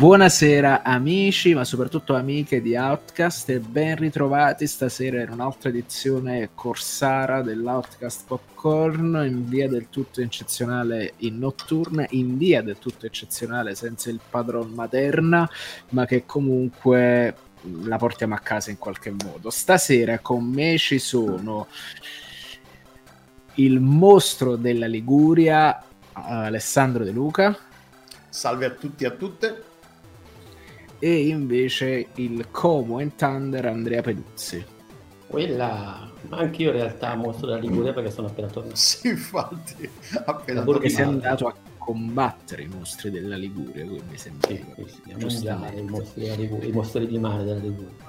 Buonasera amici, ma soprattutto amiche di Outcast e ben ritrovati stasera in un'altra edizione corsara dell'Outcast Popcorn in via del tutto eccezionale in notturna, in via del tutto eccezionale senza il padron materna, ma che comunque la portiamo a casa in qualche modo. Stasera con me ci sono il mostro della Liguria, Alessandro De Luca. Salve a tutti e a tutte e invece il Como and Thunder Andrea Peduzzi. Quella, ma anche io in realtà mostro della Liguria perché sono appena tornato. Sì, infatti, appena tornato. sei andato a combattere i mostri della Liguria, quindi sembra sì, sì, i mostri, Liguria, i mostri di mare della Liguria.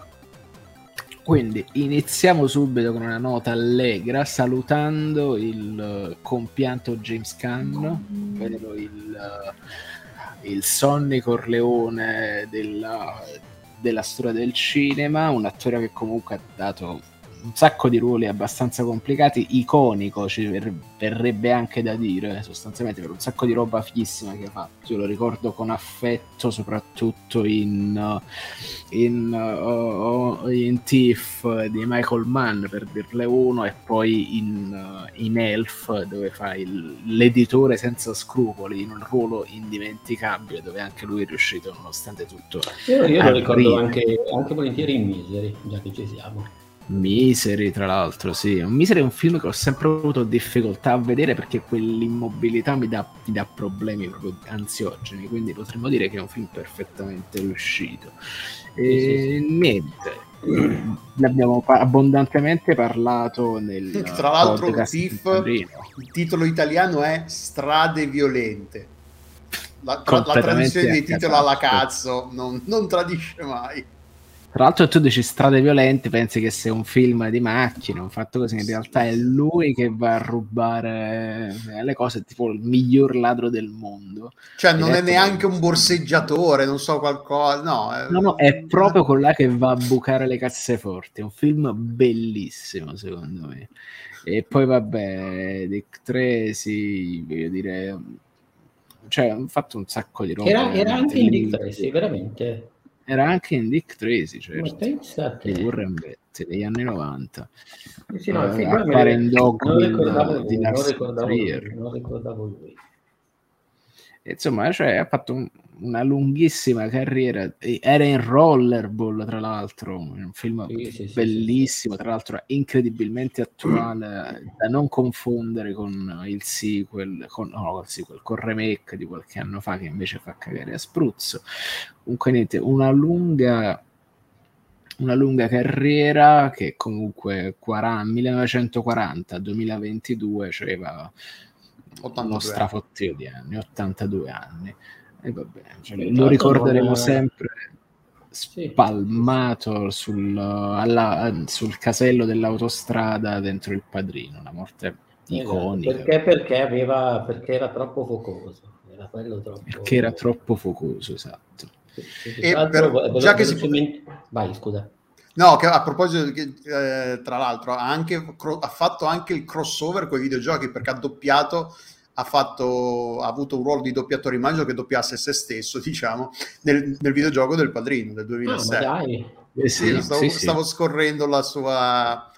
Quindi iniziamo subito con una nota allegra salutando il compianto James Caan, ovvero il il Sonny Corleone della, della storia del cinema, un attore che comunque ha dato un sacco di ruoli abbastanza complicati, iconico ci verrebbe anche da dire, sostanzialmente per un sacco di roba fighissima che ha fatto. Io lo ricordo con affetto, soprattutto in, in, uh, in Thief di Michael Mann, per dirle uno, e poi in, uh, in Elf, dove fa il, l'editore senza scrupoli, in un ruolo indimenticabile, dove anche lui è riuscito, nonostante tutto. Io, io lo ricordo anche, anche volentieri in Misery, già che ci siamo. Misery, tra l'altro, sì. Misery è un film che ho sempre avuto difficoltà a vedere perché quell'immobilità mi dà, mi dà problemi proprio ansiogeni, quindi potremmo dire che è un film perfettamente riuscito. E sì, sì. niente, ne abbiamo pa- abbondantemente parlato nel Tra l'altro Thief, il titolo italiano è Strade violente. La, tra- la traduzione di titolo alla cazzo non, non tradisce mai. Tra l'altro tu dici strade violente, pensi che sia un film di macchine, un fatto così, in realtà è lui che va a rubare eh, le cose, tipo il miglior ladro del mondo. Cioè non è neanche un borseggiatore, non so qualcosa, no. È... No, no, è proprio quella che va a bucare le casseforti, è un film bellissimo secondo me. E poi vabbè, Dick Tracy, voglio dire... Cioè, hanno fatto un sacco di roba. Era, era anche in Dick Tracy, veramente era anche in Dick Tracy, certo. Di Warren Betty degli anni 90. Sì, no, uh, appare in Dogville di Lars. Non ricordavo lui. Insomma, cioè, ha fatto un, una lunghissima carriera. Era in Rollerball, tra l'altro, un film sì, sì, bellissimo, sì, tra l'altro incredibilmente attuale, da non confondere con il sequel, con, no, il sequel, con il remake di qualche anno fa che invece fa cagare a spruzzo. Comunque, niente, una lunga una lunga carriera che comunque 1940-2022 aveva uno strafottio di anni, 82 anni. E va bene, cioè, lo ricorderemo sempre spalmato sul, alla, sul, casello dell'autostrada dentro il padrino, una morte esatto, iconica. Perché, perché, aveva, perché era troppo focoso. Era troppo... Perché era troppo focoso, esatto. E per, già che si... Vai, scusa. No, che a proposito, eh, tra l'altro, ha, anche, ha fatto anche il crossover con i videogiochi perché ha doppiato ha, fatto, ha avuto un ruolo di doppiatore, immagino che doppiasse se stesso, diciamo, nel, nel videogioco del Padrino del 2006. Ah, eh sì, stavo, sì, stavo scorrendo la sua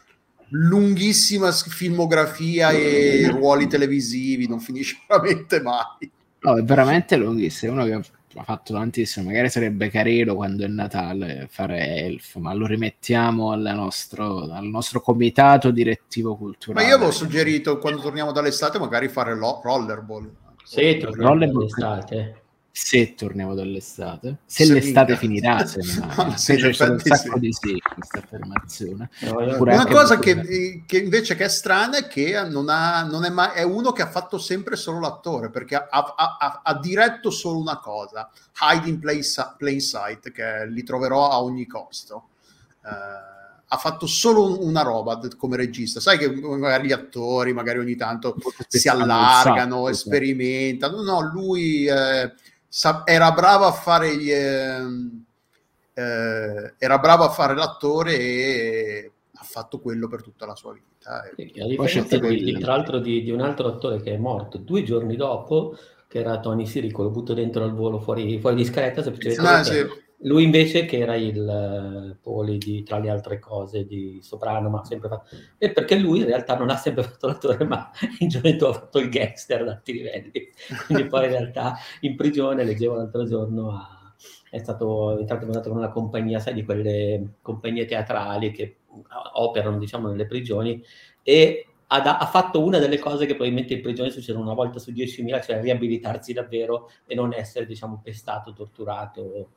lunghissima filmografia e ruoli televisivi, non finisce veramente mai. No, è veramente lunghissimo, uno che ha fatto tantissimo. Magari sarebbe carino quando è Natale fare Elf, ma lo rimettiamo nostro, al nostro comitato direttivo culturale. Ma io avevo suggerito quando torniamo dall'estate magari fare lo- rollerball. Sì, rollerball d'estate se torniamo dall'estate, se, se l'estate finirà, se no, sì, c'è un sacco sì. di sì questa affermazione. No, una cosa che, che, invece che è strana è che non, ha, non è, mai, è uno che ha fatto sempre solo l'attore, perché ha, ha, ha, ha diretto solo una cosa, Hide in Plain, plain Sight, che li troverò a ogni costo. Uh, ha fatto solo una roba come regista. Sai che magari gli attori, magari ogni tanto si allargano, sperimentano. No, lui... Eh, era bravo a fare gli, ehm, eh, era bravo a fare l'attore e ha fatto quello per tutta la sua vita. E a differenza di, tra l'altro di, di, un altro attore che è morto due giorni dopo, che era Tony Sirico, lo butto dentro al volo fuori, fuori di scaletta, semplicemente sì. Lui invece che era il uh, poli di, tra le altre cose, di soprano, ma sempre fatto... E perché lui in realtà non ha sempre fatto l'attore, ma in gioventù ha fatto il gangster ad alti livelli. Quindi poi in realtà in prigione, leggevo l'altro giorno, ha, è stato entrato con una compagnia, sai, di quelle compagnie teatrali che operano, diciamo, nelle prigioni e ha, ha, fatto una delle cose che probabilmente in prigione succedono una volta su 10.000, cioè riabilitarsi davvero e non essere, diciamo, pestato, torturato.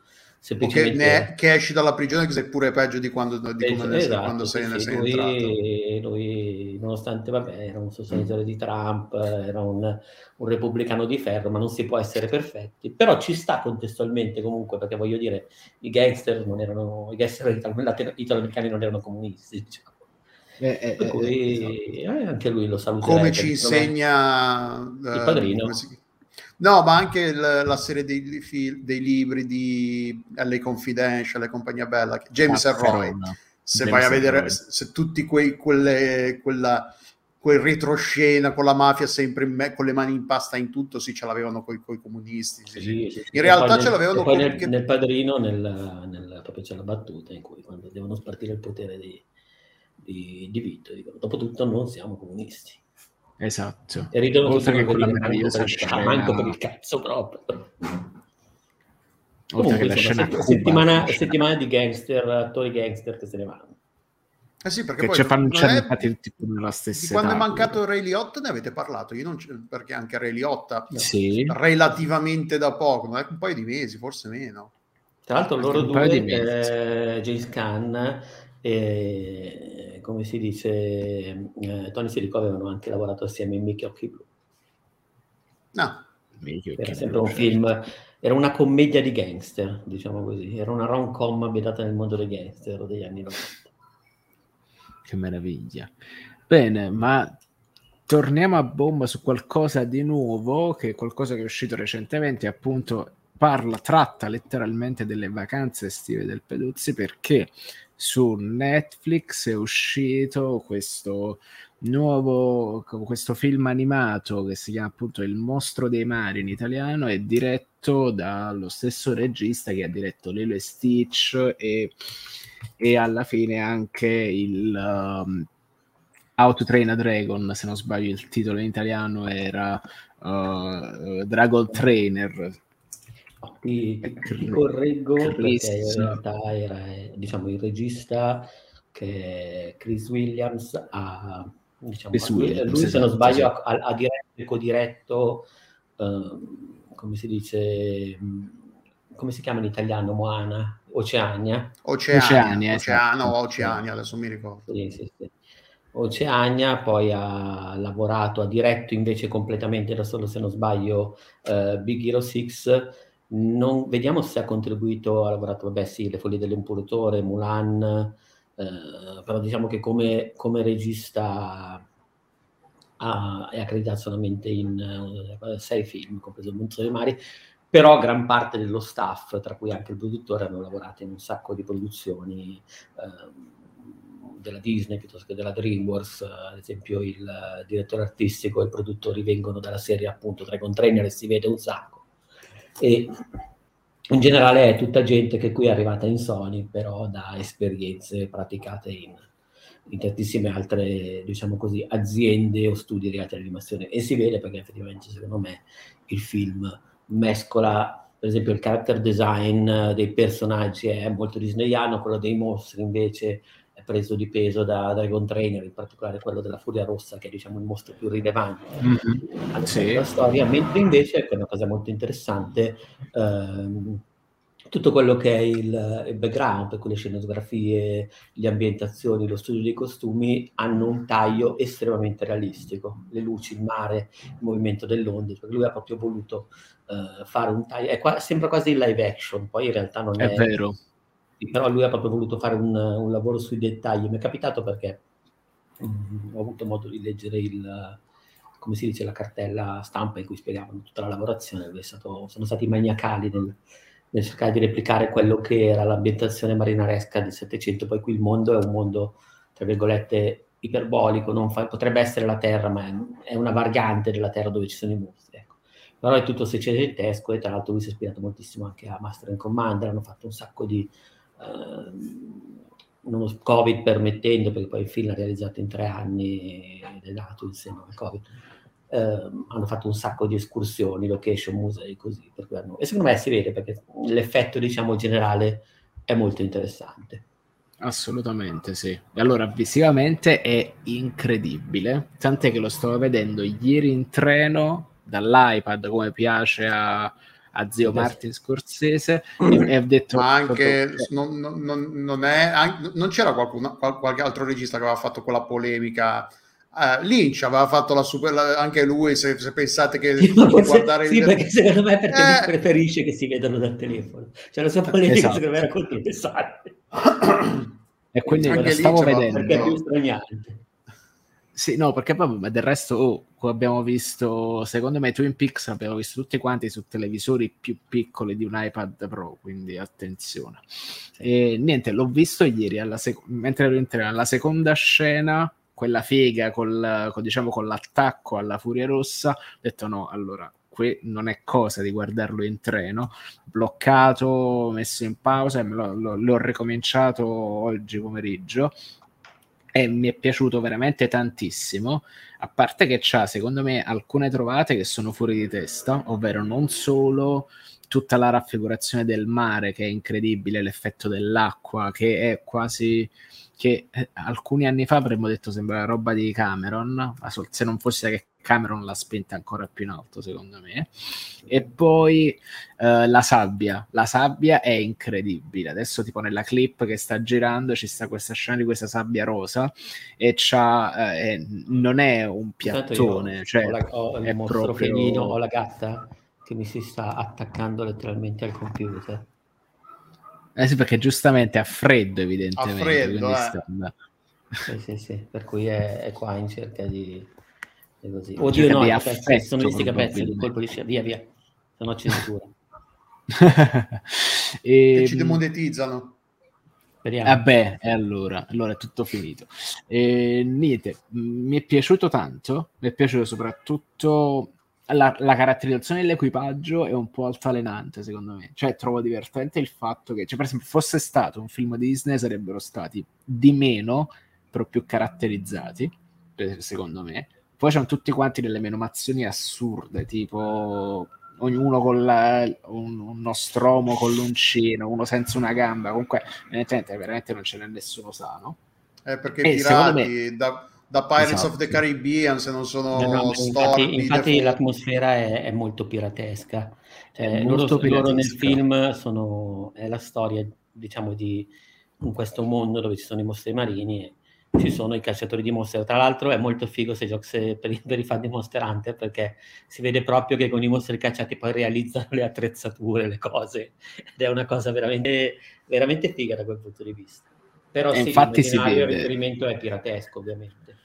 Semplicemente... Che, che esci dalla prigione che sei pure peggio di quando, di come esatto, quando sei, sì, sei lui, entrato. Lui, nonostante, vabbè, era un sostenitore mm. di Trump, era un, un, repubblicano di ferro, ma non si può essere perfetti. Però ci sta contestualmente comunque, perché voglio dire, i gangster non erano, i gangster italo-americani non erano comunisti, diciamo eh, eh, per cui eh, anche lui lo saluta. Come ci insegna il padrino. No, ma anche l- la serie dei, dei, libri di LA Confidential e compagnia bella, James Roy. Se James vai a vedere, Roy. se tutti quei, quelle, quella, quel retroscena con la mafia sempre me- con le mani in pasta in tutto, sì, ce l'avevano con i comunisti. Sì. Sì, sì, in realtà ce l'avevano con... Nel, nel padrino, nel, nel, proprio c'è la battuta in cui quando devono spartire il potere dei di, di Vito. Dicono, dopotutto non siamo comunisti. Esatto. E ridono Oltre che quella meravigliosa scena... manco per il cazzo proprio. Oltre Comunque, che la insomma, settimana, settimana di gangster, attori gangster che se ne vanno. Eh sì, perché che poi ci fanno è... tipo nella stessa quando età, è mancato Ray Liotta ne avete parlato io non perché anche Ray Liotta sì. relativamente da poco ma è un paio di mesi forse meno tra l'altro loro due eh, James Khan e come si dice, eh, Tony Sirico avevano anche lavorato assieme in Mickey Occhi Blu. No. Era sempre un film, era una commedia di gangster, diciamo così, era una rom-com abitata nel mondo dei gangster degli anni 90. Che meraviglia. Bene, ma torniamo a bomba su qualcosa di nuovo, che è qualcosa che è uscito recentemente, appunto parla, tratta letteralmente delle vacanze estive del Peduzzi perché su Netflix è uscito questo nuovo questo film animato che si chiama appunto Il mostro dei mari in italiano è diretto dallo stesso regista che ha diretto Lilo e Stitch e, e alla fine anche il um, How to Train a Dragon se non sbaglio il titolo in italiano era uh, Dragon Trainer ti, ti correggo Chris. perché in realtà era diciamo, il regista che Chris Williams ha diciamo, Chris lui, Williams, lui, se non sbaglio ha, ha diretto codiretto uh, come si dice come si chiama in italiano Moana Oceania Oceania, Oceania, Oceano, esatto. Oceania adesso mi ricordo sì, sì, sì. Oceania, poi ha lavorato, ha diretto invece completamente da solo, se non sbaglio, uh, Big Hero 6 non, vediamo se ha contribuito, ha lavorato, vabbè sì, Le Foglie dell'Impuratore, Mulan, eh, però diciamo che come, come regista ha, è accreditato solamente in uh, sei film, compreso Il Monzo dei Mari, però gran parte dello staff, tra cui anche il produttore, hanno lavorato in un sacco di produzioni eh, della Disney piuttosto che della DreamWorks, ad esempio il direttore artistico e i produttori vengono dalla serie appunto Dragon Trainer e si vede un sacco e in generale è tutta gente che qui è arrivata in Sony, però da esperienze praticate in, in tantissime altre, diciamo così, aziende o studi legati all'animazione. E si vede perché effettivamente, secondo me, il film mescola, per esempio, il character design dei personaggi è molto disneyano, quello dei mostri invece preso di peso da Dragon Trainer, in particolare quello della Furia Rossa, che è diciamo il mostro più rilevante mm-hmm. sì. storia, mentre invece, è una cosa molto interessante, ehm, tutto quello che è il, il, background, per cui le scenografie, le ambientazioni, lo studio dei costumi hanno un taglio estremamente realistico, le luci, il mare, il movimento dell'onda, perché lui ha proprio voluto uh, fare un taglio, è qua, sembra quasi live action, poi in realtà non è, è vero però lui ha proprio voluto fare un, un lavoro sui dettagli. Mi è capitato perché um, ho avuto modo di leggere il, come si dice, la cartella stampa in cui spiegavano tutta la lavorazione. Stato, sono stati maniacali nel, nel, cercare di replicare quello che era l'ambientazione marinaresca del Settecento. Poi qui il mondo è un mondo, tra virgolette, iperbolico, fa, potrebbe essere la Terra, ma è, è, una variante della Terra dove ci sono i mostri. Ecco. però è tutto secedentesco e tra l'altro lui si è ispirato moltissimo anche a Master and Commander, hanno fatto un sacco di... Uno Covid permettendo, perché poi il film l'ha realizzato in tre anni ed è nato insieme al Covid, eh, hanno fatto un sacco di escursioni, location, musei, così. Hanno... E secondo me si vede perché l'effetto, diciamo, generale è molto interessante. Assolutamente sì. E allora visivamente è incredibile, tant'è che lo stavo vedendo ieri in treno dall'iPad come piace a, a zio Martin Scorsese e, e ho detto ma anche non, non, non, è, non c'era qualcuno, qualche altro regista che aveva fatto quella polemica. Uh, Lynch aveva fatto la super, la, anche lui se, se pensate che sì, guardare sì, il... perché secondo me perché eh... preferisce che si vedano dal telefono. Cioè la sua polemica esatto. secondo me era così pesante. E quindi anche lo stavo vedendo. perché è più straniante sì, no, perché poi del resto oh, abbiamo visto, secondo me Twin Peaks abbiamo visto tutti quanti su televisori più piccoli di un iPad Pro, quindi attenzione. E niente, l'ho visto ieri, sec- mentre ero in treno, alla seconda scena quella figa col, con, diciamo, con l'attacco alla Furia Rossa, ho detto no, allora qui non è cosa di guardarlo in treno, bloccato, messo in pausa e lo, l'ho ricominciato oggi pomeriggio e mi è piaciuto veramente tantissimo, a parte che c'ha secondo me alcune trovate che sono fuori di testa, ovvero non solo tutta la raffigurazione del mare che è incredibile, l'effetto dell'acqua che è quasi che eh, alcuni anni fa avremmo detto sembra roba di Cameron, ma se non fosse che Cameron l'ha spenta ancora più in alto secondo me. E poi eh, la sabbia, la sabbia è incredibile. Adesso tipo nella clip che sta girando ci sta questa scena di questa sabbia rosa e c'ha, eh, non è un piattone, cioè ho, la, ho il mostro proprio... felino, ho la gatta che mi si sta attaccando letteralmente al computer. Eh sì, perché giustamente ha freddo, evidentemente. Ha freddo, eh. sta... Sì, sì, sì, per cui è, è qua in cerca di... di così. Oddio, no, affetto, sono questi capezzoli, di colpo di via, via, se no censura. e... e ci demonetizzano. Speriamo. Vabbè, e allora, allora è tutto finito. E, niente, mi è piaciuto tanto, mi è piaciuto soprattutto la, la, caratterizzazione dell'equipaggio è un po' altalenante, secondo me. Cioè, trovo divertente il fatto che, cioè, per esempio, fosse stato un film Disney, sarebbero stati di meno, però più caratterizzati, secondo me. Poi c'hanno tutti quanti delle menomazioni assurde, tipo ognuno con la, un, uno stromo con l'uncino, uno senza una gamba. Comunque, evidentemente, veramente non ce n'è nessuno sano. Eh, perché i pirati me... da da Pirates esatto. of the Caribbean se non sono no, no, infatti, infatti l'atmosfera è, è, molto piratesca cioè, molto loro, loro, nel film sono, è la storia diciamo di in questo mondo dove ci sono i mostri marini e ci sono i cacciatori di mostre tra l'altro è molto figo se giochi per, per i fan di Monster Hunter perché si vede proprio che con i mostri cacciati poi realizzano le attrezzature le cose ed è una cosa veramente, veramente figa da quel punto di vista. Però sì, infatti si vede. il riferimento è piratesco ovviamente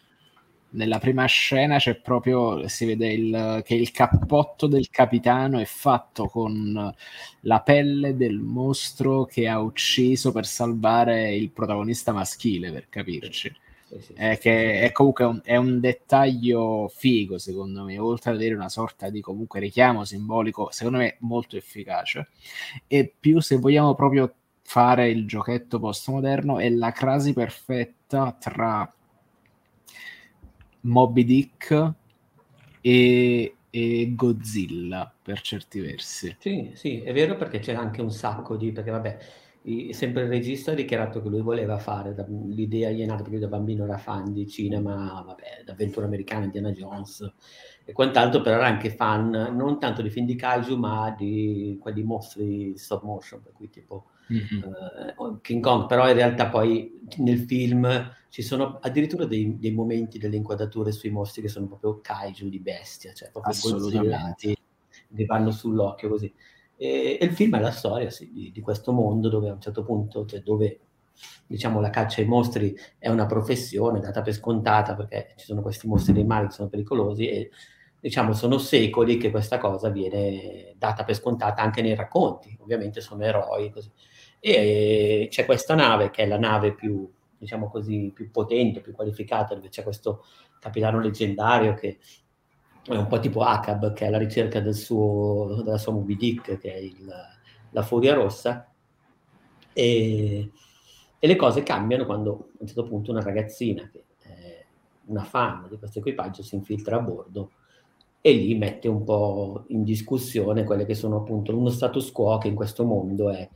nella prima scena c'è proprio, si vede il, che il cappotto del capitano è fatto con la pelle del mostro che ha ucciso per salvare il protagonista maschile, per capirci. Sì, sì, è, che è comunque un, è un dettaglio figo, secondo me, oltre ad avere una sorta di comunque richiamo simbolico, secondo me molto efficace. E più se vogliamo proprio fare il giochetto postmoderno, è la crasi perfetta tra Moby Dick e, e, Godzilla per certi versi. Sì, sì, è vero perché c'è anche un sacco di... perché vabbè, sempre il regista ha dichiarato che lui voleva fare, da, l'idea gli è nata perché da bambino era fan di cinema, vabbè, d'avventura americana, Indiana Jones e quant'altro, però era anche fan non tanto di film di kaiju ma di quelli mostri stop motion, per cui tipo mm-hmm. uh, King Kong, però in realtà poi nel film ci sono addirittura dei, dei, momenti, delle inquadrature sui mostri che sono proprio kaiju di bestia, cioè proprio godzillati che vanno sull'occhio così. E, e, il film è la storia sì, di, di, questo mondo dove a un certo punto, cioè dove diciamo la caccia ai mostri è una professione data per scontata perché ci sono questi mostri dei mari che sono pericolosi e diciamo sono secoli che questa cosa viene data per scontata anche nei racconti, ovviamente sono eroi così. E c'è questa nave che è la nave più diciamo così, più potente, più qualificata, dove c'è questo capitano leggendario che è un po' tipo Acab che è alla ricerca del suo, della sua Moby Dick, che è il, la Furia Rossa, e, e, le cose cambiano quando a un certo punto una ragazzina, che è una fan di questo equipaggio, si infiltra a bordo e lì mette un po' in discussione quelle che sono appunto uno status quo che in questo mondo è,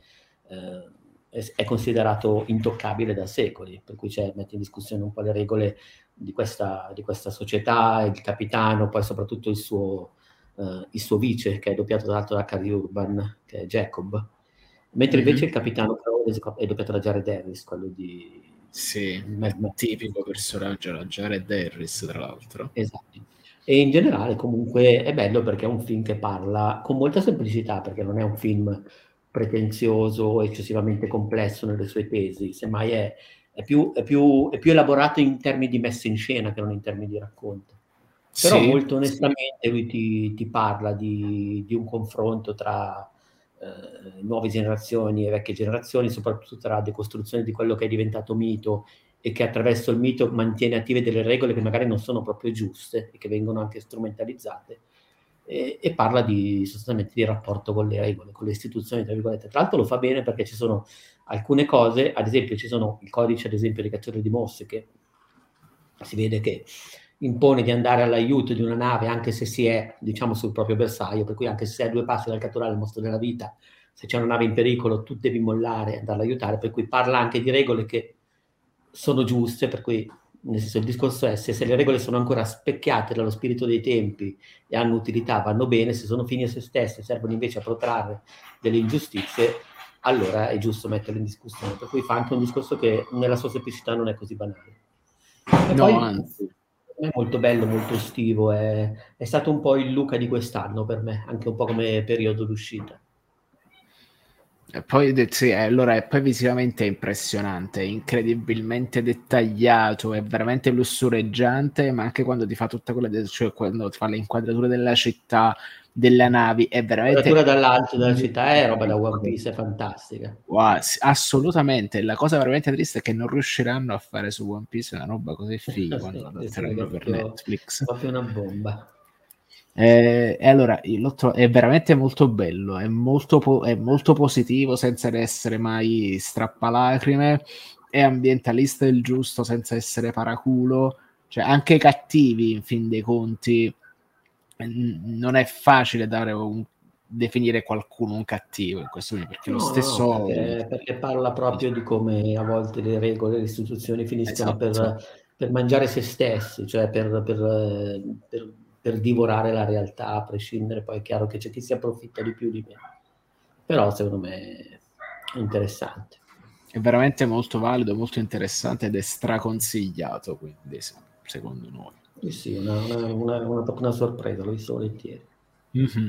eh, è, considerato intoccabile da secoli, per cui mette in discussione un po' le regole di questa, di questa società, il capitano, poi soprattutto il suo, uh, il suo vice, che è doppiato tra l'altro da Carrie Urban, che è Jacob, mentre invece mm-hmm. il capitano è doppiato da Jared Harris, quello di... Sì, un tipico personaggio, da Jared Harris, tra l'altro. Esatto. E in generale comunque è bello perché è un film che parla con molta semplicità, perché non è un film pretenzioso, eccessivamente complesso nelle sue tesi, semmai è, è, più, è, più, è più elaborato in termini di messa in scena che non in termini di racconto. Però sì, molto onestamente sì. lui ti, ti parla di, di, un confronto tra eh, nuove generazioni e vecchie generazioni, soprattutto tra la decostruzione di quello che è diventato mito e che attraverso il mito mantiene attive delle regole che magari non sono proprio giuste e che vengono anche strumentalizzate e, e, parla di, sostanzialmente di rapporto con le regole, con le istituzioni, tra virgolette. Tra l'altro lo fa bene perché ci sono alcune cose, ad esempio ci sono il codice, ad esempio, dei cacciatori di mosse che si vede che impone di andare all'aiuto di una nave anche se si è, diciamo, sul proprio bersaglio, per cui anche se sei a due passi dal catturare il mostro della vita, se c'è una nave in pericolo tu devi mollare e andarla aiutare, per cui parla anche di regole che sono giuste, per cui nel senso il discorso è se, se, le regole sono ancora specchiate dallo spirito dei tempi e hanno utilità, vanno bene, se sono fini a se stesse, servono invece a protrarre delle ingiustizie, allora è giusto metterle in discussione. Per cui fa anche un discorso che nella sua semplicità non è così banale. E no, poi, anzi. È molto bello, molto estivo, è, è stato un po' il Luca di quest'anno per me, anche un po' come periodo d'uscita. E poi, sì, allora, e poi visivamente è impressionante, è incredibilmente dettagliato, è veramente lussureggiante, ma anche quando ti fa tutte quelle, de- cioè quando ti fa le inquadrature della città, delle navi, è veramente... L'inquadratura dall'alto della città è roba da One Piece, è fantastica. Wow, assolutamente, la cosa veramente triste è che non riusciranno a fare su One Piece una roba così figa quando la adotteranno per Netflix. Proprio una bomba. Eh, e allora tro- è veramente molto bello, è molto, po- è molto positivo senza essere mai strappalacrime, è ambientalista il giusto senza essere paraculo, cioè anche i cattivi in fin dei conti n- non è facile dare un, definire qualcuno un cattivo in questo momento perché no, lo stesso no, perché, perché, parla proprio di come a volte le regole le istituzioni finiscono esatto. per, per, mangiare se stessi cioè per, per, per per divorare la realtà, a prescindere, poi è chiaro che c'è chi si approfitta di più di me. Però secondo me è interessante. È veramente molto valido, molto interessante ed è straconsigliato, quindi secondo noi. Sì, sì, una, una, una, una, sorpresa, l'ho visto volentieri. Mm-hmm.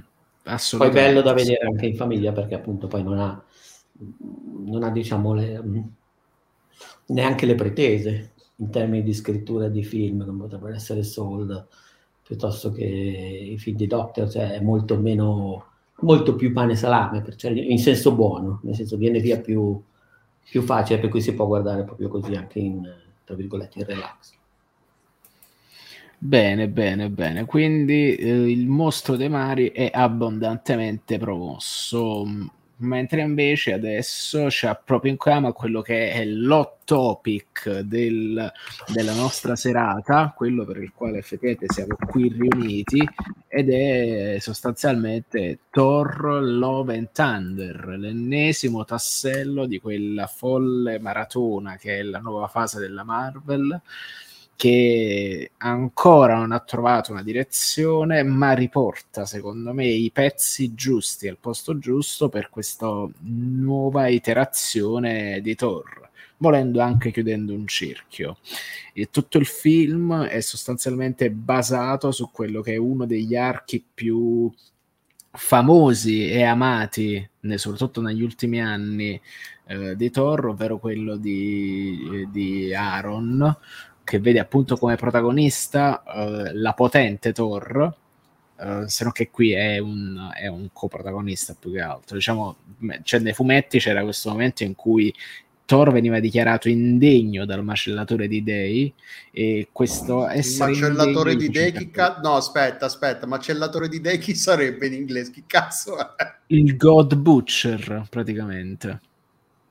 Poi bello da vedere anche in famiglia perché appunto poi non ha, non ha diciamo le, neanche le pretese in termini di scrittura di film, come potrebbe essere Soul piuttosto che i film di Doctor, cioè è molto meno, molto più pane e salame, cioè in senso buono, nel senso viene via più, più facile, per cui si può guardare proprio così anche in, tra virgolette, in relax. Bene, bene, bene. Quindi eh, il mostro dei mari è abbondantemente promosso mentre invece adesso c'è proprio in cama quello che è l'hot topic del, della nostra serata, quello per il quale effettivamente siamo qui riuniti, ed è sostanzialmente Thor Love and Thunder, l'ennesimo tassello di quella folle maratona che è la nuova fase della Marvel che ancora non ha trovato una direzione, ma riporta, secondo me, i pezzi giusti al posto giusto per questa nuova iterazione di Thor, volendo anche chiudendo un cerchio. E tutto il film è sostanzialmente basato su quello che è uno degli archi più famosi e amati, soprattutto negli ultimi anni, eh, di Thor, ovvero quello di, di Aaron, che vede appunto come protagonista uh, la potente Thor, uh, se non che qui è un, è un coprotagonista più che altro. Diciamo, cioè nei fumetti c'era questo momento in cui Thor veniva dichiarato indegno dal macellatore di dei e questo essere il macellatore di dei chi ca- no aspetta aspetta macellatore di dei chi sarebbe in inglese? Chi cazzo è? Il God Butcher praticamente.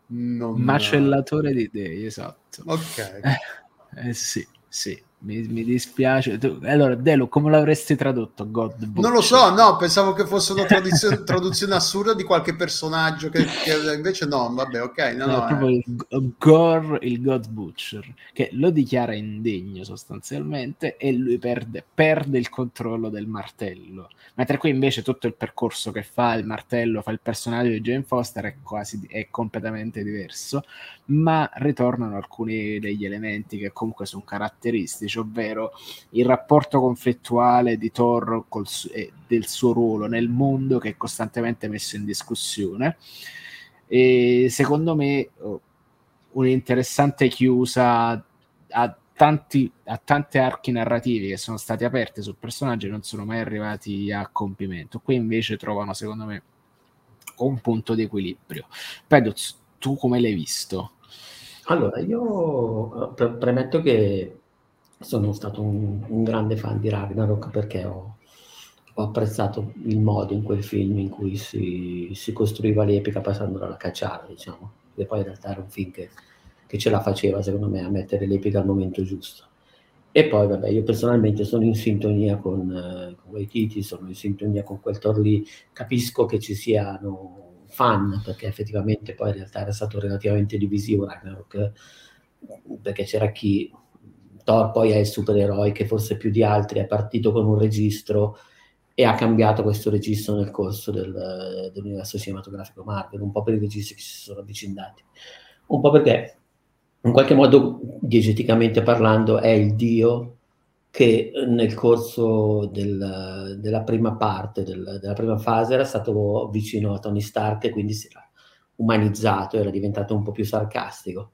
Non macellatore di dei esatto. Ok eh, sì sì mi, mi dispiace. Allora, Delo, come l'avresti tradotto? God Butcher? Non lo so, no, pensavo che fosse una traduzione, traduzione assurda di qualche personaggio, che, che, invece no, vabbè, ok. No, no, no proprio eh. il Gore, il God Butcher, che lo dichiara indegno sostanzialmente e lui perde, perde il controllo del martello. Mentre qui invece tutto il percorso che fa il martello, fa il personaggio di Jane Foster è quasi è completamente diverso, ma ritornano alcuni degli elementi che comunque sono caratteristici classici, ovvero il rapporto conflittuale di Thor col, eh, del suo ruolo nel mondo che è costantemente messo in discussione. E secondo me oh, un'interessante chiusa a tanti, a tante archi narrativi che sono stati aperti sul personaggio e non sono mai arrivati a compimento. Qui invece trovano, secondo me, un punto di equilibrio. Peduz, tu come l'hai visto? Allora, io pre- premetto che sono stato un, un, grande fan di Ragnarok perché ho, ho, apprezzato il modo in quel film in cui si, si costruiva l'epica passando dalla cacciata, diciamo, e poi in realtà era un film che, che, ce la faceva, secondo me, a mettere l'epica al momento giusto. E poi, vabbè, io personalmente sono in sintonia con, eh, con Waititi, sono in sintonia con quel Thor lì, capisco che ci siano fan, perché effettivamente poi in realtà era stato relativamente divisivo Ragnarok, perché c'era chi Thor poi è il supereroe che forse più di altri è partito con un registro e ha cambiato questo registro nel corso del, dell'universo cinematografico Marvel, un po' per i registri che si sono avvicendati, un po' perché in qualche modo, diegeticamente parlando, è il dio che nel corso del, della prima parte, del, della prima fase, era stato vicino a Tony Stark e quindi si era umanizzato, era diventato un po' più sarcastico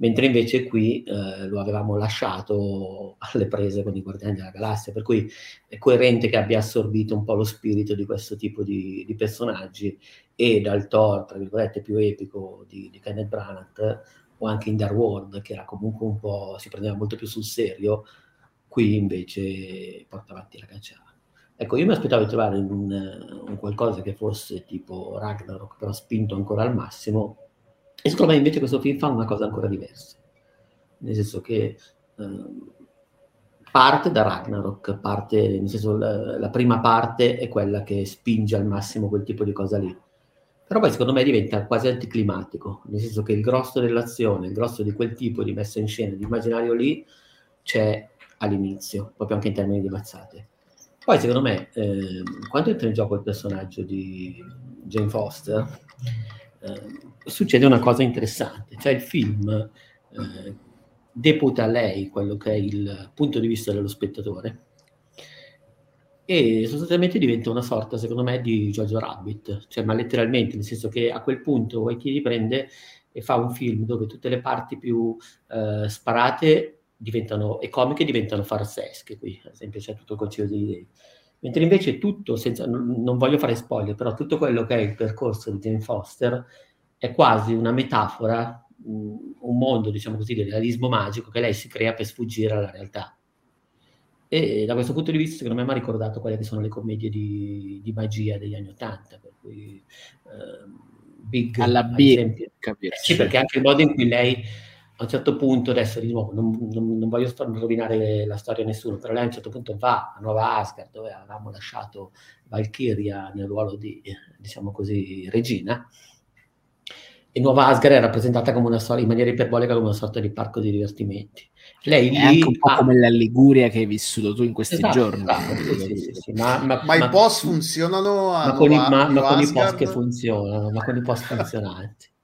mentre invece qui eh, lo avevamo lasciato alle prese con i Guardiani della Galassia, per cui è coerente che abbia assorbito un po' lo spirito di questo tipo di, di personaggi e dal Thor, tra virgolette, più epico di, di Kenneth Branagh o anche in Dark World, che era comunque un po', si prendeva molto più sul serio, qui invece porta avanti la cacciata. Ecco, io mi aspettavo di trovare un, un qualcosa che fosse tipo Ragnarok, però spinto ancora al massimo, e secondo me invece questo film fa una cosa ancora diversa, nel senso che eh, parte da Ragnarok, parte, nel senso la, la, prima parte è quella che spinge al massimo quel tipo di cosa lì. Però poi secondo me diventa quasi anticlimatico, nel senso che il grosso dell'azione, il grosso di quel tipo di messa in scena, di immaginario lì, c'è all'inizio, proprio anche in termini di mazzate. Poi secondo me, eh, quando entra in gioco il personaggio di Jane Foster, eh, succede una cosa interessante, cioè il film eh, deputa a lei quello che è il punto di vista dello spettatore e sostanzialmente diventa una sorta, secondo me, di Jojo Rabbit, cioè ma letteralmente, nel senso che a quel punto Waititi prende e fa un film dove tutte le parti più eh, sparate diventano, e comiche diventano farsesche, qui ad esempio c'è tutto il concilio degli dei. Mentre invece tutto, senza, non, non voglio fare spoiler, però tutto quello che è il percorso di Jane Foster è quasi una metafora, un mondo, diciamo così, di realismo magico che lei si crea per sfuggire alla realtà. E da questo punto di vista, secondo me, mi ha ricordato quelle che sono le commedie di, di magia degli anni Ottanta, per cui eh, Big, alla B, sì, perché anche il modo in cui lei a un certo punto, adesso di nuovo, non, non, non voglio rovinare la storia a nessuno, però lei a un certo punto va a Nuova Asgard, dove avevamo lasciato Valkyria nel ruolo di, diciamo così, regina, e Nuova Asgard è rappresentata come una sorta, in maniera iperbolica come una sorta di parco di divertimenti. Lei è lì anche un po' ha... come la Liguria che hai vissuto tu in questi esatto, giorni. Esatto, sì, sì, sì, ma, ma, ma, i boss funzionano ma con, i, ma, ma con i boss che funzionano, ma con i boss funzionanti.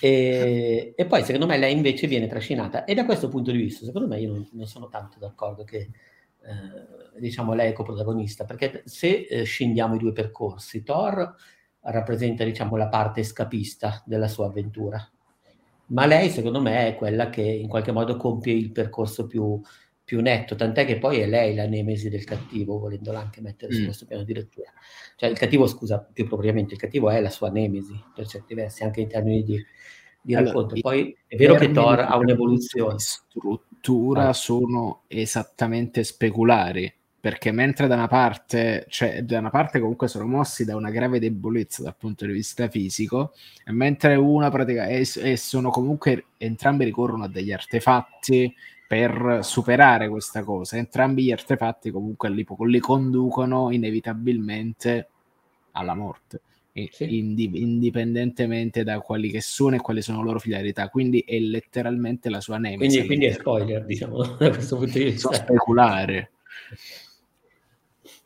E, e, poi secondo me lei invece viene trascinata e da questo punto di vista secondo me io non, non sono tanto d'accordo che eh, diciamo lei è coprotagonista perché se eh, scendiamo i due percorsi Thor rappresenta diciamo, la parte scapista della sua avventura. Ma lei, secondo me, è quella che in qualche modo compie il percorso più, più netto, tant'è che poi è lei la nemesi del cattivo, volendola anche mettere mm. su questo piano di lettura. Cioè il cattivo, scusa, più propriamente, il cattivo è la sua nemesi, per certi versi, anche in termini di, di racconto. Allora, Poi è vero che Thor ha un'evoluzione. Struttura ah. sono esattamente speculari perché mentre da una parte, cioè da una parte comunque sono mossi da una grave debolezza dal punto di vista fisico, e mentre una pratica e, e sono comunque entrambi ricorrono a degli artefatti per superare questa cosa. Entrambi gli artefatti comunque li, li conducono inevitabilmente alla morte. Sì. indipendentemente da quali che sono e quali sono le loro finalità. Quindi è letteralmente la sua nemica. Quindi, quindi, è spoiler, diciamo, da questo punto di vista. Speculare.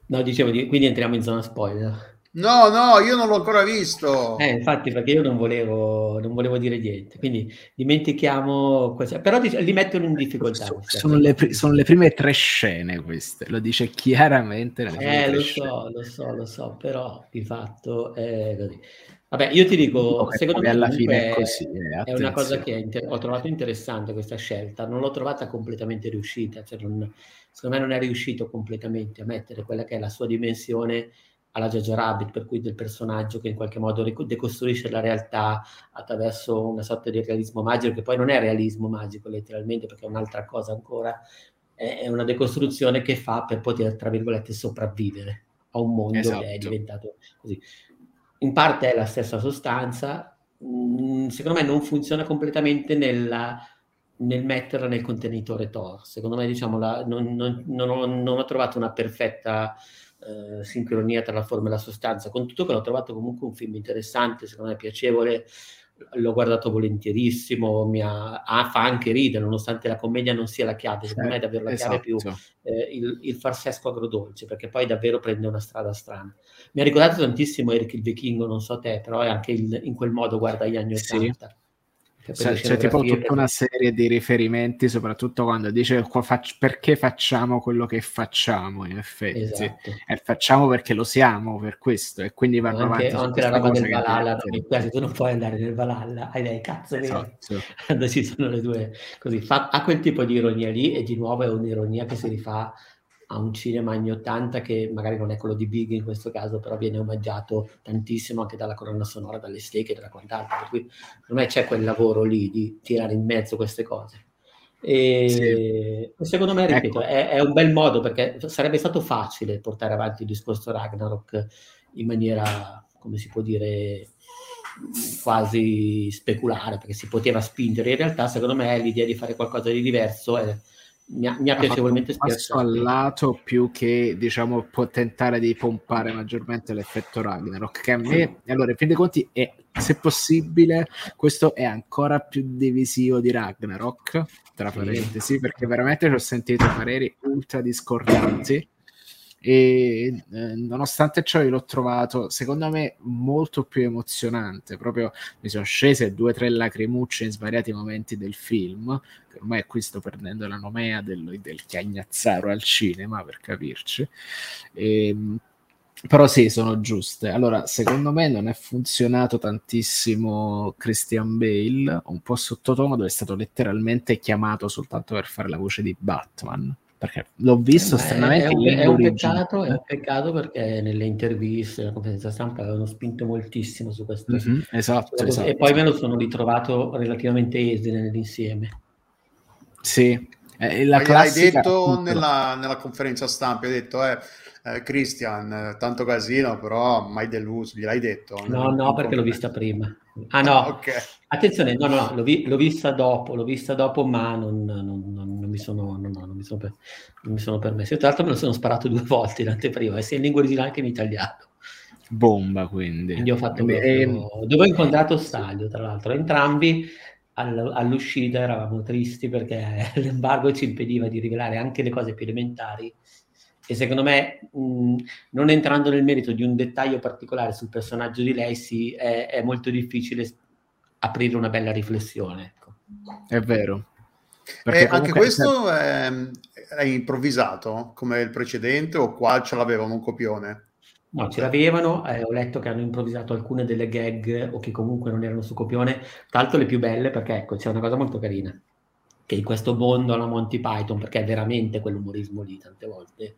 No, dicevo, quindi entriamo in zona spoiler. No, no, io non l'ho ancora visto. Eh, infatti, perché io non volevo, non volevo dire niente. Quindi dimentichiamo questo. Però li mettono in difficoltà. Sono, sono, le, sono, le, prime tre scene queste, lo dice chiaramente. Eh, lo so, lo so, lo so, però di fatto è così. Vabbè, io ti dico, no, secondo me alla fine è, così, eh, è una cosa che inter- ho trovato interessante questa scelta, non l'ho trovata completamente riuscita, cioè non, secondo me non è riuscito completamente a mettere quella che è la sua dimensione alla Jojo Rabbit, per cui del personaggio che in qualche modo decostruisce la realtà attraverso una sorta di realismo magico, che poi non è realismo magico letteralmente, perché è un'altra cosa ancora, è una decostruzione che fa per poter, tra virgolette, sopravvivere a un mondo esatto. che è esatto. diventato così. In parte è la stessa sostanza, mm, secondo me non funziona completamente nella, nel metterla nel contenitore Tor. Secondo me, diciamo, la, non, non, non, ho, non, ho, trovato una perfetta eh, sincronia tra la forma e la sostanza. Con tutto che l'ho trovato comunque un film interessante, secondo me piacevole, l'ho guardato volentierissimo, mi ha, ah, fa anche ridere, nonostante la commedia non sia la chiave, secondo me è davvero la esatto. chiave più esatto. eh, il, il farsesco agrodolce, perché poi davvero prende una strada strana. Mi ha ricordato tantissimo Eric il Vichingo, non so te, però è anche il, in quel modo guarda gli anni 80. Sì c'è, c'è tipo tutta una serie di riferimenti, soprattutto quando dice perché facciamo quello che facciamo, in effetti. Esatto. E facciamo perché lo siamo, per questo, e quindi vanno anche, avanti. Anche la roba del Valhalla, quasi tu non puoi andare nel Valhalla, hai dei cazzo esatto. quando ci sono le due, così, fa, ha quel tipo di ironia lì, e di nuovo è un'ironia che si rifà a un cinema anni 80 che magari non è quello di Big in questo caso, però viene omaggiato tantissimo anche dalla colonna sonora, dalle stecche da quant'altro. Per cui per me c'è quel lavoro lì di tirare in mezzo queste cose. E sì. secondo me, ripeto, ecco. è, è, un bel modo perché sarebbe stato facile portare avanti il discorso Ragnarok in maniera, come si può dire, quasi speculare, perché si poteva spingere. In realtà, secondo me, l'idea di fare qualcosa di diverso è mi ha, mi ha, ha piacevolmente spiegato. al lato più che diciamo può tentare di pompare maggiormente l'effetto Ragnarok che a me allora in fin dei conti è se possibile questo è ancora più divisivo di Ragnarok tra parentesi sì. perché veramente ci ho sentito pareri ultra discordanti e eh, nonostante ciò io l'ho trovato secondo me molto più emozionante. Proprio mi sono scese due o tre lacrimucce in svariati momenti del film ormai qui sto perdendo la nomea del, del chiagnazzaro al cinema per capirci. E, ehm, però sì, sono giuste. Allora, secondo me non è funzionato tantissimo Christian Bale, un po' sottotono dove è stato letteralmente chiamato soltanto per fare la voce di Batman perché l'ho visto eh, stranamente. È un, è, un peccato, è un, peccato, perché nelle interviste, nella conferenza stampa avevano spinto moltissimo su questo. Mm-hmm, esatto, esatto, e poi me lo sono ritrovato relativamente esile nell'insieme. Sì, eh, la classica... l'hai detto nella, nella, conferenza stampa, hai detto, eh, eh, Christian, tanto casino, però mai deluso, gliel'hai detto? No, no, perché l'ho vista prima. Ah no, okay. attenzione, no, no, l'ho, vi- l'ho, vista dopo, l'ho vista dopo, ma non, non, non mi, sono, non, mi sono per- non mi sono permesso. Io tra l'altro me lo sono sparato due volte in anteprima, sia in lingua originale che in italiano. Bomba, quindi. Quindi ho fatto proprio... e... Dove ho incontrato Staglio, tra l'altro, entrambi all- all'uscita eravamo tristi perché l'embargo ci impediva di rivelare anche le cose più elementari e secondo me, mh, non entrando nel merito di un dettaglio particolare sul personaggio di lei, sì, è, è molto difficile aprire una bella riflessione. Ecco. È vero. Eh, anche questo è, è, improvvisato come il precedente o qua ce l'avevano un copione? No, ce l'avevano, eh, ho letto che hanno improvvisato alcune delle gag o che comunque non erano su copione, tra l'altro le più belle perché ecco, c'è una cosa molto carina che in questo mondo alla Monty Python, perché è veramente quell'umorismo lì tante volte,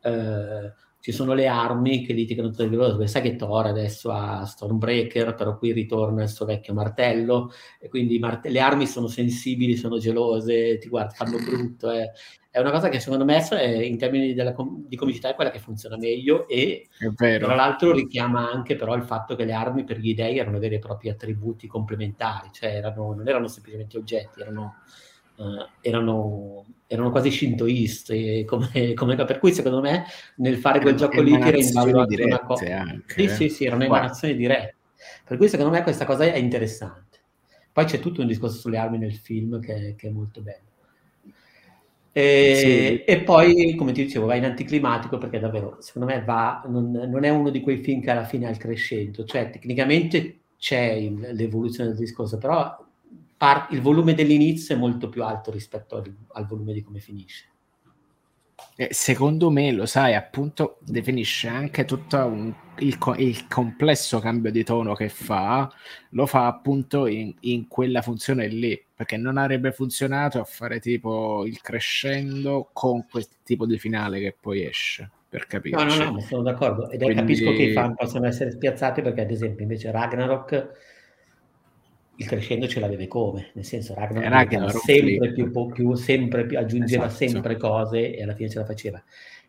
eh, ci sono le armi che litigano tra di loro, sai che Thor adesso ha Stormbreaker, però qui ritorna il suo vecchio martello, e quindi mart- le armi sono sensibili, sono gelose, ti guarda, fanno brutto, eh. è una cosa che secondo me è, in termini com- di comicità è quella che funziona meglio e tra l'altro richiama anche però il fatto che le armi per gli dei erano veri e propri attributi complementari, cioè erano, non erano semplicemente oggetti, erano Uh, erano, erano, quasi shintoisti, come, come, per cui secondo me nel fare quel gioco lì tira in ballo una cosa. Sì, sì, sì, erano emanazioni dirette. Per cui secondo me questa cosa è interessante. Poi c'è tutto un discorso sulle armi nel film che, che è molto bello. E, sì. e, poi, come ti dicevo, va in anticlimatico perché davvero, secondo me, va, non, non, è uno di quei film che alla fine ha il crescendo. Cioè, tecnicamente c'è il, l'evoluzione del discorso, però par- il volume dell'inizio è molto più alto rispetto al, al volume di come finisce. Eh, secondo me, lo sai, appunto, definisce anche tutto un, il, il, complesso cambio di tono che fa, lo fa appunto in, in, quella funzione lì, perché non avrebbe funzionato a fare tipo il crescendo con quel tipo di finale che poi esce. Per capirci. No, no, no, sono d'accordo. Ed Quindi... capisco che i fan possono essere spiazzati perché, ad esempio, invece Ragnarok il crescendo ce l'aveva come, nel senso Ragnarok sempre più, più, sempre più, aggiungeva esatto. sempre cose e alla fine ce la faceva.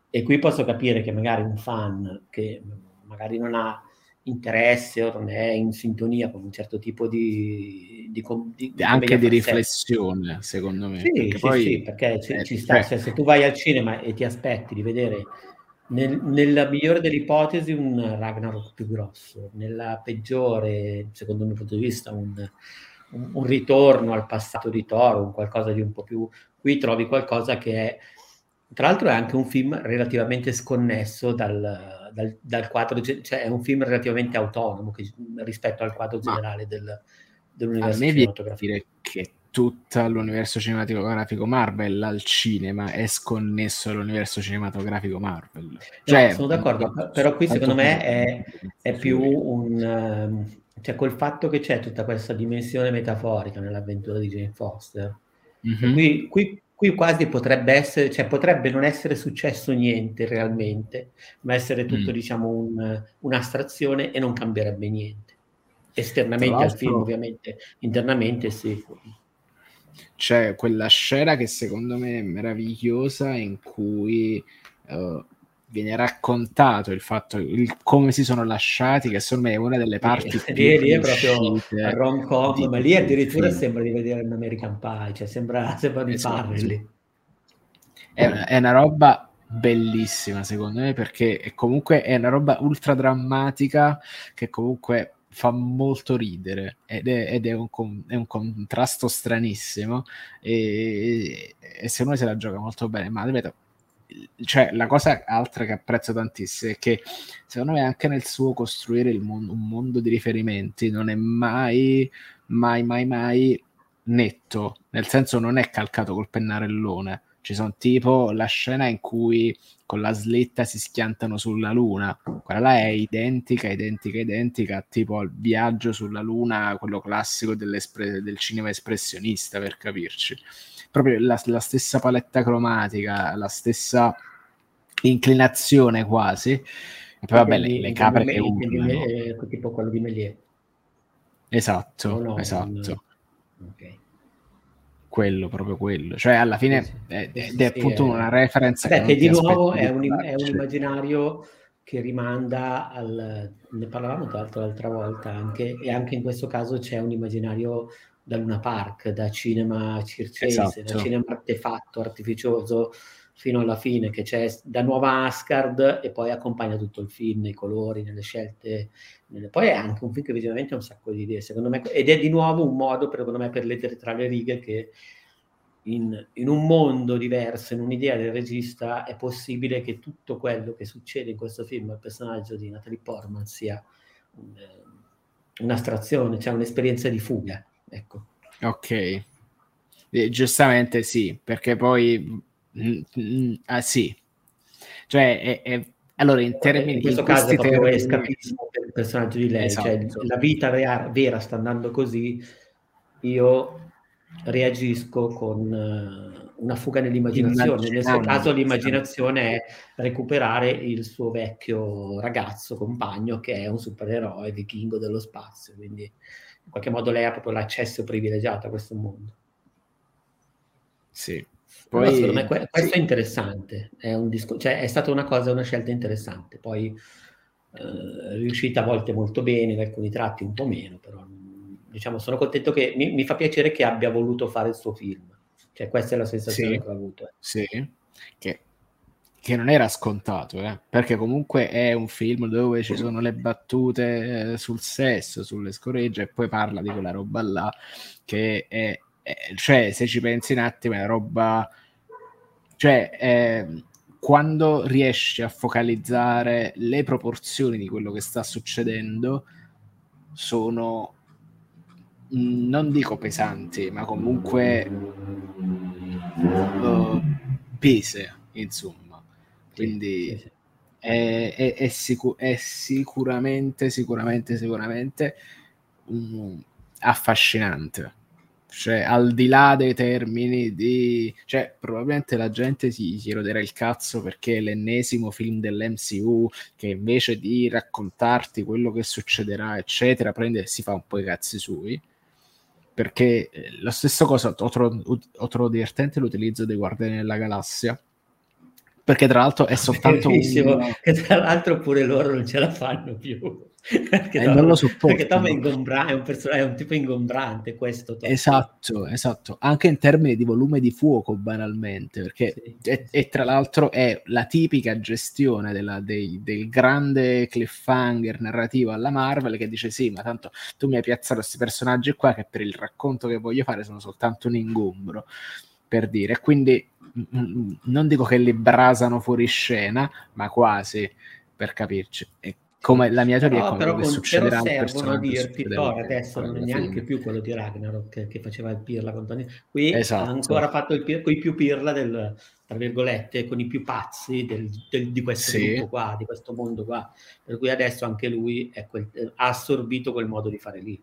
E qui posso capire che magari un fan che magari non ha interesse o non è in sintonia con un certo tipo di, di, di, di anche di riflessione secondo me sì, perché, sì, poi, sì, perché ci, eh, ci sta, cioè, se tu vai al cinema e ti aspetti di vedere nel, nella migliore delle ipotesi un Ragnarok più grosso, nella peggiore, secondo il mio punto di vista, un, un, un ritorno al passato di Thor, un qualcosa di un po' più... Qui trovi qualcosa che è... Tra l'altro è anche un film relativamente sconnesso dal, dal, dal quadro, cioè è un film relativamente autonomo che, rispetto al quadro generale del, dell'universo cinematografico. Tutto l'universo cinematografico Marvel al cinema è sconnesso all'universo cinematografico Marvel. Cioè, no, sono d'accordo, però qui secondo me è, è più un... Ehm, cioè col fatto che c'è tutta questa dimensione metaforica nell'avventura di Jane Foster, mm-hmm. qui, qui, qui, quasi potrebbe essere, cioè potrebbe non essere successo niente realmente, ma essere tutto mm. diciamo un, un'astrazione e non cambierebbe niente. Esternamente al film ovviamente, internamente sì c'è quella scena che secondo me è meravigliosa in cui uh, viene raccontato il fatto il, come si sono lasciati che secondo me è una delle parti sì, più lì è proprio rom com ma lì addirittura film. sembra di vedere un American Pie cioè sembra, sembra di esatto. farli è, è una roba bellissima secondo me perché comunque è una roba ultra drammatica che comunque fa molto ridere ed è, ed è, un, è un, contrasto stranissimo e, e secondo me se la gioca molto bene ma ripeto cioè la cosa altra che apprezzo tantissimo è che secondo me anche nel suo costruire mondo, un mondo di riferimenti non è mai mai mai mai netto nel senso non è calcato col pennarellone ci sono tipo la scena in cui con la slitta si schiantano sulla Luna. Quella là è identica, identica, identica, tipo al viaggio sulla Luna, quello classico del cinema espressionista, per capirci. Proprio la, la stessa paletta cromatica, la stessa inclinazione quasi. E poi vabbè, le, le capre che urlano. Tipo quello di Méliès. Esatto, no, esatto. Non... Ok quello, proprio quello. Cioè, alla fine sì, sì. È, ed è appunto una reference. Beh, che, di nuovo è un, è un, immaginario che rimanda al. Ne parlavamo tra l'altro l'altra volta anche, e anche in questo caso c'è un immaginario da Luna Park, da cinema circense, esatto. da cinema artefatto, artificioso fino alla fine, che c'è da nuova Asgard e poi accompagna tutto il film nei colori, nelle scelte. Nelle... Poi è anche un film che visivamente ha un sacco di idee, secondo me, ed è di nuovo un modo, secondo me, per lettere tra le righe che in, in, un mondo diverso, in un'idea del regista, è possibile che tutto quello che succede in questo film al personaggio di Natalie Portman sia un, un'astrazione, cioè un'esperienza di fuga. Ecco. Ok, eh, giustamente sì, perché poi Mm, mm, ah, sì, cioè è, è, allora in termini in questo caso è proprio termini... escapismo per il personaggio di lei, cioè, esatto. cioè la vita vera, vera, sta andando così, io reagisco con uh, una fuga nell'immaginazione. Nel suo caso l'immaginazione è recuperare il suo vecchio ragazzo, compagno, che è un supereroe vichingo dello spazio, quindi in qualche modo lei ha proprio l'accesso privilegiato a questo mondo. Sì. Poi, Però secondo me questo sì. è interessante, è, un disco, cioè, è stata una cosa, una scelta interessante, poi eh, riuscita a volte molto bene, in alcuni tratti un po' meno, però diciamo, sono contento che mi, mi, fa piacere che abbia voluto fare il suo film. Cioè, questa è la sensazione sì, che ho avuto. Eh. Sì, che, che, non era scontato, eh? perché comunque è un film dove ci sono le battute eh, sul sesso, sulle scoregge, e poi parla di quella roba là, che è, cioè, se ci pensi un attimo, è roba... Cioè, è, quando riesci a focalizzare le proporzioni di quello che sta succedendo, sono non dico pesanti, ma comunque uh, pese, insomma. Quindi sì, sì, sì. È, è, è, sicu- è, sicuramente, sicuramente, sicuramente um, affascinante. Cioè, al di là dei termini di... Cioè, probabilmente la gente si, si roderà il cazzo perché è l'ennesimo film dell'MCU che invece di raccontarti quello che succederà, eccetera, prende e si fa un po' i cazzi sui perché eh, la stessa cosa ho, trovato, ho trovato divertente l'utilizzo dei Guardiani della Galassia. Perché tra l'altro è soltanto un... che tra l'altro pure loro non ce la fanno più perché, eh, non lo sopporto, perché Tom è, ingombra- è, un è un tipo ingombrante questo Tom. esatto esatto anche in termini di volume di fuoco banalmente perché sì. e, e, tra l'altro è la tipica gestione della, dei, del grande cliffhanger narrativo alla Marvel che dice sì ma tanto tu mi hai piazzato questi personaggi qua che per il racconto che voglio fare sono soltanto un ingombro per dire quindi non dico che li brasano fuori scena ma quasi per capirci e come la mia teoria no, è come però, succederà però servono dirti Thor adesso non è neanche più quello di Ragnarok che, che faceva il pirla con Tony qui esatto. ha ancora fatto il pirla con i più pirla del tra virgolette con i più pazzi del, del, di questo sì. gruppo qua di questo mondo qua per cui adesso anche lui quel, ha assorbito quel modo di fare lì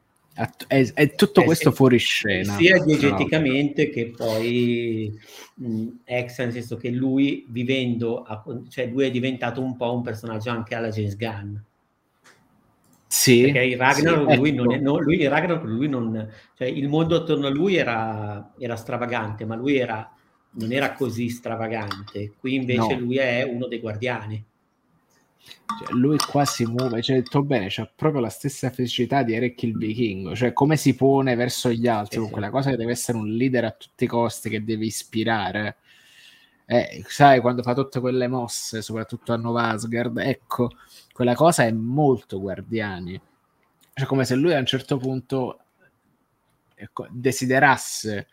è, è tutto eh, questo fuori scena. Sia diegeticamente no. che poi mh, extra, nel senso che lui vivendo, a, cioè lui è diventato un po' un personaggio anche alla James Gunn. Sì, perché il Ragnarok, sì, lui, ecco. non è, no, lui, il Ragnarok lui non, cioè il mondo attorno a lui era, era stravagante, ma lui era, non era così stravagante. Qui invece no. lui è uno dei guardiani. Cioè, lui qua si muove, cioè detto bene, c'ha proprio la stessa felicità di Eric il vichingo, cioè come si pone verso gli altri, con quella cosa che deve essere un leader a tutti i costi, che deve ispirare. Eh, sai, quando fa tutte quelle mosse, soprattutto a Nova Asgard, ecco, quella cosa è molto guardiani. Cioè, come se lui a un certo punto ecco, desiderasse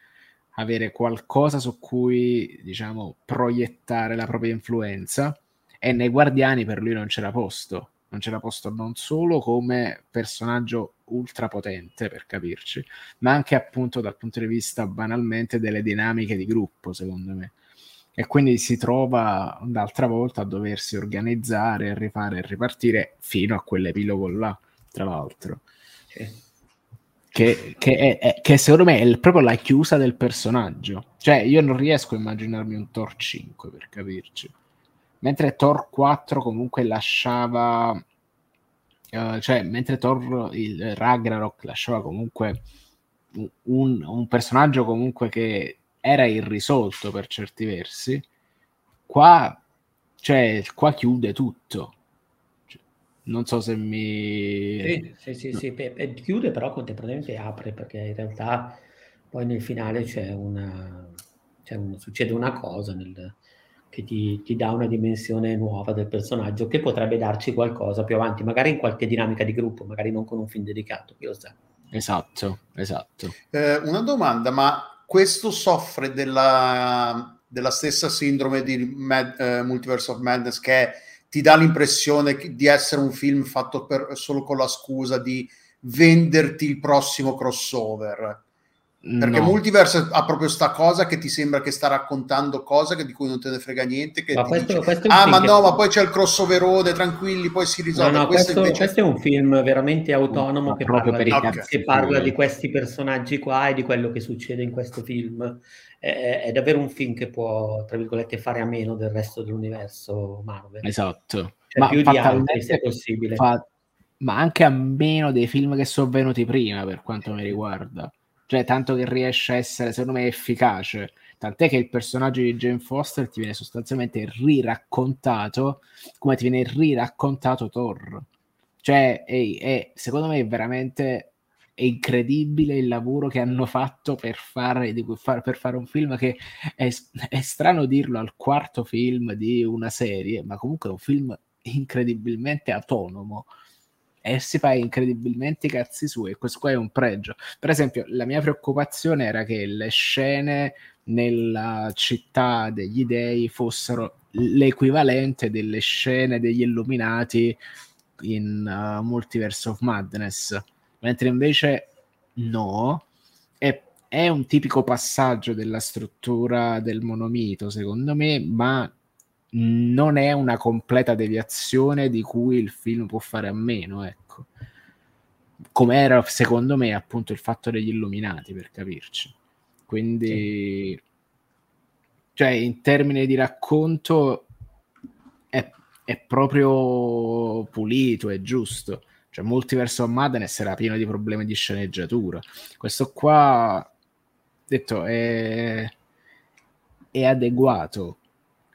avere qualcosa su cui, diciamo, proiettare la propria influenza e nei Guardiani per lui non c'era posto. Non c'era posto non solo come personaggio ultra potente, per capirci, ma anche appunto dal punto di vista banalmente delle dinamiche di gruppo, secondo me. E quindi si trova d'altra volta a doversi organizzare, rifare e ripartire fino a quell'epilogo là, tra l'altro. Che, che, è, è, che, secondo me è proprio la chiusa del personaggio. Cioè, io non riesco a immaginarmi un Thor 5 per capirci mentre Thor 4 comunque lasciava uh, cioè mentre Thor il Ragnarok lasciava comunque un, un, personaggio comunque che era irrisolto per certi versi qua cioè qua chiude tutto cioè, non so se mi sì sì sì, no. sì. chiude però contemporaneamente apre perché in realtà poi nel finale c'è una, c'è un, succede una cosa nel, che ti, ti, dà una dimensione nuova del personaggio che potrebbe darci qualcosa più avanti, magari in qualche dinamica di gruppo, magari non con un film dedicato, chi lo sa. Esatto, esatto. Eh, una domanda, ma questo soffre della, della stessa sindrome di Mad, uh, Multiverse of Madness che ti dà l'impressione di essere un film fatto per, solo con la scusa di venderti il prossimo crossover? Perché no. Multiverse ha proprio sta cosa che ti sembra che sta raccontando cose di cui non te ne frega niente. Che ma questo, dice, questo ah, ma no, ma poi c'è il crossoverone, tranquilli, poi si risolve. No, no, questo, questo, invece... questo, è un film veramente autonomo che parla, di, okay. che parla di questi personaggi qua e di quello che succede in questo film. È, è, davvero un film che può, tra virgolette, fare a meno del resto dell'universo Marvel. Esatto. Cioè, ma più di altri se possibile. Fa... Ma anche a meno dei film che sono venuti prima, per quanto mi riguarda cioè tanto che riesce a essere secondo me efficace. Tant'è che il personaggio di Jane Foster ti viene sostanzialmente riraccontato come ti viene riraccontato Thor. Cioè è, è, secondo me è veramente è incredibile il lavoro che hanno fatto per fare, per fare un film che è, è strano dirlo al quarto film di una serie ma comunque è un film incredibilmente autonomo e si fa incredibilmente i cazzi suoi e questo qua è un pregio. Per esempio, la mia preoccupazione era che le scene nella città degli dei fossero l'equivalente delle scene degli illuminati in uh, Multiverse of Madness, mentre invece no, è, è un tipico passaggio della struttura del monomito, secondo me, ma non è una completa deviazione di cui il film può fare a meno, ecco. Come era secondo me appunto il fatto degli illuminati, per capirci. Quindi, sì. cioè, in termini di racconto è, è proprio pulito, è giusto. Cioè, Multiverse of Madness era pieno di problemi di sceneggiatura. Questo qua, detto, è, è adeguato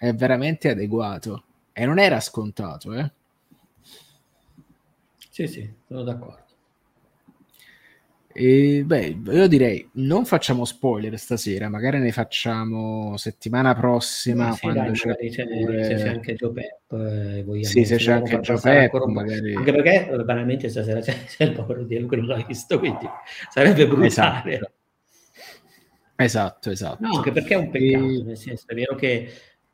è veramente adeguato e non era scontato, eh? Sì, sì, sono d'accordo. E beh, io direi non facciamo spoiler stasera, magari ne facciamo settimana prossima. Sì, quando dai, c'è, pure... c'è, anche Joe Pep. Eh, sì, se c'è anche Joe Pep, magari... anche perché banalmente stasera c'è, c'è il povero Dio che non l'ha visto, quindi sarebbe brutale. Esatto, esatto. esatto. No, anche perché è un peccato, e... nel senso è vero che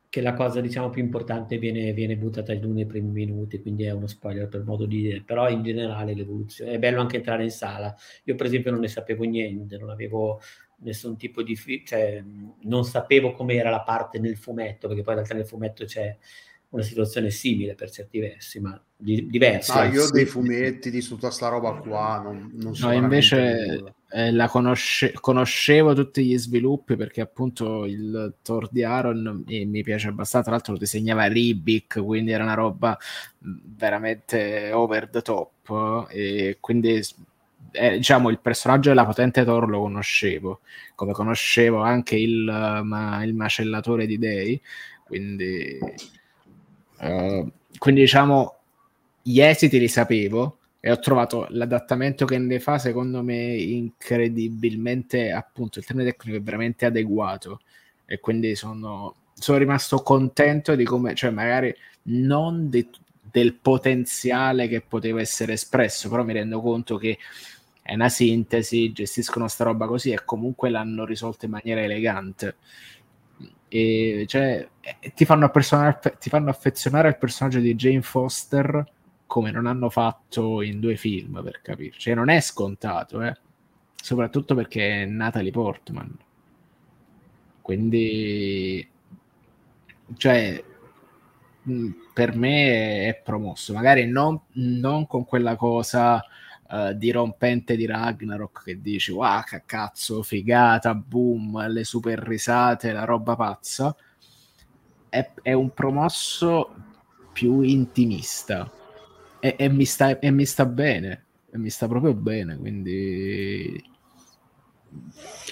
che la cosa diciamo più importante viene, viene buttata giù nei primi minuti, quindi è uno spoiler per modo di dire, però in generale l'evoluzione è bello anche entrare in sala. Io per esempio non ne sapevo niente, non avevo nessun tipo di fi- cioè non sapevo com'era la parte nel fumetto, perché poi in realtà nel fumetto c'è una situazione simile per certi versi, ma di- diversa. Ah, io ho dei fumetti di tutta sta roba qua, non, non so. No, invece eh, la conosce- conoscevo tutti gli sviluppi perché appunto il Thor di Aaron mi, mi piace abbastanza, tra l'altro lo disegnava Ribic, quindi era una roba veramente over the top. E quindi eh, diciamo il personaggio della potente Thor lo conoscevo, come conoscevo anche il, ma, il macellatore di dei, quindi, uh, quindi diciamo gli esiti li sapevo e ho trovato l'adattamento che ne fa secondo me incredibilmente appunto il termine tecnico è veramente adeguato. E quindi sono, sono rimasto contento di come cioè magari non de, del potenziale che poteva essere espresso però mi rendo conto che è una sintesi gestiscono sta roba così e comunque l'hanno risolta in maniera elegante. E cioè ti fanno, ti fanno affezionare al personaggio di Jane Foster come non hanno fatto in due film, per capirci. Cioè, non è scontato, eh? soprattutto perché è Natalie Portman. Quindi, cioè, per me è promosso. Magari non, non con quella cosa uh, dirompente di Ragnarok che dici, wow, cazzo, figata, boom, le super risate, la roba pazza. È, è un promosso più intimista e, e, mi sta, e mi sta bene, e mi sta proprio bene, quindi...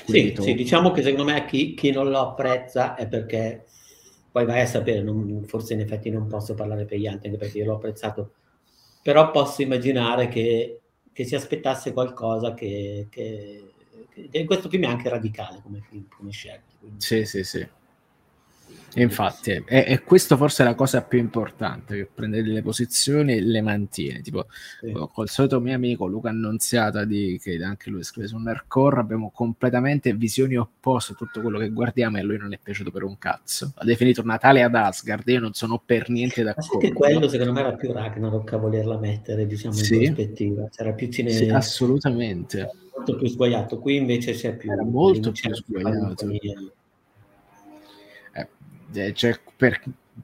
quindi sì, sì, diciamo che secondo me chi, chi, non lo apprezza è perché poi vai a sapere, non, forse in effetti non posso parlare per gli altri, anche perché io l'ho apprezzato, però posso immaginare che, che si aspettasse qualcosa che, che, questo film è anche radicale come, film, come scelta. Quindi. Sì, sì, sì. Infatti, e, e, questo forse è la cosa più importante, che prende delle posizioni e le mantiene. Tipo, sì. col solito mio amico Luca Annunziata, di, che anche lui scrive su Nerdcore, abbiamo completamente visioni opposte a tutto quello che guardiamo e a lui non è piaciuto per un cazzo. Ha definito Natale ad Asgard, io non sono per niente d'accordo. Ma quello secondo me era più Ragnarok a volerla mettere, diciamo, in sì. prospettiva. C'era più cine... Sì, assolutamente. Molto più sbagliato. Qui invece c'è più... Era molto più sbagliato. Eh, cioè, per,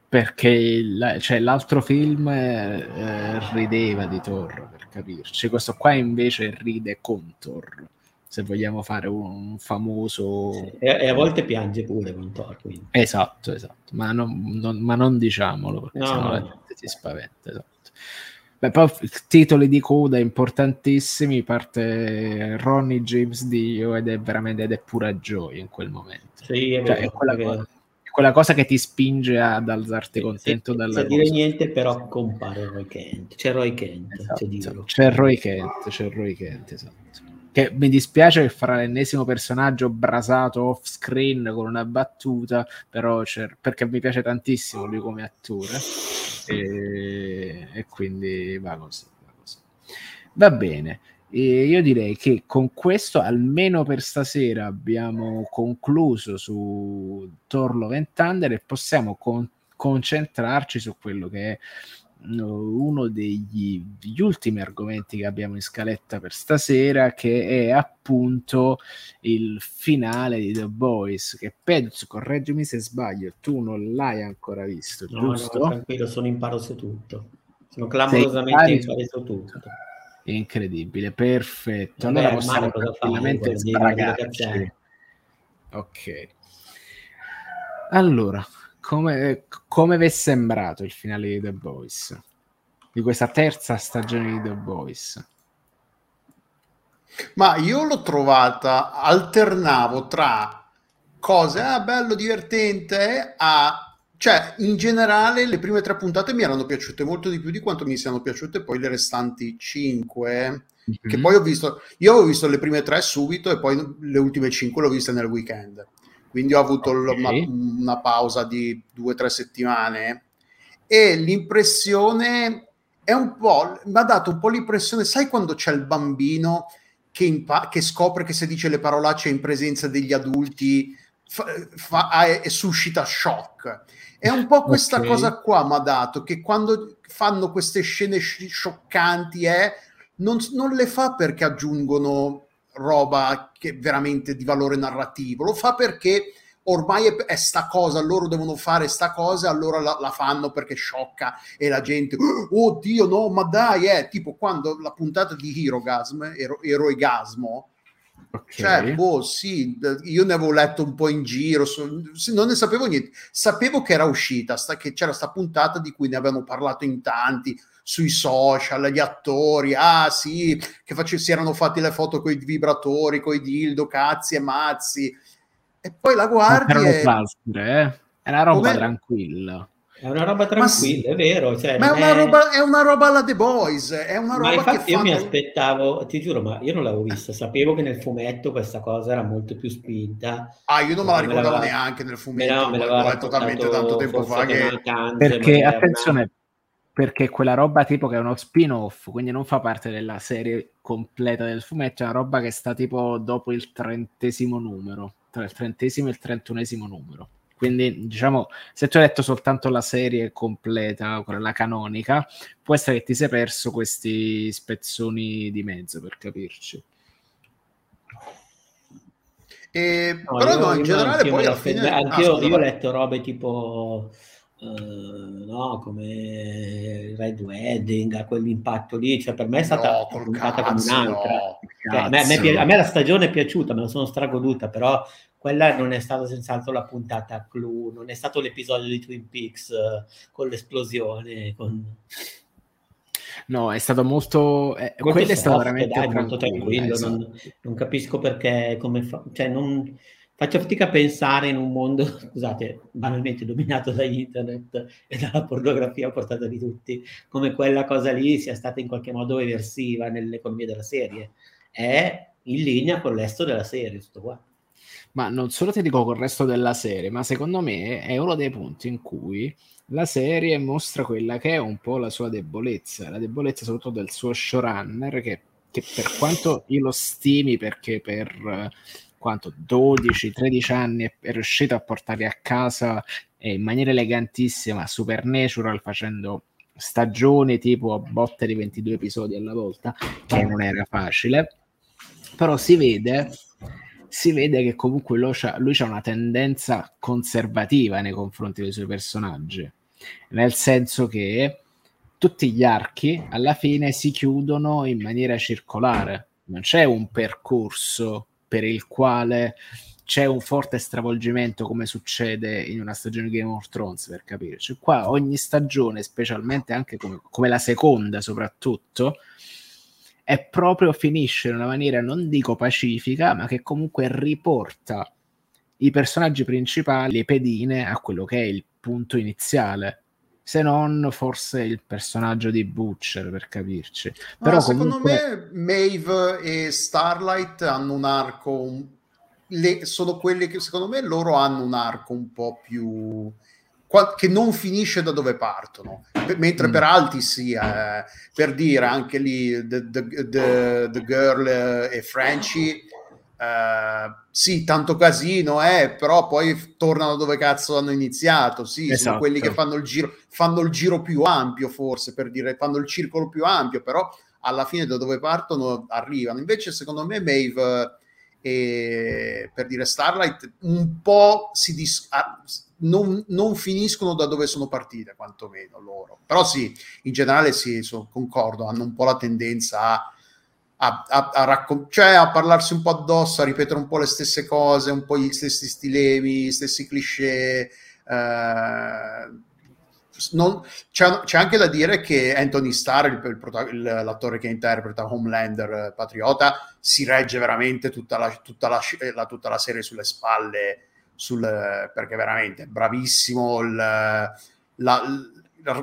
perché la, cioè, l'altro film eh, rideva di Thor, per capirci. Questo qua invece ride con Thor, se vogliamo fare un, famoso... Sì, e, e, a volte piange pure con Thor. Quindi. Esatto, esatto, ma non, non, ma non diciamolo, perché no, sennò no. la gente si spaventa. Esatto. Beh, poi titoli di coda importantissimi, parte Ronnie James Dio ed è veramente ed è pura gioia in quel momento. Sì, è, cioè, vero, è quella cosa quella cosa che ti spinge ad alzarti contento dalla senza dire niente però compare Roy Kent. C'è Roy Kent esatto, c'è, c'è Roy Kent c'è Roy Kent esatto che mi dispiace che farà l'ennesimo personaggio brasato off screen con una battuta però perché mi piace tantissimo lui come attore e, e quindi va così, va così. Va bene e io direi che con questo, almeno per stasera, abbiamo concluso su and Thunder e possiamo con- concentrarci su quello che è uno degli ultimi argomenti che abbiamo in scaletta per stasera, che è appunto il finale di The Boys. Che Pedro, correggimi se sbaglio, tu non l'hai ancora visto, no, giusto? No, tranquillo, sono in paro su tutto. Sono clamorosamente in paro su tutto incredibile, perfetto. Vabbè, allora possiamo tranquillamente sbragarci. Ok. Allora, come, come vi è sembrato il finale di The Boys? Di questa terza stagione di The Boys? Ma io l'ho trovata, alternavo tra cose, ah, bello, divertente, a cioè, in generale, le prime tre puntate mi erano piaciute molto di più di quanto mi siano piaciute poi le restanti cinque. Mm-hmm. Che poi ho visto, io ho visto le prime tre subito e poi le ultime cinque le ho viste nel weekend. Quindi ho avuto okay. una, una pausa di due o tre settimane e l'impressione è un po', mi ha dato un po' l'impressione, sai quando c'è il bambino che, impa- che scopre che se dice le parolacce in presenza degli adulti fa, fa, è, suscita shock. È un po' questa okay. cosa qua mi ha dato, che quando fanno queste scene scioccanti eh, non, non le fa perché aggiungono roba che veramente di valore narrativo, lo fa perché ormai è, è, sta cosa, loro devono fare sta cosa, allora la, la, fanno perché sciocca e la gente, oh Dio no, ma dai, eh, tipo quando la puntata di Herogasm, ero, Eroigasmo, Okay. Cioè, boh, sì, io ne avevo letto un po' in giro, so, non ne sapevo niente. Sapevo che era uscita, sta, che c'era sta puntata di cui ne avevano parlato in tanti sui social, gli attori, ah sì, che face, si erano fatti le foto con i vibratori, con i dildo, cazzi e mazzi. E poi la guardi e... eh? È una roba Come... tranquilla. È una roba tranquilla, sì. è vero. Cioè, ma è una, è... Roba, è una, roba, alla The Boys. È una roba ma infatti che io fanno... mi aspettavo, ti giuro, ma io non l'avevo vista. Sapevo che nel fumetto questa cosa era molto più spinta. Ah, io non me la ricordavo me neanche nel fumetto. No, me l'ho letto talmente tanto tempo fa che... Perché, attenzione, perché quella roba tipo che è uno spin-off, quindi non fa parte della serie completa del fumetto, è una roba che sta tipo dopo il trentesimo numero, tra il trentesimo e il trentunesimo numero. Quindi, diciamo, se tu hai letto soltanto la serie completa, quella canonica, può essere che ti sei perso questi spezzoni di mezzo, per capirci. E, no, però no, in generale poi alla fine... Anch'io ah, io ho letto robe tipo... Uh, no, come Red Wedding, a quell'impatto lì, cioè per me è stata no, puntata come un'altra. No, cioè, a, me, a, me, a, me, la stagione è piaciuta, me la sono stragoduta, però quella non è stata senz'altro la puntata clou, non è stato l'episodio di Twin Peaks uh, con l'esplosione. Con... No, è stato molto. Eh, molto quello è stato veramente dai, molto tranquillo. Esatto. Non, non, capisco perché. Come fa... cioè, non... Faccio fatica a pensare in un mondo, scusate, banalmente dominato da internet e dalla pornografia a portata di tutti, come quella cosa lì sia stata in qualche modo eversiva nell'economia della serie. È in linea con l'esto della serie, tutto qua. Ma non solo ti dico col resto della serie, ma secondo me è uno dei punti in cui la serie mostra quella che è un po' la sua debolezza, la debolezza soprattutto del suo showrunner che, che per quanto io lo stimi perché per uh, quanto 12-13 anni è riuscito a portare a casa eh, in maniera elegantissima Supernatural facendo stagioni tipo a botte di 22 episodi alla volta, che non era facile, però si vede si vede che comunque lui ha una tendenza conservativa nei confronti dei suoi personaggi nel senso che tutti gli archi alla fine si chiudono in maniera circolare, non c'è un percorso per il quale c'è un forte stravolgimento come succede in una stagione di Game of Thrones per capirci. Qua ogni stagione, specialmente anche come, come la seconda soprattutto, è proprio finisce in una maniera non dico pacifica, ma che comunque riporta i personaggi principali, le pedine, a quello che è il punto iniziale se non forse il personaggio di Butcher per capirci. Però no, comunque... secondo me Maeve e Starlight hanno un arco le, sono quelli che secondo me loro hanno un arco un po' più che non finisce da dove partono, mentre mm. per altri sì, eh, per dire anche lì The, the, the, the Girl e Frenchy Uh, sì, tanto casino, eh, però poi tornano dove cazzo hanno iniziato. Sì, esatto. sono quelli che fanno il, giro, fanno il giro più ampio, forse per dire, fanno il circolo più ampio, però alla fine da dove partono arrivano. Invece, secondo me, Maeve e per dire Starlight un po' si dis- ah, non, non, finiscono da dove sono partite, quantomeno loro. Però sì, in generale sì, sono, concordo, hanno un po' la tendenza a a, a, a, raccon- cioè a parlarsi un po' addosso, a ripetere un po' le stesse cose, un po' gli stessi stilemi, gli stessi cliché. Eh, non, c'è, c'è, anche da dire che Anthony Starr, il, il, l'attore che interpreta Homelander eh, Patriota, si regge veramente tutta la, tutta la, la, tutta la serie sulle spalle, sul, perché veramente bravissimo. Il, la,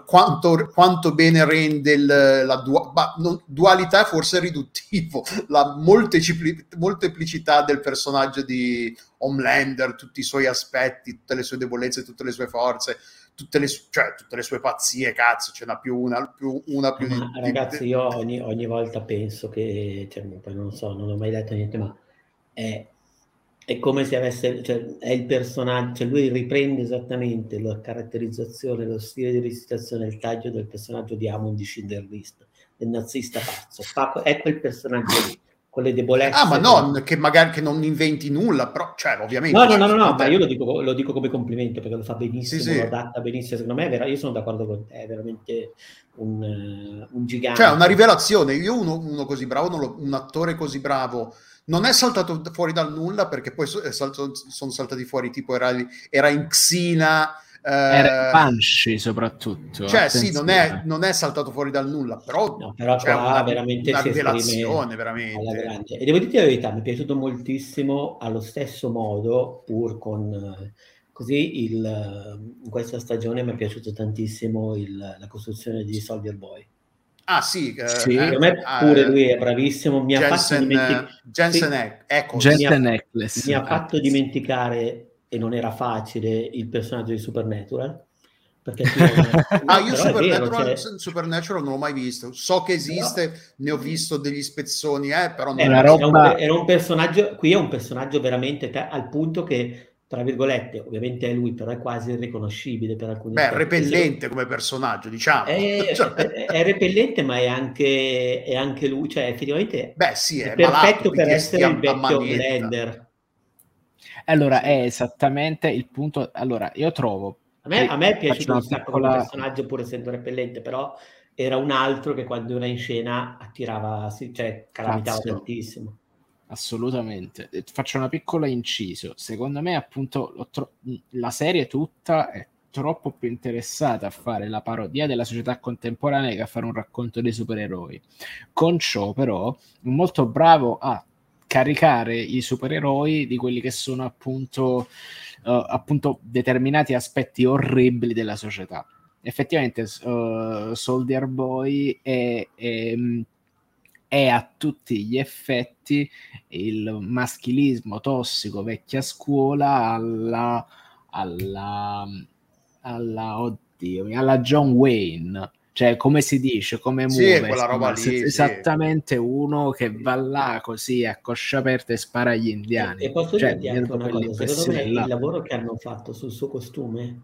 quanto, quanto, bene rende il, la du- bah, non, dualità, forse riduttivo, la moltepli- molteplicità del personaggio di Homelander, tutti i suoi aspetti, tutte le sue debolezze, tutte le sue forze, tutte le, cioè, tutte le sue pazzie, cazzo, ce n'ha più una più, una più di, Ragazzi, io ogni, ogni, volta penso che, cioè, non so, non ho mai detto niente, ma è è come se avesse, cioè, è il personaggio, cioè lui riprende esattamente la caratterizzazione, lo stile di recitazione, il taglio del personaggio di Amon di Schindler List, del nazista pazzo, Fa, è quel personaggio lì, con le debolezze. Ah, ma no, che magari che non inventi nulla, però, cioè, ovviamente. No, no, no, no, no ma io lo dico, lo dico, come complimento perché lo fa benissimo, sì, sì. lo adatta benissimo. Secondo me, è vera, io sono d'accordo con te, è veramente un, un gigante. Cioè, una rivelazione. Io, uno, uno così bravo, lo, un attore così bravo non è saltato fuori dal nulla perché poi salto, sono saltati fuori tipo era, era in Xina eh, era Banshee soprattutto cioè attenzione. sì non è, non è, saltato fuori dal nulla però, no, però c'è una, veramente una rivelazione veramente. e devo dire la verità mi è piaciuto moltissimo allo stesso modo pur con così il, in questa stagione mi è piaciuto tantissimo il, la costruzione di Soldier Boy Ah sì, eh, sì. Eh, per me pure lui è bravissimo, mi Jensen, ha fatto dimenticare Jensen sì. ecco, Jensen mi, ha, mi ha fatto dimenticare e non era facile il personaggio di Supernatural perché ah, io Supernatural, vero, cioè... Supernatural, non l'ho mai visto. So che esiste, però... ne ho visto degli spezzoni, eh, però non era, roba... era, un, era un personaggio. Qui è un personaggio veramente al punto che tra virgolette, ovviamente è lui, però è quasi irriconoscibile per alcuni Beh, è repellente come personaggio, diciamo. È, cioè... è, è, repellente, ma è anche, è anche lui, cioè effettivamente Beh, sì, è, perfetto per essere il vecchio Blender. Allora, è esattamente il punto. Allora, io trovo. A me, a me è piaciuto un sacco piccola... come personaggio, pur essendo repellente, però era un altro che quando era in scena attirava, cioè calamitava Cazzo. tantissimo assolutamente. Faccio una piccola inciso. Secondo me, appunto, tro- la serie tutta è troppo più interessata a fare la parodia della società contemporanea che a fare un racconto dei supereroi. Con ciò, però, molto bravo a caricare i supereroi di quelli che sono appunto, uh, appunto determinati aspetti orribili della società. Effettivamente, uh, Soldier Boy è, è è a tutti gli effetti il maschilismo tossico vecchia scuola alla, alla, alla, oddio, alla John Wayne cioè come si dice, come sì, muove, quella roba lì, esattamente sì. uno che va là così a coscia aperta e spara agli indiani. E, e posso cioè, dirti anche una cosa, secondo me là. il lavoro che hanno fatto sul suo costume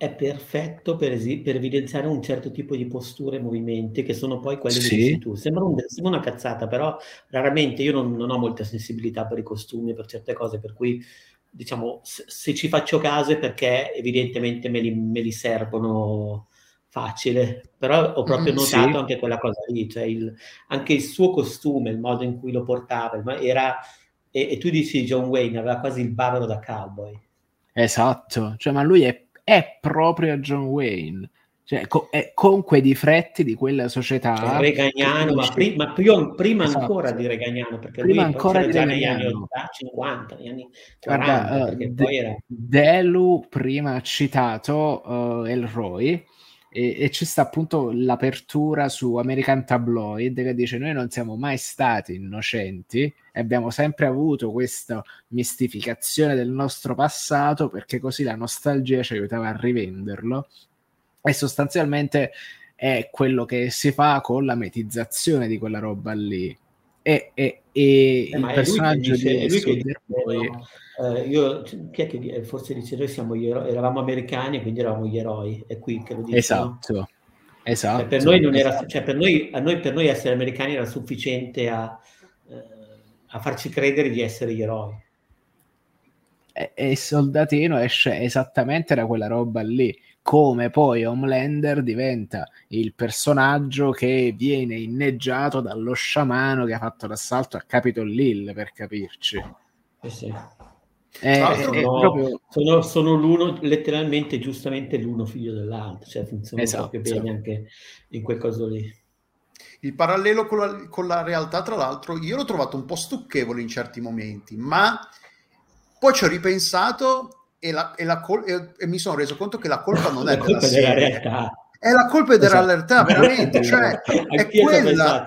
è perfetto per, esi- per, evidenziare un certo tipo di posture e movimenti che sono poi quelli sì. che dici tu. Sembra, un, sembra, una cazzata, però raramente io non, non, ho molta sensibilità per i costumi, per certe cose, per cui diciamo se, se ci faccio caso è perché evidentemente me li, me li servono facile, però ho proprio mm, notato sì. anche quella cosa lì, cioè il, anche il suo costume, il modo in cui lo portava, era, e, e, tu dici John Wayne aveva quasi il barbaro da cowboy. Esatto, cioè, ma lui è, è proprio John Wayne. Cioè, co- è con quei difretti di quella società. Cioè, Regagnano, ma, pri- ma più, prima esatto. ancora di Regagnano, perché prima lui ancora di già negli anni 80, 50, negli anni 40. Guarda, uh, De- era... Delu prima ha citato uh, Elroy, e, e ci sta appunto l'apertura su American Tabloid che dice noi non siamo mai stati innocenti e abbiamo sempre avuto questa mistificazione del nostro passato perché così la nostalgia ci aiutava a rivenderlo. E sostanzialmente è quello che si fa con la metizzazione di quella roba lì. E, e, e eh, il personaggio dice, di Soldier Boy no eh, io, chi è che forse dice noi siamo gli eroi, eravamo americani quindi eravamo gli eroi, è qui che lo dice. Esatto, esatto. Cioè, per noi non era, esatto. cioè, per noi, noi, per noi essere americani era sufficiente a, eh, a farci credere di essere gli eroi. E, e Soldatino esce esattamente da quella roba lì come poi Homelander diventa il personaggio che viene inneggiato dallo sciamano che ha fatto l'assalto a Capitol Hill per capirci. Eh sì. Eh, sono, proprio... sono, sono, l'uno, letteralmente, giustamente l'uno figlio dell'altro, cioè funziona esatto. proprio bene anche in quel caso lì. Il parallelo con la, con la, realtà, tra l'altro, io l'ho trovato un po' stucchevole in certi momenti, ma poi ci ho ripensato e, la, e, la col- e, e mi sono reso conto che la colpa non è della serie. realtà. È la colpa della esatto. realtà, veramente. cioè, è quella,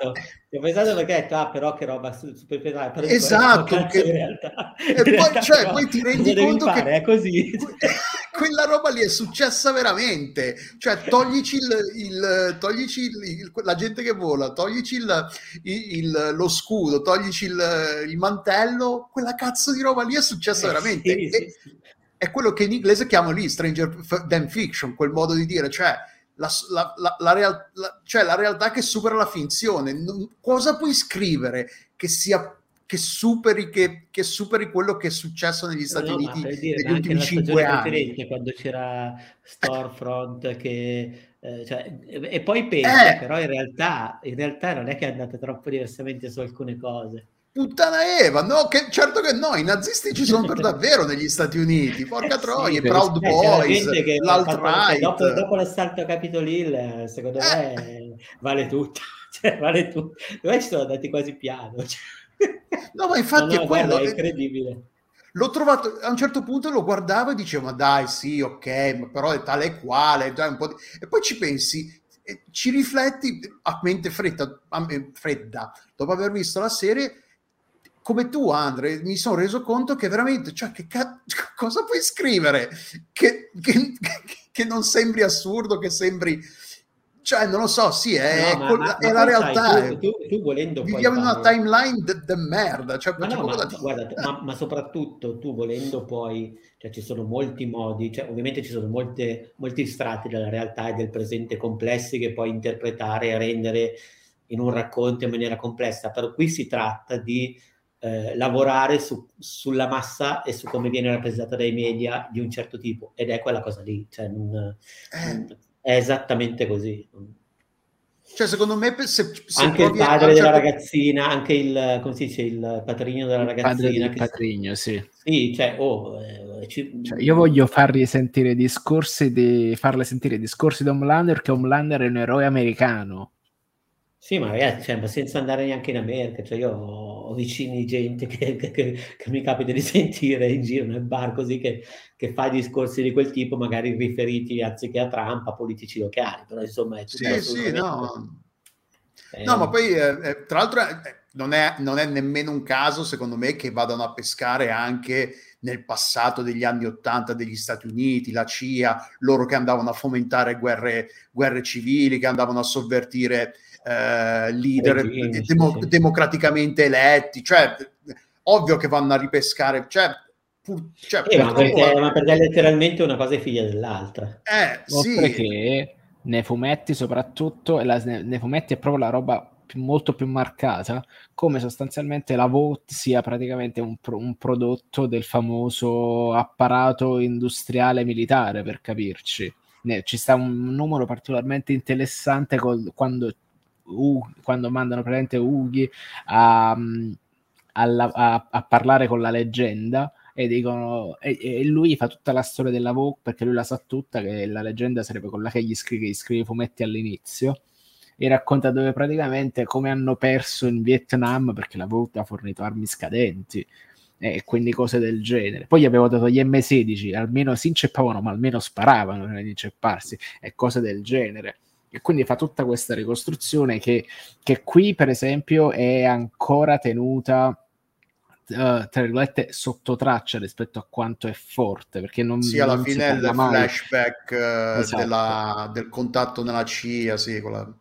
ho pensato perché detto, ah, però che roba super pesante. Esatto. Che... Realtà, e poi, realtà, cioè, poi ti rendi conto fare, che è così. quella roba lì è successa veramente. Cioè, toglici, il, il toglici il, la gente che vola, toglici il, lo scudo, toglici il, mantello, quella cazzo di roba lì è successa eh, veramente. Sì, e, sì. È quello che in inglese chiamano lì Stranger Than Fiction, quel modo di dire, cioè la, la, la, real, cioè la realtà che supera la finzione. Non, cosa puoi scrivere che sia che superi, che, che superi quello che è successo negli Stati no, Uniti dire, negli ultimi cinque anni? Quando c'era Storefront che eh, cioè, e poi pensa, eh, però in realtà, in realtà non è che è andata troppo diversamente su alcune cose. Puttana Eva, no, che, certo che no, i nazisti ci sono per davvero negli Stati Uniti, porca troia, sì, Proud Boys, l'alt-right. Dopo, dopo, l'assalto a Capitol Hill, secondo eh. me vale tutto, cioè, vale tutto. Dove ci sono andati quasi piano. Cioè. No, ma infatti no, no, è quello. Guarda, è incredibile. L'ho trovato, a un certo punto lo guardavo e dicevo, ma dai, sì, ok, però è tale e quale, dai, di... e poi ci pensi, ci rifletti a mente fredda, a fredda, dopo aver visto la serie come tu, Andre, mi sono reso conto che veramente, cioè, che ca- cosa puoi scrivere che, che, che, non sembri assurdo, che sembri, cioè, non lo so, sì, è, no, ma, ma, è ma la realtà. Sai, tu, tu, tu viviamo in una timeline de, merda. Cioè, ma, no, ma, guarda, ma, soprattutto tu volendo poi, cioè, ci sono molti modi, cioè, ovviamente ci sono molte, molti strati della realtà e del presente complessi che puoi interpretare e rendere in un racconto in maniera complessa, però qui si tratta di eh, lavorare su, sulla massa e su come viene rappresentata dai media di un certo tipo ed è quella cosa lì, cioè, non, eh. è esattamente così. Cioè, secondo me, se, se anche il padre della certo... ragazzina, anche il, come si dice, il patrigno della ragazzina. Il patrigno, sì. Sì, cioè, oh, eh, ci... cioè, io voglio fargli sentire discorsi di, farle sentire discorsi di Homelander, che Homelander è un eroe americano. Sì, ma ragazzi, cioè, ma senza andare neanche in America, cioè io ho vicini di gente che, che, che, che, mi capita di sentire in giro nel bar così che, che fa discorsi di quel tipo, magari riferiti anziché a Trump, a politici locali, però insomma è tutto Sì, sì, no. Eh... No, ma poi, eh, eh tra l'altro, eh, non è, non è nemmeno un caso, secondo me, che vadano a pescare anche nel passato degli anni Ottanta degli Stati Uniti, la CIA, loro che andavano a fomentare guerre, guerre civili, che andavano a sovvertire eh, leader Regini, demo- sì. democraticamente eletti, cioè ovvio che vanno a ripescare, cioè, pur, cioè eh, ma, perché, ma, perché, letteralmente una cosa è figlia dell'altra. Eh, sì. Perché nei fumetti soprattutto, la, nei fumetti è proprio la roba molto più marcata, come sostanzialmente la VOT sia praticamente un, pro- un, prodotto del famoso apparato industriale militare, per capirci. Ne- ci sta un numero particolarmente interessante col- quando, uh, quando mandano praticamente Ughi a, a, a, a parlare con la leggenda e dicono e, e, lui fa tutta la storia della Vogue perché lui la sa tutta che la leggenda sarebbe quella che gli scrive, gli scrive i fumetti all'inizio e racconta dove praticamente come hanno perso in Vietnam perché la Vogue ha fornito armi scadenti e quindi cose del genere. Poi gli avevo dato gli M16, almeno si inceppavano, ma almeno sparavano prima di incepparsi e cose del genere. E quindi fa tutta questa ricostruzione che, che qui, per esempio, è ancora tenuta uh, tra virgolette sotto traccia rispetto a quanto è forte perché non sì alla non fine il flashback uh, esatto. della, del contatto nella CIA sì quella...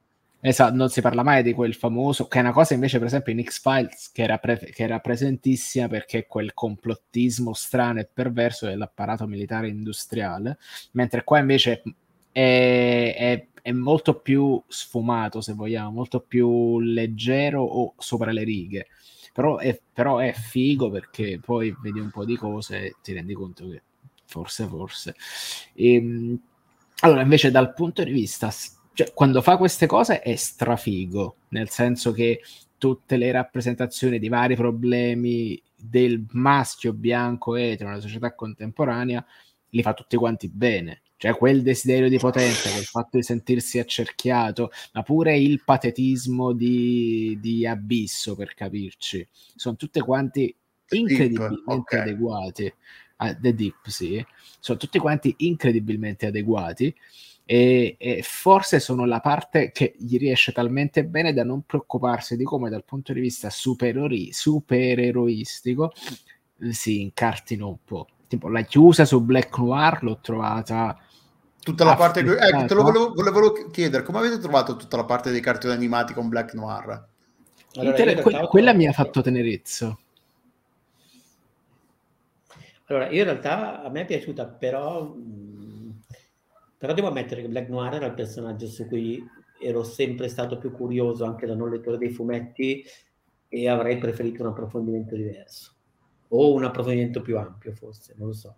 esatto non si parla mai di quel famoso che è una cosa invece per esempio in X-Files che era, pre- che era presentissima perché quel complottismo strano e perverso dell'apparato militare industriale mentre qua invece è, è, è, molto più sfumato, se vogliamo, molto più leggero o sopra le righe però è, però è figo perché poi vedi un po' di cose e ti rendi conto che forse, forse. E, ehm, allora, invece, dal punto di vista, cioè, quando fa queste cose è strafigo, nel senso che tutte le rappresentazioni di vari problemi del maschio bianco etero nella società contemporanea li fa tutti quanti bene cioè quel desiderio di potenza, quel fatto di sentirsi accerchiato, ma pure il patetismo di, di Abisso, per capirci, sono tutte quanti incredibilmente Deep, okay. adeguati. Ah, The Deep, sì, sono tutti quanti incredibilmente adeguati. E, e, forse sono la parte che gli riesce talmente bene da non preoccuparsi di come dal punto di vista superori, supereroistico si incartino un po'. Tipo la chiusa su Black Noir l'ho trovata Tutta la parte... Ecco, te lo volevo, volevo, chiedere, come avete trovato tutta la parte dei cartoni animati con Black Noir? Allora, que- quella mi ha fatto tenerezza. Allora, io in realtà a me è piaciuta, però, però devo ammettere che Black Noir era il personaggio su cui ero sempre stato più curioso anche da non lettore dei fumetti e avrei preferito un approfondimento diverso o un approfondimento più ampio forse, non lo so.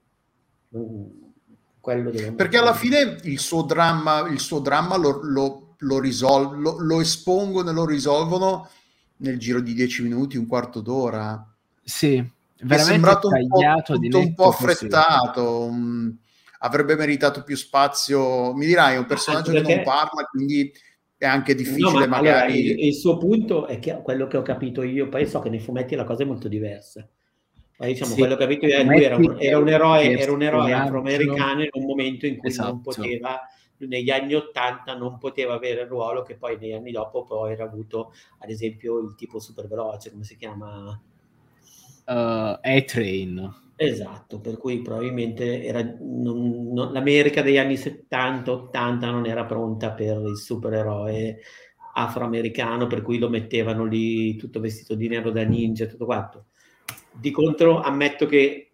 Quello Perché alla fine il suo dramma, il suo dramma lo, lo, lo, risol- lo, lo espongono e lo risolvono nel giro di dieci minuti, un quarto d'ora. Sì, veramente è sembrato un po', tutto un po' affrettato. Um, avrebbe meritato più spazio. Mi dirai, è un personaggio perché... che non parla, quindi è anche difficile no, ma magari... Allora, il, il, suo punto è che quello che ho capito io, poi so che nei fumetti la cosa è molto diversa. Ma diciamo, sì. quello che capito io, lui era un, era un eroe, era un eroe afroamericano in un momento in cui esatto. non poteva, negli anni Ottanta non poteva avere il ruolo che poi negli anni dopo poi era avuto, ad esempio, il tipo super veloce, come si chiama? Uh, A-Train. Esatto, per cui probabilmente era, non, non, l'America degli anni 70-80 non era pronta per il supereroe afroamericano, per cui lo mettevano lì tutto vestito di nero da ninja, tutto quanto di contro ammetto che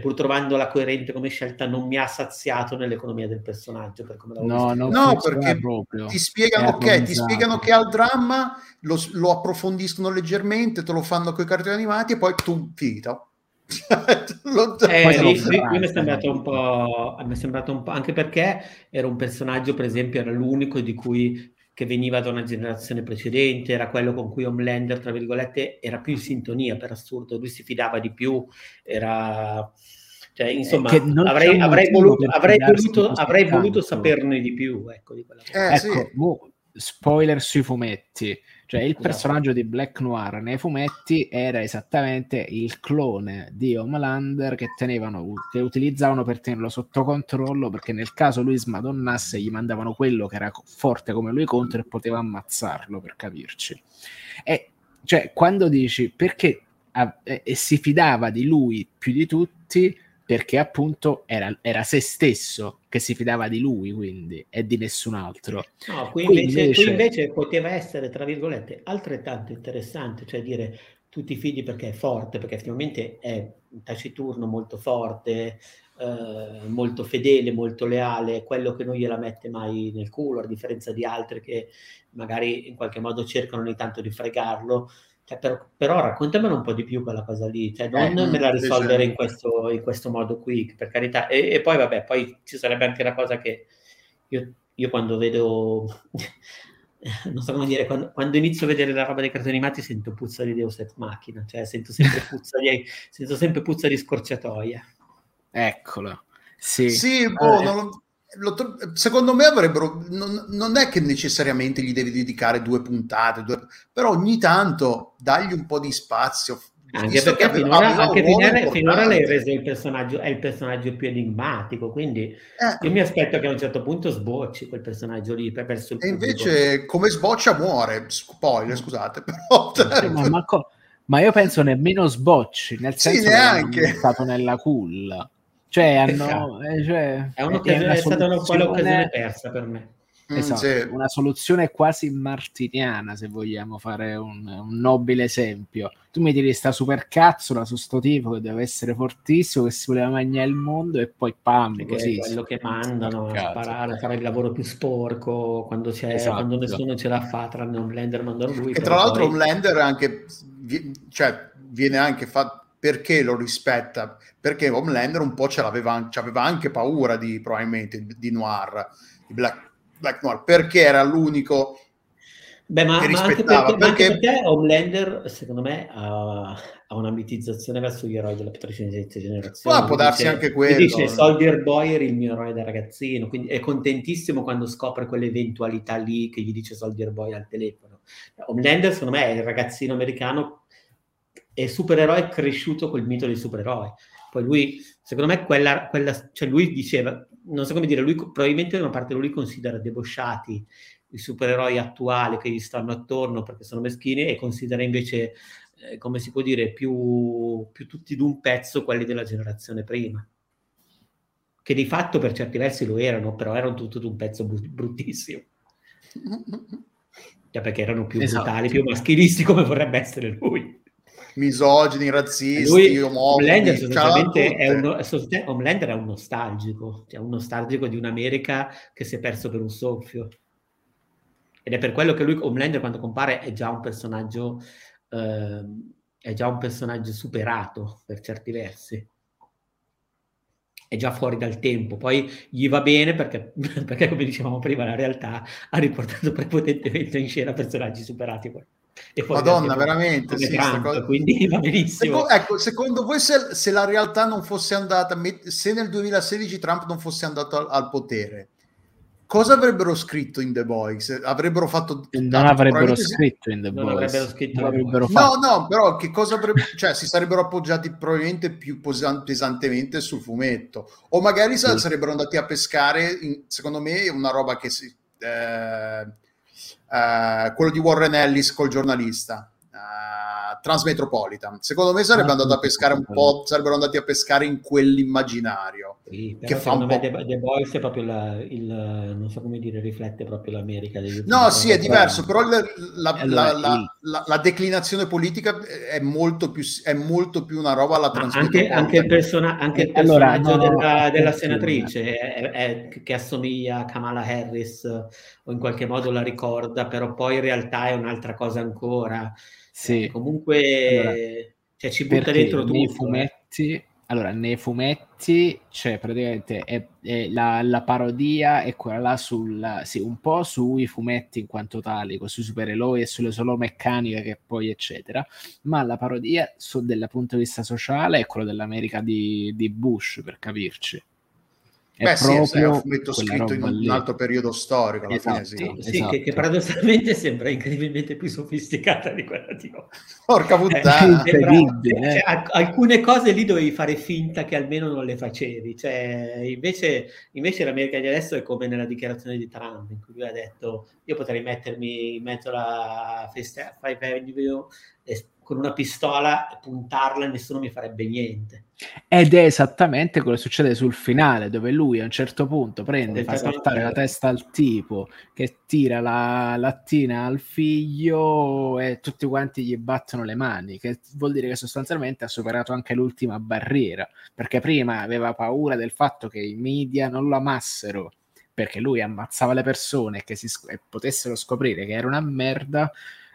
pur trovando la coerente come scelta non mi ha saziato nell'economia del personaggio per come no, no, no perché proprio. ti spiegano, okay, ti spiegano che al dramma lo, lo, approfondiscono leggermente te lo fanno con i cartoni animati e poi tu finito. Lo, eh, lì, lì, mi, è sembrato un po', mi è sembrato un po' anche perché era un personaggio per esempio era l'unico di cui che veniva da una generazione precedente, era quello con cui Homelander, tra virgolette, era più in sintonia, per assurdo, lui si fidava di più, era... Cioè, insomma, avrei, avrei, voluto, avrei, voluto, avrei voluto saperne di più, ecco, di eh, ecco, sì. spoiler sui fumetti, Cioè il personaggio di Black Noir nei fumetti era esattamente il clone di Homelander che tenevano, che utilizzavano per tenerlo sotto controllo perché nel caso lui smadonnasse gli mandavano quello che era forte come lui contro e poteva ammazzarlo per capirci. E cioè quando dici perché e si fidava di lui più di tutti perché appunto era, era, se stesso che si fidava di lui, quindi, e di nessun altro. No, qui invece, invece... Qui invece poteva essere, tra virgolette, altrettanto interessante, cioè dire tu ti fidi perché è forte, perché effettivamente è taciturno, molto forte, eh, molto fedele, molto leale, quello che non gliela mette mai nel culo, a differenza di altri che magari in qualche modo cercano ogni tanto di fregarlo, cioè, però, però, raccontamelo un po' di più quella cosa lì, cioè non eh, me la risolvere in questo, in questo, modo qui, per carità. E, e, poi, vabbè, poi ci sarebbe anche la cosa che io, io quando vedo, non so come dire, quando, quando, inizio a vedere la roba dei cartoni animati sento puzza di Deus Ex Machina, cioè sento sempre puzza di, sento sempre puzza di scorciatoia. Eccolo. Sì, sì boh, eh, non, lo, secondo me avrebbero non, non, è che necessariamente gli devi dedicare due puntate due, però ogni tanto dagli un po' di spazio anche perché aveva, finora, aveva anche finora, finora l'hai reso il personaggio è il personaggio più enigmatico quindi eh. io mi aspetto che a un certo punto sbocci quel personaggio lì per il e invece come sboccia muore spoiler scusate però ma, ma, ma, io penso nemmeno sbocci nel senso sì, che è stato nella culla cioè, hanno, eh, cioè, è, è, è stata una quale occasione persa per me. Mm, esatto, sì. una soluzione quasi martiniana se vogliamo fare un, un, nobile esempio. Tu mi tiri sta super cazzola su sto tipo che deve essere fortissimo, che si voleva mangiare il mondo e poi pam, Perché così. quello che mandano a sparare, a fare il lavoro più sporco quando, c'è, esatto. quando nessuno ce la fa, tranne un blender mandano lui. E tra l'altro poi... un blender anche, cioè, viene anche fatto perché lo rispetta? Perché Homelander un po' ce l'aveva, aveva anche paura di, probabilmente, di Noir, di Black, Black Noir, perché era l'unico Beh, ma, ma anche, perché, perché... anche perché Homelander, secondo me, ha, ha una mitizzazione verso gli eroi della precedente generazione. Ma può darsi dice, anche quello. Dice Soldier Boy era il mio eroe da ragazzino, quindi è contentissimo quando scopre quell'eventualità lì che gli dice Soldier Boy al telefono. Homelander, secondo me, è il ragazzino americano è supereroe cresciuto col mito dei supereroi. Poi lui, secondo me, quella, quella, cioè lui diceva, non so come dire, lui probabilmente da una parte lui considera debosciati i supereroi attuali che gli stanno attorno perché sono meschini e considera invece, eh, come si può dire, più, più tutti d'un pezzo quelli della generazione prima. Che di fatto per certi versi lo erano, però erano tutto d'un pezzo bruttissimo. Cioè perché erano più esatto. brutali, più maschilisti come vorrebbe essere lui misogini, razzisti, Lui. Homelander sostanzialmente è un, Homelander è un nostalgico, cioè un nostalgico di un'America che si è perso per un soffio. Ed è per quello che lui, Homelander, quando compare, è già un personaggio, eh, è già un personaggio superato per certi versi. È già fuori dal tempo, poi gli va bene perché, perché come dicevamo prima, la realtà ha riportato prepotentemente in scena personaggi superati. Poi. Madonna, veramente. Sì, Trump, cosa... Quindi va benissimo. Secondo, ecco, secondo voi se, se, la realtà non fosse andata, se nel 2016 Trump non fosse andato al, al potere, cosa avrebbero scritto in The Boys? Avrebbero fatto... Non avrebbero scritto in The non Boys. Avrebbero scritto avrebbero no, no, però che cosa avrebbero... cioè si sarebbero appoggiati probabilmente più pesantemente sul fumetto. O magari sì. sarebbero andati a pescare, in, secondo me, una roba che si... Eh, eh, quello di Warren Ellis col giornalista. Transmetropolitan. Secondo me sarebbe ah, andato a pescare un po' sarebbero andati a pescare in quell'immaginario sì, che fa un po'... The, The Boys è proprio la, il non so come dire riflette proprio l'America degli no sì è diverso però la, la, allora, la, la, declinazione politica è molto più è molto più una roba alla anche, anche il, persona, anche il personaggio allora, no, della, no, della, senatrice è, è, che assomiglia a Kamala Harris o in qualche modo la ricorda però poi in realtà è un'altra cosa ancora sì. Eh, comunque allora, cioè, ci butta dentro tutto. Nei eh. fumetti, allora, nei fumetti c'è praticamente è, è la, la, parodia è quella là sul, sì, un po' sui fumetti in quanto tali, sui supereroi e sulle solo meccaniche che poi eccetera, ma la parodia su, dal punto di vista sociale è quella dell'America di, di Bush, per capirci Beh, sì, è un fumetto scritto in un, lì. altro periodo storico. Alla esatto, fine, sì, sì esatto. che, che, paradossalmente sembra incredibilmente più sofisticata di quella di oggi. Porca puttana! Eh, sembra, cioè, alcune cose lì dovevi fare finta che almeno non le facevi. Cioè, invece, invece l'America di adesso è come nella dichiarazione di Trump, in cui lui ha detto io potrei mettermi in mezzo alla Five Avenue e con una pistola e puntarla e nessuno mi farebbe niente. Ed è esattamente quello che succede sul finale, dove lui a un certo punto prende, fa saltare la testa al tipo che tira la lattina al figlio e tutti quanti gli battono le mani, che vuol dire che sostanzialmente ha superato anche l'ultima barriera, perché prima aveva paura del fatto che i media non lo amassero perché lui ammazzava le persone che si, e potessero scoprire che era una merda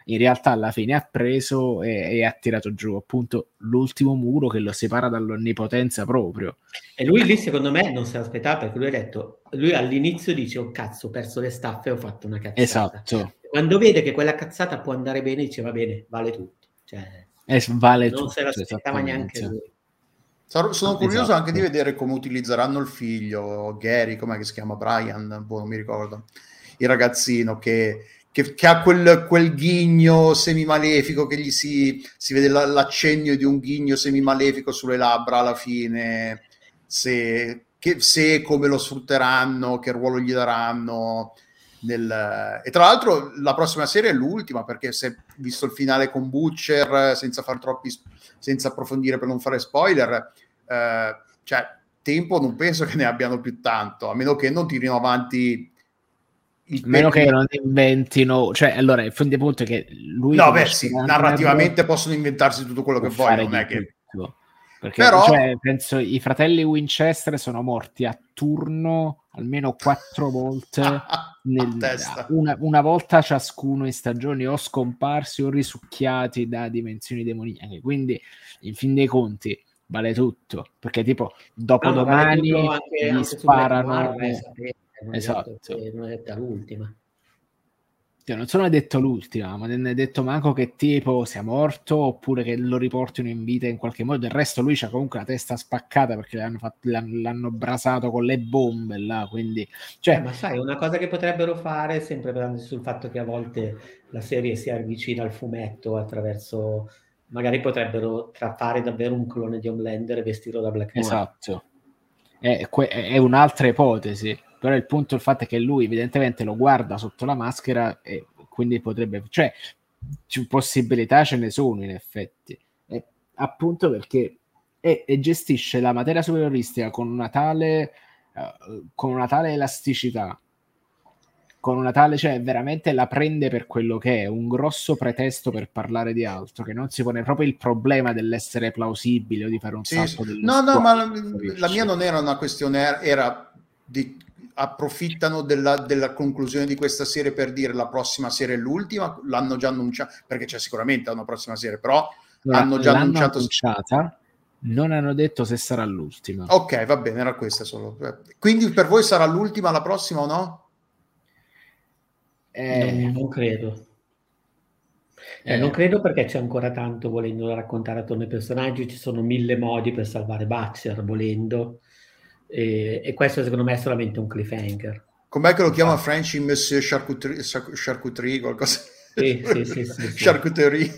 in realtà alla fine ha preso e, e, ha tirato giù appunto l'ultimo muro che lo separa dall'onnipotenza proprio. E lui lì secondo me non se l'aspettava perché lui ha detto, lui all'inizio dice oh cazzo ho perso le staffe e ho fatto una cazzata. Esatto. Quando vede che quella cazzata può andare bene dice va bene, vale tutto. Cioè, eh, vale non tutto, se l'aspettava neanche lui. Sono, sono curioso esatto. anche di vedere come utilizzeranno il figlio, Gary, come si chiama, Brian, boh, non mi ricordo, il ragazzino che che, che ha quel, quel, ghigno semimalefico che gli si, si vede l'accennio di un ghigno semimalefico sulle labbra alla fine, se, che, se come lo sfrutteranno, che ruolo gli daranno. Nel... E tra l'altro la prossima serie è l'ultima perché se visto il finale con Butcher senza far troppi senza approfondire per non fare spoiler eh, cioè tempo non penso che ne abbiano più tanto a meno che non tirino avanti il meno che non inventino, cioè allora il fondo punto è che lui no, beh, sì, narrativamente possono inventarsi tutto quello che vogliono, non è che perché Però... cioè, penso i fratelli Winchester sono morti a turno almeno quattro volte, nel, una, una, volta ciascuno in stagioni o scomparsi o risucchiati da dimensioni demoniache. Quindi, in fin dei conti, vale tutto perché, tipo, dopo no, domani vale gli anche sparano. Non esatto. non è detta l'ultima. Cioè, non sono detto l'ultima, ma non è detto manco che tipo sia morto oppure che lo riportino in vita in qualche modo. Del resto lui c'ha comunque la testa spaccata perché l'hanno, fatto, l'hanno, l'hanno brasato con le bombe là, quindi... Cioè... Eh, ma sai, una cosa che potrebbero fare, sempre basandosi sul fatto che a volte la serie si avvicina al fumetto attraverso... Magari potrebbero fare davvero un clone di Homelander e vestirlo da Black Noir. Esatto. È, è un'altra ipotesi però il punto il fatto è che lui evidentemente lo guarda sotto la maschera e quindi potrebbe cioè possibilità ce ne sono in effetti e, appunto perché e, e, gestisce la materia superioristica con una tale uh, con una tale elasticità con una tale, cioè veramente la prende per quello che è, un grosso pretesto per parlare di altro, che non si pone proprio il problema dell'essere plausibile o di fare un sì, salto sì. No, no, ma la, la, mia non era una questione, era di approfittano della, della, conclusione di questa serie per dire la prossima serie è l'ultima, l'hanno già annunciato, perché c'è sicuramente una prossima serie, però no, hanno già annunciato... annunciata, non hanno detto se sarà l'ultima. Ok, va bene, era questa solo. Quindi per voi sarà l'ultima la prossima o no? Eh, non, non credo. Eh, eh, non credo perché c'è ancora tanto volendo raccontare attorno ai personaggi, ci sono mille modi per salvare Butcher volendo. E, e, questo secondo me è solamente un cliffhanger. Com'è che lo chiama ah. French in Monsieur Charcuterie, Charcuterie qualcosa? Sì, sì, sì, sì, Charcuterie.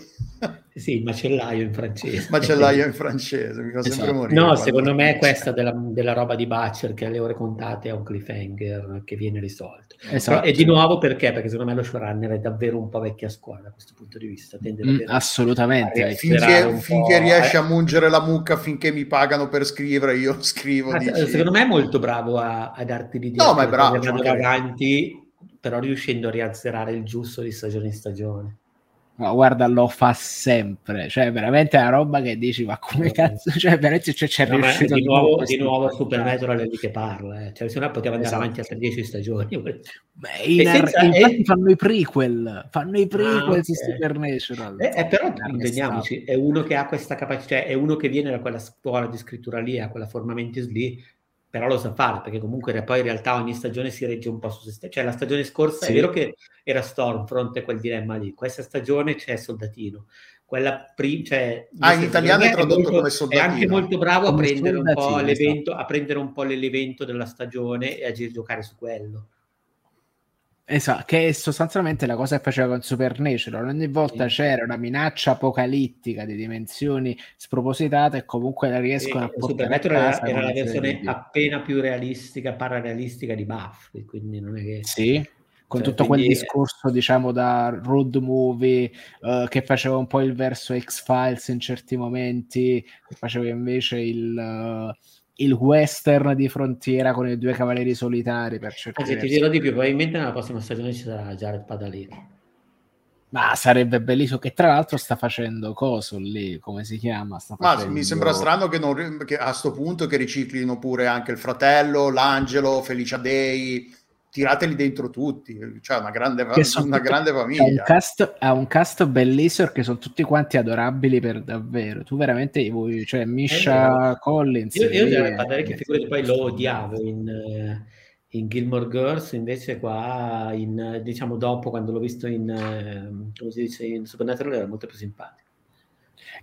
Sì, il macellaio in francese. Macellaio in francese, mi fa esatto. sempre morire. No, secondo me questa della, della, roba di Butcher che alle ore contate è un cliffhanger che viene risolto. Esatto. Però, e di nuovo perché? Perché secondo me lo showrunner è davvero un po' vecchia scuola da questo punto di vista. Mm, assolutamente. Finché, finché a... riesce a mungere la mucca, finché mi pagano per scrivere, io scrivo. Ah, secondo me è molto bravo a, a darti l'idea. No, ma è bravo. Avanti, però riuscendo a riazzerare il giusto di stagione in stagione. Ma guarda, lo fa sempre, cioè veramente è una roba che dici, ma come cazzo, cioè veramente cioè, c'è no, riuscito di nuovo, di nuovo Supernatural è lì che parla, eh. cioè se no poteva andare esatto. avanti altre 10 stagioni. Beh, in senza, infatti è... fanno i prequel, fanno i prequel ah, okay. su Supernatural. Eh, eh, però intendiamoci, è uno che ha questa capacità, cioè è uno che viene da quella scuola di scrittura lì, ha quella forma mentis lì, però lo sa fare perché comunque poi in realtà ogni stagione si regge un po' su se stesso. Cioè la stagione scorsa sì. è vero che era Stormfront quel dilemma lì, questa stagione c'è Soldatino. quella prima, cioè, ah, in italiano è tradotto molto, come soldatino. È anche molto bravo a prendere, un po l'evento, a prendere un po' l'evento della stagione e a giocare su quello. Esatto, che è sostanzialmente la cosa che faceva con Supernatural. Ogni volta sì. c'era una minaccia apocalittica di dimensioni spropositate e comunque la riescono sì, a portare a casa. Era, era la versione appena più realistica, pararealistica di Buffy, quindi non è che... Sì, con cioè, tutto quel discorso, diciamo, da road movie uh, che faceva un po' il verso X-Files in certi momenti, che faceva invece il... Uh, il western di frontiera con i due cavalieri solitari per certi Anzi, ti dirò di più, probabilmente nella prossima stagione ci sarà Jared Padalino. Ma sarebbe bellissimo che tra l'altro sta facendo coso lì, come si chiama? Sta Ma mi sembra strano che, non, che a questo punto che riciclino pure anche il fratello, l'angelo, Felicia Day, tirateli dentro tutti, cioè una grande, una tutti, grande famiglia. Ha un, cast, ha un cast bellissimo che sono tutti quanti adorabili per davvero. Tu veramente vuoi, cioè Misha Collins. Io, io devo parlare che figurati poi lo odiavo in, eh, in Gilmore Girls, invece qua in, diciamo dopo quando l'ho visto in, eh, come si dice, in Supernatural era molto più simpatico.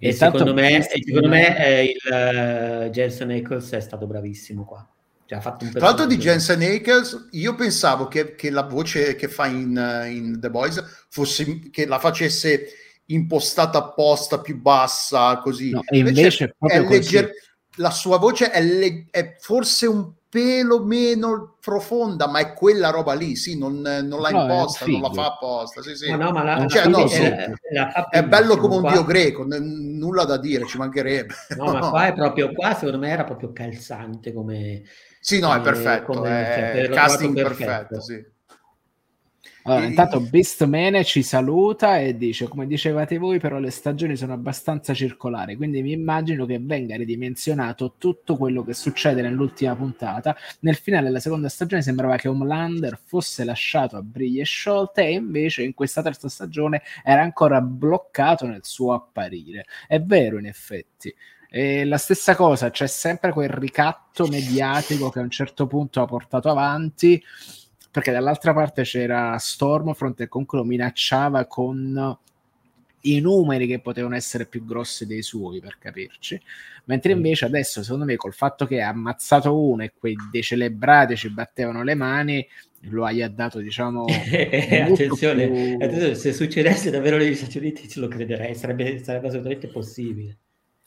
E, e secondo me, secondo me eh, il uh, Jensen Ackles è stato bravissimo qua. Cioè, Tra l'altro di Jensen Ackles, io pensavo che, che, la voce che fa in, in, The Boys fosse che la facesse impostata apposta più bassa, così. No, e invece, invece è legger- la sua voce è, le- è, forse un pelo meno profonda, ma è quella roba lì, sì, non, non la imposta, non la fa apposta. Sì, sì. No, no, ma la, cioè, no, sì. è, è, bello come un qua. dio greco, n- nulla da dire, ci mancherebbe. No, ma qua è proprio, qua secondo me era proprio calzante come sì, no, è perfetto, come, è casting perfetto, perfetto sì. Allora, intanto Beastmane ci saluta e dice: Come dicevate voi, però le stagioni sono abbastanza circolari, quindi mi immagino che venga ridimensionato tutto quello che succede nell'ultima puntata. Nel finale della seconda stagione sembrava che Homelander fosse lasciato a briglie sciolte, e invece in questa terza stagione era ancora bloccato nel suo apparire. È vero, in effetti. E la stessa cosa, c'è sempre quel ricatto mediatico che a un certo punto ha portato avanti, perché dall'altra parte c'era Stormfront e comunque lo minacciava con i numeri che potevano essere più grossi dei suoi, per capirci. Mentre invece adesso, secondo me, col fatto che ha ammazzato uno e quei decelebrati ci battevano le mani, lo hai dato, diciamo... attenzione, più... attenzione, se succedesse davvero negli Stati Uniti ce lo crederei, sarebbe, sarebbe assolutamente possibile.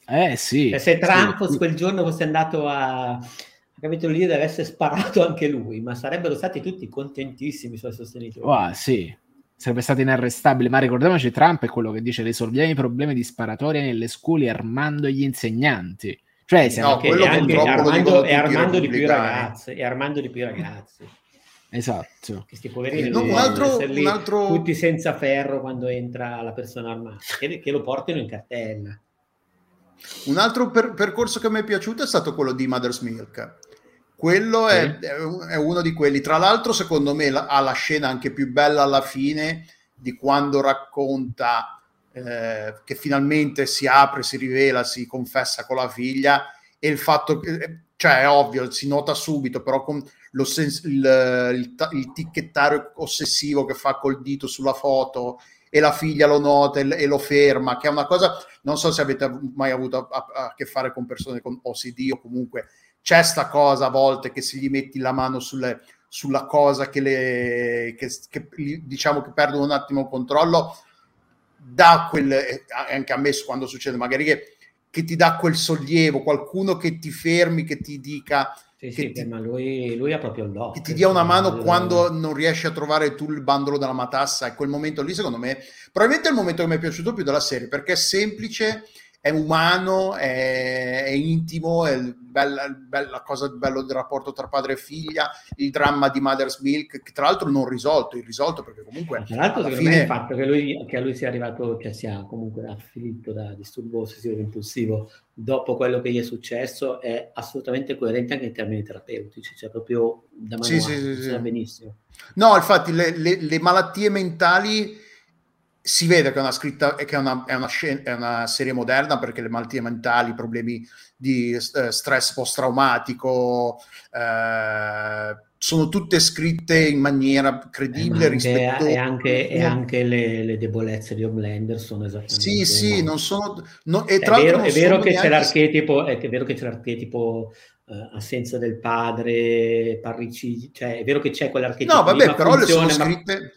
Eh sì. Cioè, se Trump sì. quel giorno fosse andato a, capito lì deve essere sparato anche lui, ma sarebbero stati tutti contentissimi i suoi sostenitori. Oh, sì, sarebbe stato inarrestabile, ma ricordiamoci Trump è quello che dice risolviamo i problemi di sparatoria nelle scuole armando gli insegnanti. Cioè, no, quello anche, armando, e armando di più ragazzi, e armando di più ragazzi. Esatto. Questi poverini no, un altro, un altro... tutti senza ferro quando entra la persona armata, che, che lo portino in cartella. Un altro per- percorso che mi è piaciuto è stato quello di Mother's Milk. Quello è, è, uno di quelli. Tra l'altro, secondo me, la, ha la scena anche più bella alla fine di quando racconta eh, che finalmente si apre, si rivela, si confessa con la figlia e il fatto che, eh, cioè è ovvio, si nota subito, però con lo sens- il, il, il, ticchettare ossessivo che fa col dito sulla foto e la figlia lo nota e, lo ferma, che è una cosa, non so se avete mai avuto a, a, che fare con persone con OCD o comunque c'è sta cosa a volte che se gli metti la mano sulle, sulla cosa che, le, che, che diciamo che perdono un attimo il controllo, dà quel, anche a me quando succede magari che, che ti dà quel sollievo, qualcuno che ti fermi, che ti dica sì, sì, ti, ma lui, lui, ha proprio il lock. Che ti dia una mano quando non riesci a trovare tu il bandolo della matassa e quel momento lì, secondo me, probabilmente è il momento che mi è piaciuto più della serie, perché è semplice, è umano, è, è intimo, è bella, bella cosa bello del rapporto tra padre e figlia, il dramma di Mother's Milk, che tra l'altro non risolto, irrisolto perché comunque... Tra l'altro secondo fine... il fatto che, lui, che a lui sia arrivato, che sia comunque afflitto da disturbo ossessivo impulsivo dopo quello che gli è successo è assolutamente coerente anche in termini terapeutici, cioè proprio da manuale, sì, sì, sì, benissimo. No, infatti le, le, le malattie mentali si vede che è una, scritta, che è una, è una, scena, è una serie moderna perché le malattie mentali, i problemi di eh, stress post-traumatico, eh, sono tutte scritte in maniera credibile, eh, rispettosa. E anche, e anche le, le, debolezze di Homelander sono esattamente... Sì, sì, non sono... No, e tra è vero, è vero che c'è l'archetipo, è vero che c'è l'archetipo uh, assenza del padre, parricidi, cioè è vero che c'è quell'archetipo. No, vabbè, però funziona, le sono scritte...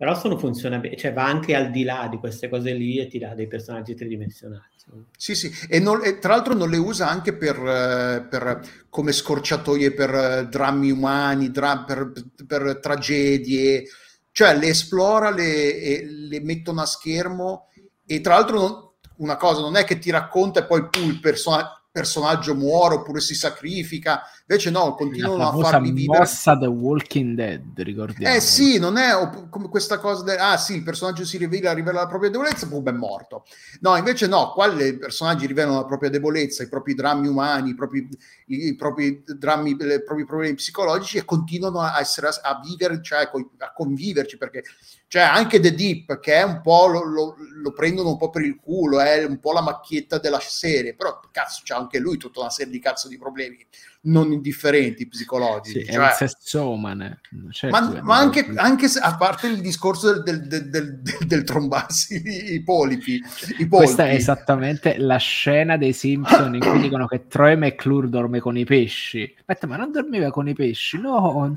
Però sono funzionabili, cioè va anche al di là di queste cose lì e ti dà dei personaggi tridimensionali. Sì, sì, e, non, e, tra l'altro non le usa anche per, eh, per come scorciatoie per eh, drammi umani, dra- per, per, tragedie, cioè le esplora, le, le mettono a schermo e tra l'altro non, una cosa non è che ti racconta e poi il personaggio personaggio muore oppure si sacrifica. Invece no, continuano a farli vivere. mossa The Walking Dead, ricordiamo. Eh sì, non è come questa cosa del ah sì, il personaggio si rivela, rivela la propria debolezza, poi è morto. No, invece no, qua i personaggi rivelano la propria debolezza, i propri drammi umani, i propri, i, propri drammi, i propri problemi psicologici e continuano a essere a, a vivere, cioè a conviverci perché cioè anche The Deep che è un po' lo, lo, lo, prendono un po' per il culo è un po' la macchietta della serie però cazzo c'ha anche lui tutta una serie di cazzo di problemi non indifferenti psicologici. Sì, cioè, è un sessomane. Certo ma, ma anche, anche se, a parte il discorso del, del, del, del trombarsi i polipi, i Questa è esattamente la scena dei Simpson in cui dicono che Troy McClure dorme con i pesci. Aspetta, ma non dormiva con i pesci? No,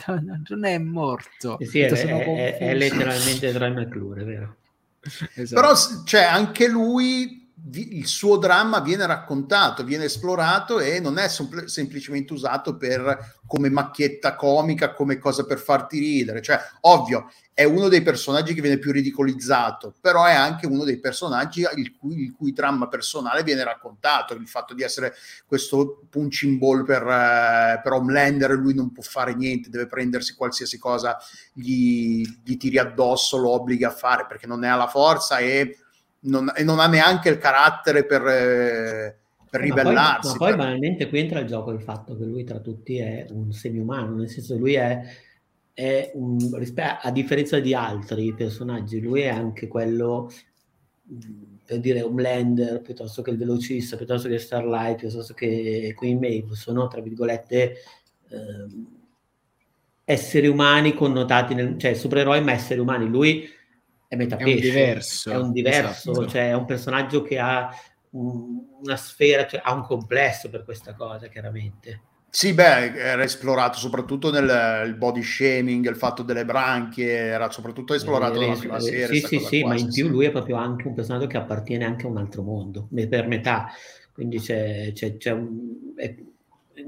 non è morto. Sì, sì è, è, è, letteralmente Troy McClure, è vero. Esatto. Però cioè, anche lui il suo dramma viene raccontato, viene esplorato e non è sem- semplicemente usato per, come macchietta comica, come cosa per farti ridere. Cioè, ovvio, è uno dei personaggi che viene più ridicolizzato, però è anche uno dei personaggi il cui, il cui dramma personale viene raccontato. Il fatto di essere questo punching ball per, eh, per Homelander, lui non può fare niente, deve prendersi qualsiasi cosa gli, gli tiri addosso, lo obbliga a fare perché non ne ha la forza e non, e non ha neanche il carattere per, eh, per ribellarsi. Ma poi, ma poi banalmente qui entra il gioco il fatto che lui tra tutti è un semi-umano, nel senso lui è, è un, a differenza di altri personaggi, lui è anche quello per dire Homelander piuttosto che il velocista, piuttosto che Starlight, piuttosto che Queen Maeve, sono tra virgolette eh, esseri umani connotati, nel, cioè supereroi ma esseri umani. Lui è metapesce. È un diverso. È un diverso, esatto. cioè è un personaggio che ha un, una sfera, cioè ha un complesso per questa cosa, chiaramente. Sì, beh, era esplorato soprattutto nel body shaming, il fatto delle branchie, era soprattutto esplorato nella prima serie. Sì, sì, sì, ma in più lui è proprio anche un personaggio che appartiene anche a un altro mondo, per metà. Quindi c'è, c'è, c'è un, è,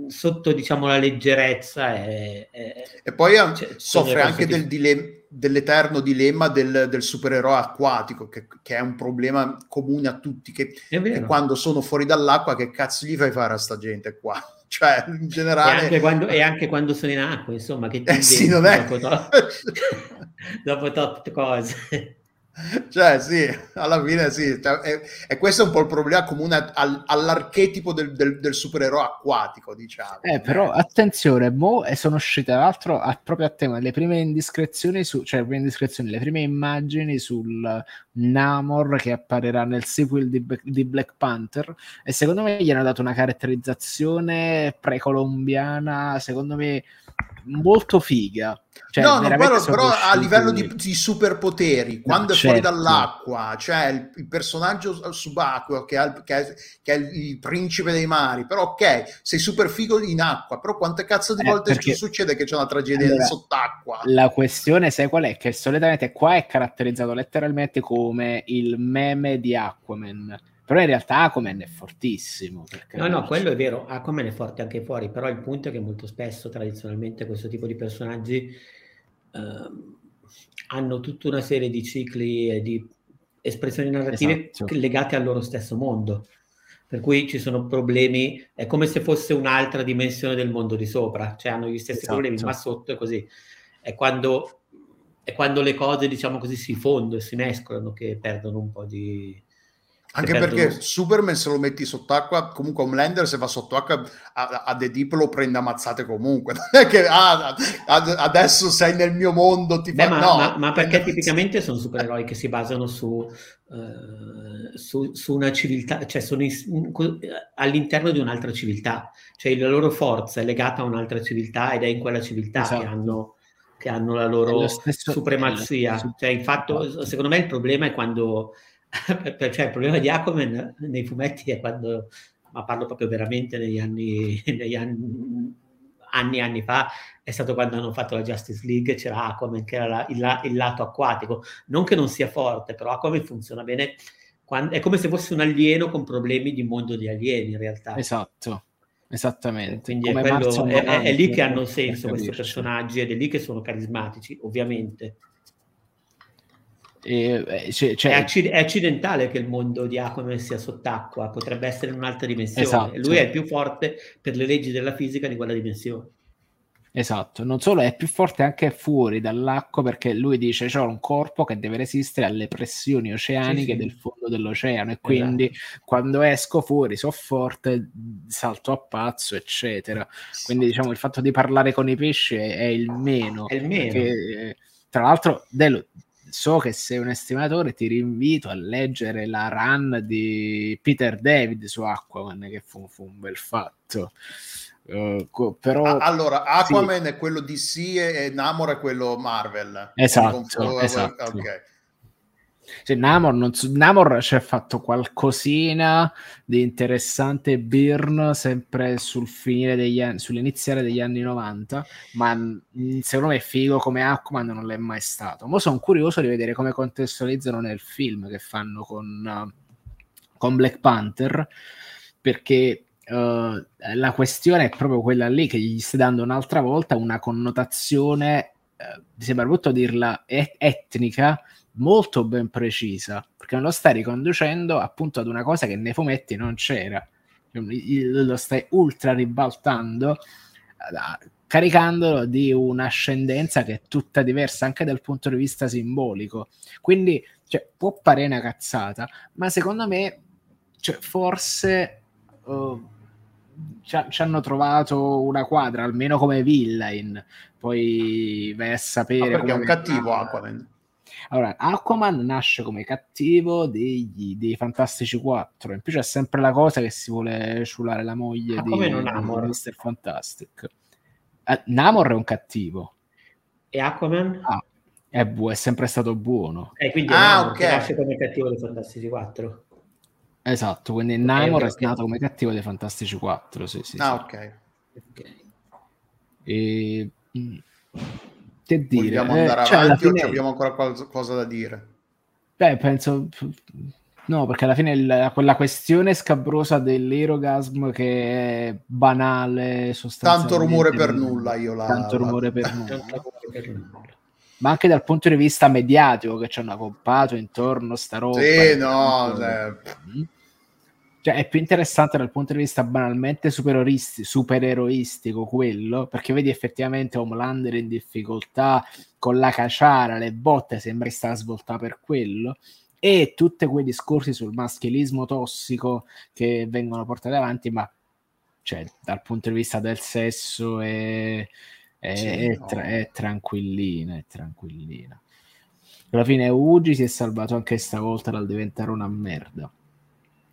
sotto diciamo la leggerezza è, è, e poi ha, soffre anche del dilemma, dell'eterno dilemma del, del supereroe acquatico che, che, è un problema comune a tutti che, che, quando sono fuori dall'acqua che cazzo gli fai fare a sta gente qua? Cioè in generale e anche quando, e anche quando sono in acqua insomma che ti eh, sì, non è... dopo, to- dopo tot cose cioè, sì, alla fine sì, cioè, è, è, questo un po' il problema comune al, all'archetipo del, del, del, supereroe acquatico, diciamo. Eh, però attenzione, mo sono uscite tra l'altro a, proprio a tema le prime indiscrezioni, su, cioè le prime indiscrezioni, le prime immagini sul Namor che apparirà nel sequel di, di Black Panther e secondo me gli hanno dato una caratterizzazione precolombiana, secondo me molto figa. Cioè, no, no però, però a livello di, di superpoteri, quando no, è certo. fuori dall'acqua, cioè il, il personaggio subacqueo che, ha, che, è, che, è, il principe dei mari, però ok, sei super figo in acqua, però quante cazzo di eh, volte perché... succede che c'è una tragedia allora, sott'acqua? La questione, sai qual è? Che solitamente qua è caratterizzato letteralmente come il meme di Aquaman però in realtà Aquaman è fortissimo. No, no, quello è vero, Aquaman è forte anche fuori, però il punto è che molto spesso tradizionalmente questo tipo di personaggi eh, hanno tutta una serie di cicli e di espressioni narrative esatto. legate al loro stesso mondo. Per cui ci sono problemi, è come se fosse un'altra dimensione del mondo di sopra, cioè hanno gli stessi esatto. problemi, ma sotto è così. È quando, è quando le cose, diciamo così, si fondono e si mescolano che perdono un po' di, Anche perché perdono... Superman se lo metti sott'acqua, comunque Homelander se va sott'acqua a, a The Deep lo prende ammazzate comunque. Non è che ah, adesso sei nel mio mondo, ti Beh, fa... ma, no, ma, ma perché tipicamente sono supereroi che si basano su, uh, su, su una civiltà, cioè sono in, all'interno di un'altra civiltà, cioè la loro forza è legata a un'altra civiltà ed è in quella civiltà esatto. che hanno che hanno la loro stesso, supremazia. Cioè, infatti, secondo me il problema è quando cioè, il problema di Aquaman nei fumetti è quando, ma parlo proprio veramente negli anni, negli anni, anni, anni fa, è stato quando hanno fatto la Justice League, c'era Aquaman che era la, il, il, lato acquatico, non che non sia forte, però Aquaman funziona bene, quando, è come se fosse un alieno con problemi di mondo di alieni in realtà. Esatto. Esattamente. Quindi è, quello, è, è, è, lì che hanno senso questi personaggi ed è lì che sono carismatici, ovviamente. E, cioè, cioè... È, accid- è, accidentale che il mondo di Aquaman sia sott'acqua, potrebbe essere in un'altra dimensione. Esatto. Lui è il più forte per le leggi della fisica di quella dimensione. Esatto, non solo è più forte anche fuori dall'acqua perché lui dice c'è un corpo che deve resistere alle pressioni oceaniche sì, sì. del fondo dell'oceano e quindi esatto. quando esco fuori so forte, salto a pazzo, eccetera. Quindi diciamo il fatto di parlare con i pesci è, è il meno. È il meno. Perché, tra l'altro, Delo, so che sei un estimatore, ti rinvito a leggere la run di Peter David su Aquaman, che fu, fu un bel fatto. Uh, co- però, allora, Aquaman sì. è quello di DC e Namor è quello Marvel. Esatto, esatto. Okay. Cioè, Namor, non, Namor ci ha fatto qualcosina di interessante Byrne sempre sul finire degli anni, sull'iniziare degli anni 90, ma mm, secondo me figo come Aquaman non l'è mai stato. Ma sono curioso di vedere come contestualizzano nel film che fanno con, uh, con Black Panther, perché Uh, la questione è proprio quella lì che gli stai dando un'altra volta una connotazione, uh, mi sembra brutto dirla, et- etnica, molto ben precisa, perché non lo stai riconducendo appunto ad una cosa che nei fumetti non c'era, lo stai ultra ribaltando, caricandolo di un'ascendenza che è tutta diversa anche dal punto di vista simbolico. Quindi cioè, può parere una cazzata, ma secondo me cioè, forse uh, ci, ci, hanno trovato una quadra, almeno come villain. Poi vai a sapere. Ah, perché è un cattivo Aquaman. Allora, Aquaman nasce come cattivo degli, dei Fantastici 4. In più c'è sempre la cosa che si vuole ciulare la moglie ah, di, di Mr. Fantastic. Eh, Namor è un cattivo. E Aquaman? Ah, è, bu- è sempre stato buono. Eh, quindi ah, ok. nasce come cattivo dei Fantastici 4. Esatto, quindi Namor okay, è nato come cattivo dei Fantastici 4. Sì, sì, ah, sì. ok. okay. E... Mm, che dire? Vogliamo andare eh, cioè, avanti fine... o abbiamo ancora qualcosa da dire? Beh, penso... No, perché alla fine la, quella questione scabrosa dell'erogasm che è banale, sostanzialmente... Tanto rumore per nulla, io la... Tanto rumore per nulla. Ma anche dal punto di vista mediatico che ci hanno accoppato intorno sta roba. Sì, no, cioè... Cioè è più interessante dal punto di vista banalmente supereroistico quello, perché vedi effettivamente Homelander in difficoltà con la caciara, le botte, sembra che sta a svoltare per quello e tutti quei discorsi sul maschilismo tossico che vengono portati avanti, ma cioè, dal punto di vista del sesso è, è, sì, è, tra, è tranquillina, è tranquillina. Alla fine Ugi si è salvato anche stavolta dal diventare una merda.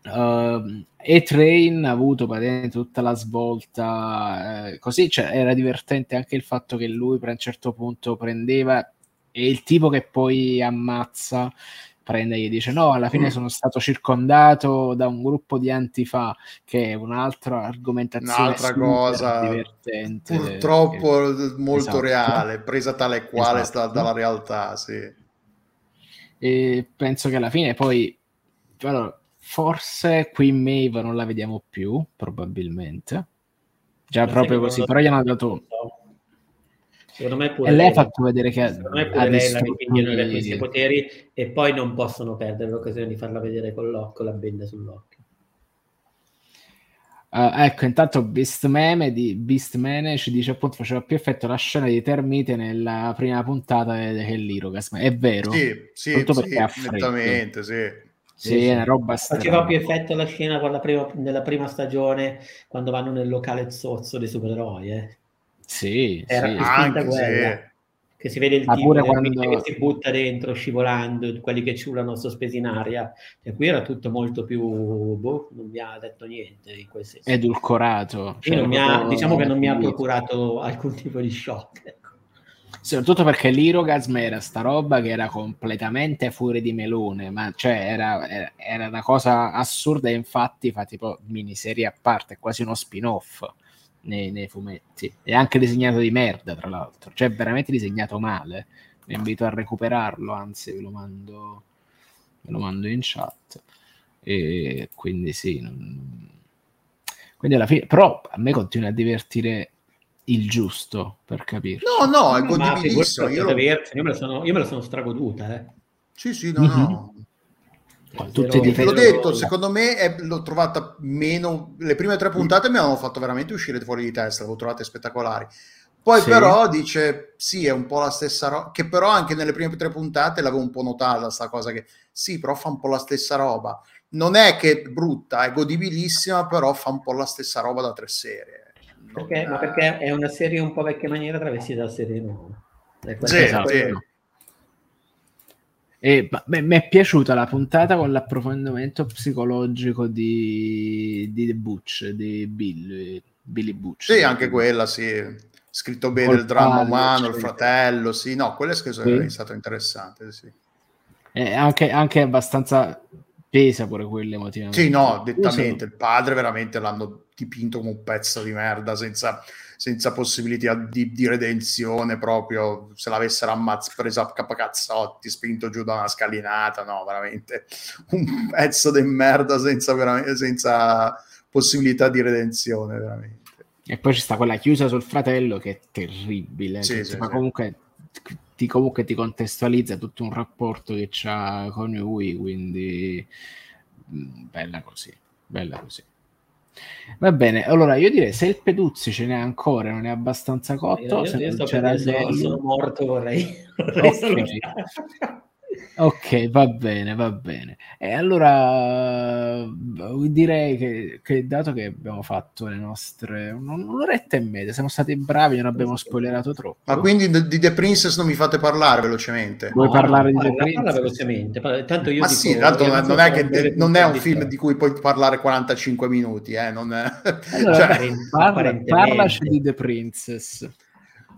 Uh, E-Train ha avuto praticamente tutta la svolta eh, così, cioè, era divertente anche il fatto che lui per un certo punto prendeva e il tipo che poi ammazza prende e gli dice no, alla fine mm. sono stato circondato da un gruppo di antifa che è un'altra argomentazione un'altra cosa divertente purtroppo che... molto esatto. reale presa tale quale esatto. sta dalla realtà sì. e penso che alla fine poi allora, Forse qui Maeve non la vediamo più, probabilmente. Già Ma proprio così, però gli hanno dato... Secondo me pure e lei ha fatto vedere che secondo me pure lei ha questi poteri e poi non possono perdere l'occasione di farla vedere con l'occhio, la benda sull'occhio. Uh, ecco, intanto Beastmane, di, Beastmane ci dice appunto faceva più effetto la scena di Termite nella prima puntata che l'Irogas. È vero? Sì, sì, sì, nettamente, sì Sì, è una roba strana. Faceva più effetto la scena prima, nella prima stagione quando vanno nel locale zozzo dei supereroi. Eh. Sì, Era sì. Anche quella. Sì. Che si vede il Ma tipo quando... che si butta dentro scivolando, quelli che ciulano sospesi in aria. E qui era tutto molto più... Boh, non mi ha detto niente in quel senso. Edulcorato. Cioè, ha, diciamo che non mi ha procurato alcun tipo di shock soprattutto perché l'Irogasm era sta roba che era completamente fuori di melone, ma cioè era, era, era una cosa assurda e infatti fa tipo miniserie a parte, quasi uno spin-off nei, nei, fumetti. E anche disegnato di merda, tra l'altro, cioè veramente disegnato male. Vi invito a recuperarlo, anzi ve lo mando, ve lo mando in chat. E quindi sì, non... quindi alla fine, però a me continua a divertire il giusto per capire. No, no, è condividissimo. Io, lo... io, me la sono, io me la sono stragoduta. Eh. Sì, sì, no, mm-hmm. no. Tutte di l'ho detto, secondo me è, l'ho trovata meno. Le prime tre puntate mi hanno fatto veramente uscire fuori di testa, l'ho trovate spettacolari. Poi, sì. però, dice: Sì, è un po' la stessa roba. Che però anche nelle prime tre puntate l'avevo un po' notata, sta cosa che sì, però fa un po' la stessa roba. Non è che è brutta, è godibilissima, però fa un po' la stessa roba da tre serie. Perché, ma perché è una serie un po' vecchia maniera travestita da serie nuova. Sì, esatto. E mi è piaciuta la puntata con l'approfondimento psicologico di, di The Butch, di Bill, Billy Butch. Sì, anche quella, sì. Scritto bene Col il dramma umano, il fratello, sì. No, quello è, sì. è stato interessante, sì. È anche, anche abbastanza pesa pure quello emotivamente. Sì, no, dettamente. Il padre veramente l'hanno dipinto come un pezzo di merda senza, senza possibilità di, di, redenzione proprio. Se l'avessero ammazzato, preso a capacazzotti, spinto giù da una scalinata, no, veramente un pezzo di merda senza, senza possibilità di redenzione, veramente. E poi ci sta quella chiusa sul fratello che è terribile, sì, sì, ma sì. comunque ti, comunque ti contestualizza tutto un rapporto che c'ha con lui, quindi mm, bella così, bella così. Va bene, allora io direi se il Peduzzi ce n'è ancora, non è abbastanza cotto, io, io, io sto c'era sono morto, vorrei, vorrei okay. Ok, va bene, va bene. E allora direi che, che, dato che abbiamo fatto le nostre un'oretta e mezza, siamo stati bravi, non abbiamo spoilerato troppo. Ma quindi di The Princess non mi fate parlare velocemente? Vuoi no, parlare di The Princess? Parla velocemente. Tanto io Ma dico, sì, tanto non, non è che non è un film di cui puoi parlare 45 minuti, eh, non è... allora, cioè... parla, parlaci di The Princess.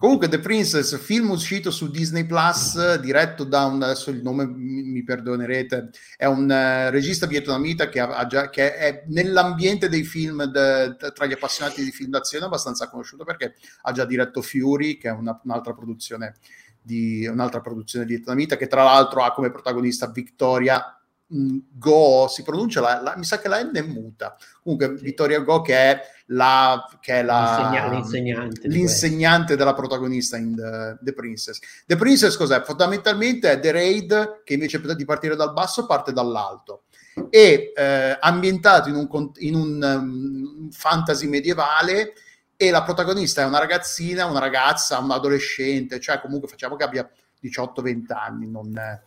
Comunque, The Princess, film uscito su Disney Plus, diretto da un adesso il nome mi, perdonerete, è un uh, regista vietnamita che, ha, ha già, che, è nell'ambiente dei film de, de, tra gli appassionati di film d'azione abbastanza conosciuto perché ha già diretto Fury, che è una, un'altra produzione di un'altra produzione vietnamita che tra l'altro ha come protagonista Victoria Go, si pronuncia la, la, mi sa che la N è muta. Comunque, Vittoria Go, che è la, che è la l'insegnante, l'insegnante della protagonista in The, The, Princess. The Princess cos'è? Fondamentalmente è The Raid che invece di partire dal basso parte dall'alto e eh, ambientato in un, in un um, fantasy medievale e la protagonista è una ragazzina, una ragazza, un adolescente, cioè comunque facciamo che abbia 18-20 anni, non è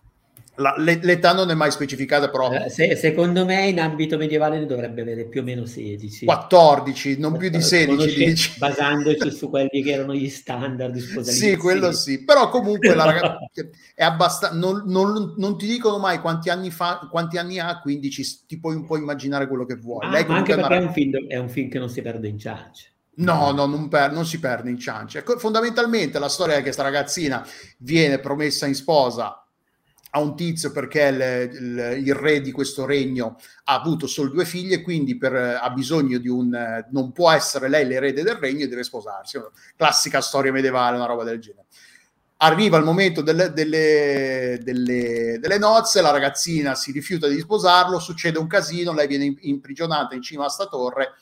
la, l'età non è mai specificata, però. Eh, se, secondo me in ambito medievale ne dovrebbe avere più o meno 16. 14, non più di 16. Basandoci su quelli che erano gli standard. Sì, quello sì. Però comunque la ragazza è abbastanza. Non, non, non, ti dicono mai quanti anni, fa, quanti anni ha, quindi ci, ti puoi un po' immaginare quello che vuoi. Ah, ma anche perché è un, film, è un film che non si perde in ciance. No, no, non, per, non, si perde in ciance. Fondamentalmente la storia è che questa ragazzina viene promessa in sposa a un tizio perché il, il, il, re di questo regno ha avuto solo due figlie, quindi per, ha bisogno di un... non può essere lei l'erede del regno e deve sposarsi. Classica storia medievale, una roba del genere. Arriva il momento delle, delle, delle, delle nozze, la ragazzina si rifiuta di sposarlo, succede un casino, lei viene imprigionata in cima a sta torre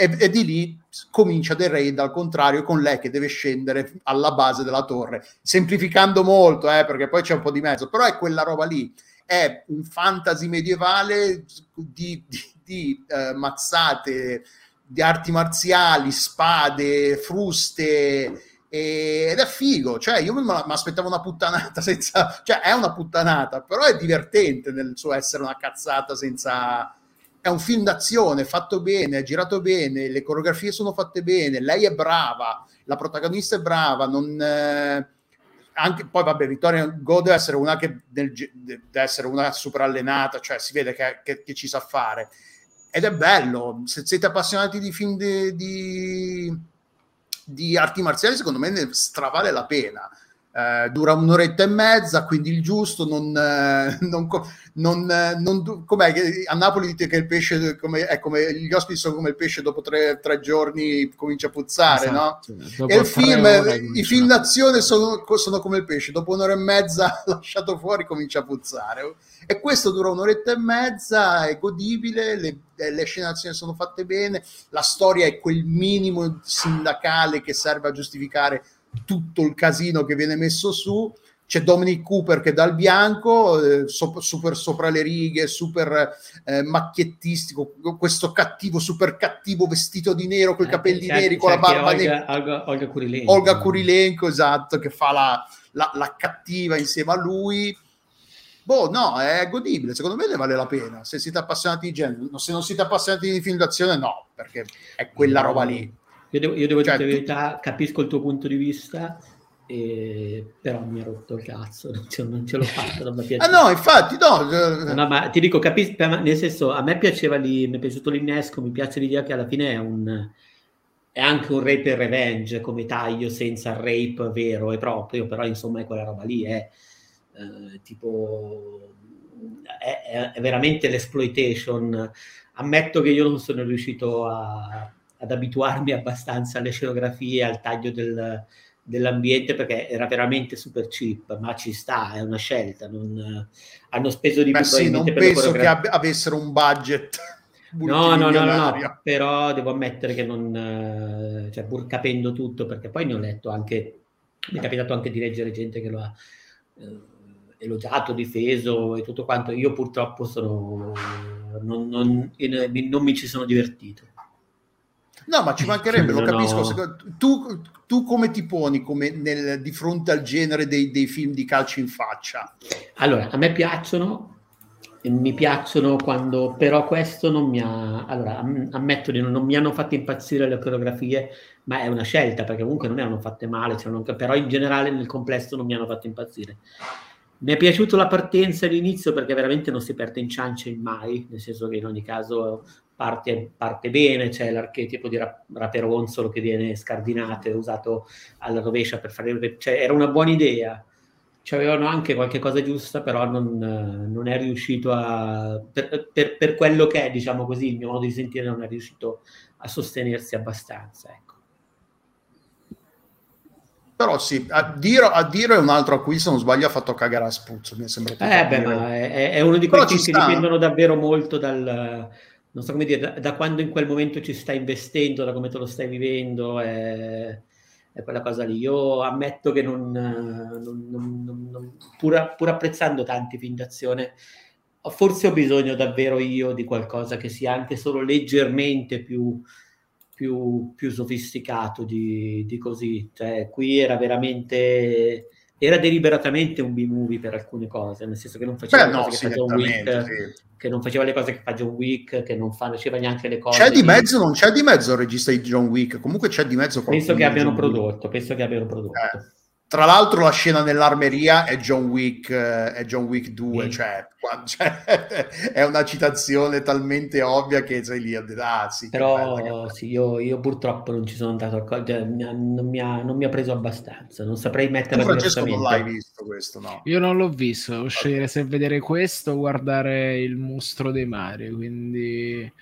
e, e, di lì comincia The Raid al contrario con lei che deve scendere alla base della torre semplificando molto eh, perché poi c'è un po' di mezzo. Però è quella roba lì è un fantasy medievale di, di, di eh, mazzate di arti marziali spade fruste ed è figo, cioè io mi aspettavo una puttanata senza, cioè è una puttanata, però è divertente nel suo essere una cazzata senza... È un film d'azione fatto bene, è girato bene, le coreografie sono fatte bene, lei è brava, la protagonista è brava, non... Eh, anche, poi vabbè, Vittoria Go deve essere una che deve essere una super allenata, cioè si vede che, che, che ci sa fare. Ed è bello, se siete appassionati di film di, di di arti marziali secondo me ne stravale la pena. Eh, dura un'oretta e mezza, quindi il giusto, non, eh, non, non, eh, non com'è che a Napoli dite che il pesce come, è come gli ospiti sono come il pesce dopo tre, tre giorni comincia a puzzare, esatto. no? E il film, i film d'azione sono, sono, come il pesce, dopo un'ora e mezza lasciato fuori comincia a puzzare. E questo dura un'oretta e mezza, è godibile, le, le scene d'azione sono fatte bene, la storia è quel minimo sindacale che serve a giustificare tutto il casino che viene messo su. C'è Dominic Cooper che dà il bianco, eh, so, super sopra le righe, super eh, macchiettistico, questo cattivo, super cattivo vestito di nero, con i eh, capelli certo, neri, con la barba nera. Olga, Olga Kurilenko. Olga Kurilenko, esatto, che fa la, la, la cattiva insieme a lui. Boh, no, è godibile, secondo me ne vale la pena. Se siete appassionati di genere, se non siete appassionati di film d'azione, no, perché è quella roba lì. Io devo, io devo cioè, dire la verità, capisco il tuo punto di vista, e... però mi ha rotto il cazzo, non ce, non ce l'ho fatta, non mi Ah no, infatti, no. no ma ti dico, capisco, nel senso, a me piaceva lì, mi è piaciuto l'innesco, mi piace l'idea che alla fine è un... È anche un rape e revenge come taglio senza rape vero e proprio, però insomma è quella roba lì, è eh, tipo è, è, veramente l'exploitation. Ammetto che io non sono riuscito a, ad abituarmi abbastanza alle scenografie, al taglio del, dell'ambiente perché era veramente super cheap, ma ci sta, è una scelta. Non, hanno speso di più. Sì, non penso che ab- avessero un budget. No, no, no, no, no, però devo ammettere che non, cioè, pur capendo tutto, perché poi ne ho letto anche, mi è capitato anche di leggere gente che lo ha eh, elogiato, difeso e tutto quanto. Io purtroppo sono, non, non, non mi ci sono divertito. No, ma ci mancherebbe, lo capisco. No. Tu, tu, come ti poni come nel, di fronte al genere dei, dei, film di calcio in faccia? Allora, a me piacciono, mi piacciono quando, però questo non mi ha, allora, ammetto di non, non mi hanno fatto impazzire le coreografie, ma è una scelta, perché comunque non erano fatte male, cioè però in generale nel complesso non mi hanno fatto impazzire. Mi è piaciuta la partenza all'inizio perché veramente non si perde in ciance mai, nel senso che in ogni caso parte, parte bene, c'è l'archetipo di raperonzolo che viene scardinato e usato alla rovescia per fare... Cioè, era una buona idea, avevano anche qualche cosa giusta, però non, non è riuscito a... Per, per, per, quello che è, diciamo così, il mio modo di sentire non è riuscito a sostenersi abbastanza, ecco. Però sì, a dire, a dire un altro a cui se non sbaglio ha fatto cagare a spuzzo, mi sembra. Eh beh, ma è, è, uno di quei che dipendono davvero molto dal, non so come dire, da, da, quando in quel momento ci stai investendo, da come te lo stai vivendo, è, è quella cosa lì. Io ammetto che non, non, non, non pur, pur, apprezzando tanti film d'azione, forse ho bisogno davvero io di qualcosa che sia anche solo leggermente più, più, più sofisticato di, di così. Cioè, qui era veramente era deliberatamente un B-movie per alcune cose, nel senso che non faceva Beh, le cose no, che fa John Wick, sì. che non faceva le cose che fa John Wick, che non faceva neanche le cose. C'è di mezzo, non c'è di mezzo il regista di John Wick, comunque c'è di mezzo Penso che abbiano prodotto, penso che abbiano prodotto. Eh. Tra l'altro la scena nell'armeria è John Wick, eh, è John Wick 2, mm. cioè, cioè, è una citazione talmente ovvia che sei lì a dire, ah sì. Però sì, io, io, purtroppo non ci sono andato a cogliere, cioè, non, mi ha, non mi ha preso abbastanza, non saprei mettere... Francesco non l'hai visto questo, no? Io non l'ho visto, devo scegliere se vedere questo o guardare il mostro dei mari, quindi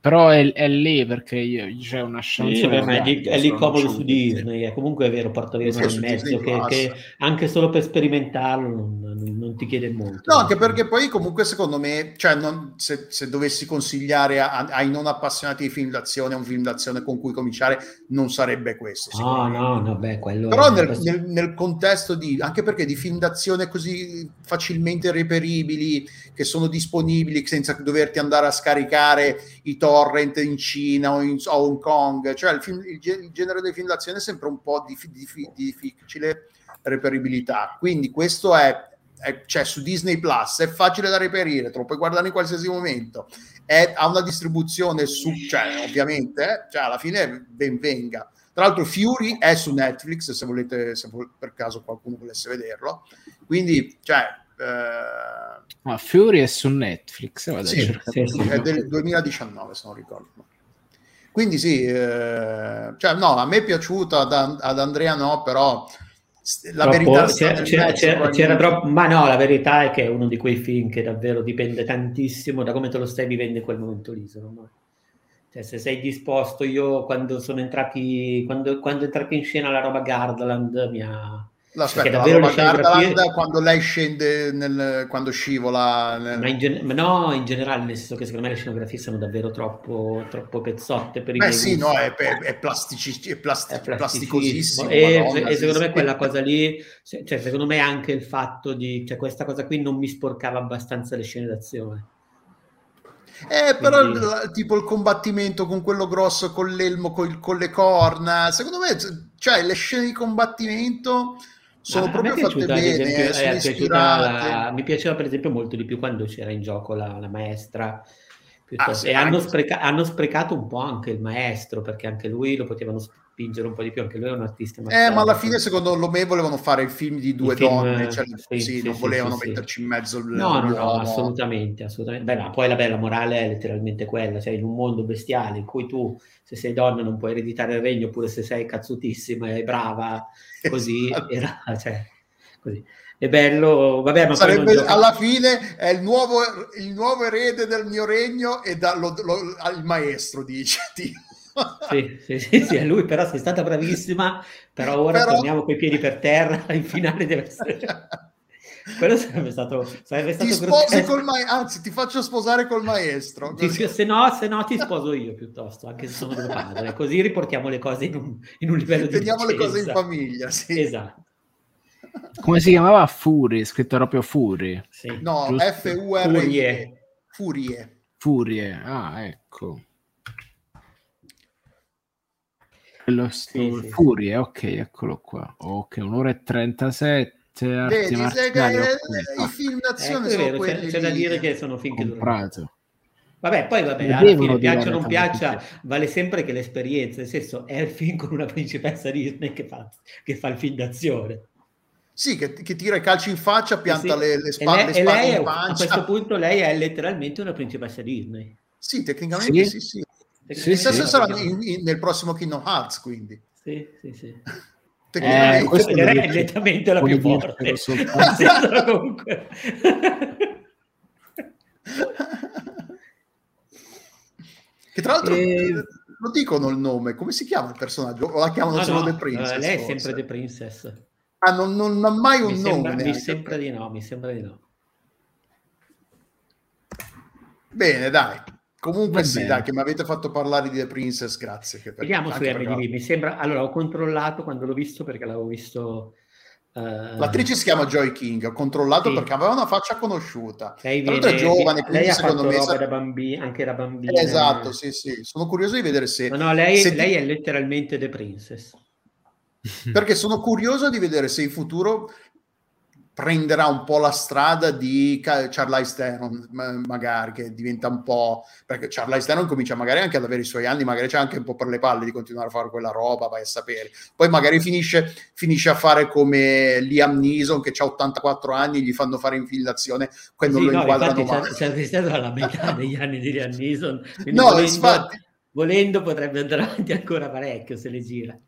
però è, è, lì perché io, c'è una chance. Sì, beh, è, lì, è lì comodo su Disney, è comunque è vero, porta via in mezzo che, che, anche solo per sperimentarlo non, non, non non ti chiede molto. No, anche perché poi comunque secondo me, cioè non, se, se, dovessi consigliare a, ai non appassionati di film d'azione un film d'azione con cui cominciare, non sarebbe questo. No, no, no, beh, quello Però nel, nel, nel, contesto di, anche perché di film d'azione così facilmente reperibili, che sono disponibili senza doverti andare a scaricare i torrent in Cina o in Hong Kong, cioè il, film, il, il genere dei film d'azione è sempre un po' di, di, di, difficile reperibilità. Quindi questo è è, cioè su Disney Plus, è facile da reperire, te lo puoi guardare in qualsiasi momento, è, ha una distribuzione su, cioè ovviamente, eh, cioè alla fine ben venga. Tra l'altro Fury è su Netflix, se volete, se per caso qualcuno volesse vederlo. Quindi, cioè... Eh... Ah, Fury è su Netflix, vado sì, è del 2019 se non ricordo. Quindi sì, eh, cioè no, a me è piaciuta, ad, ad Andrea no, però la troppo, verità c'era, c'era, c'era, c'era troppo, ma no, la verità è che è uno di quei film che davvero dipende tantissimo da come te lo stai vivendo in quel momento lì. No? Cioè, se sei disposto, io quando sono entrati, quando, quando è entrata in scena la roba Gardaland mi ha, No, aspetta, davvero la Gardaland quando lei scende nel, quando scivola nel... ma, in gen- ma no in generale nel senso che secondo me le scenografie sono davvero troppo, troppo pezzotte per i Beh sì no è, è, è, plastici, è, plasti- è plasticosissimo e, Madonna, e secondo sì, me sì. quella cosa lì cioè secondo me anche il fatto di cioè questa cosa qui non mi sporcava abbastanza le scene d'azione. Eh, però Quindi... il, tipo il combattimento con quello grosso con l'elmo, con, con le corna, secondo me, cioè le scene di combattimento sono Ma proprio fatte bene, esempio, la, mi piaceva per esempio molto di più quando c'era in gioco la, la maestra ah, sì, e hanno, spreca- hanno, sprecato un po' anche il maestro perché anche lui lo potevano spingere un po' di più anche lui è un artista eh ma alla fine secondo me volevano fare il film di due film, donne cioè, sì, sì, sì, non volevano metterci in mezzo il no no no assolutamente assolutamente. Beh, no, poi la bella morale è letteralmente quella cioè in un mondo bestiale in cui tu se sei donna non puoi ereditare il regno oppure se sei cazzutissima e brava così esatto. era cioè, così. È bello vabbè ma sarebbe alla fine è il nuovo, il nuovo erede del mio regno e da, lo, lo, il maestro dice sì, sì, sì, sì, è lui, però sei stata bravissima, però ora però... torniamo coi piedi per terra, in finale deve essere... Quello sarebbe stato, sarebbe stato ti sposi col ma- anzi ti faccio sposare col maestro ti, se, no, se no ti sposo io piuttosto anche se sono tuo padre così riportiamo le cose in un, in un livello di teniamo le cose in famiglia sì. esatto. Come si chiamava? Fury scritto proprio Fury sì. no F-U-R-I-E. Furie. Furie ah ecco quello sì, sì, Furie, ok, eccolo qua. Ok, un'ora e 37. Vedi, marziali, okay. i film d'azione eh, sono quelli c'è, c'è da dire che sono film che durano. Vabbè, poi vabbè, alla fine piaccia o non piaccia, vale sempre che l'esperienza, nel senso è il film con una principessa Disney che fa, che fa il film d'azione. Sì, che, che, tira i calci in faccia, pianta sì. le, le, spalle, e lei, e lei in pancia. A questo punto lei è letteralmente una principessa Disney. Sì, tecnicamente sì, sì. sì. Sì, sì, sì, sarà in, in, nel prossimo Kingdom Hearts, quindi. Sì, sì, sì. Eh, questo è nettamente la più forte. comunque. che tra l'altro e... lo dicono il nome, come si chiama il personaggio? O la chiamano no, solo no, The Princess? Uh, lei è forse. sempre The Princess. Ah, non, non ha mai un mi nome. Sembra, mi sembra di no, mi sembra di no. Bene, dai. Comunque sì, dai, che mi avete fatto parlare di The Princess, grazie. Che Vediamo su RDB, mi sembra... Allora, ho controllato quando l'ho visto perché l'avevo visto... Uh... L'attrice si chiama Joy King, ho controllato sì. perché aveva una faccia conosciuta. Lei viene... è giovane, quindi lei secondo me... Sa... Da bambi... anche da bambina. Esatto, sì, sì. Sono curioso di vedere se... No, no, lei, se lei è letteralmente The Princess. Perché sono curioso di vedere se in futuro prenderà un po' la strada di Charlize Theron magari che diventa un po' perché Charlize Theron comincia magari anche ad avere i suoi anni magari c'è anche un po' per le palle di continuare a fare quella roba vai a sapere. Poi magari finisce, finisce a fare come Liam Neeson che ha 84 anni gli fanno fare infilazione quando sì, lo no, inquadrano male c'è, c'è alla metà degli anni di Liam Neeson no volendo, infatti. volendo potrebbe andare avanti ancora parecchio se le gira.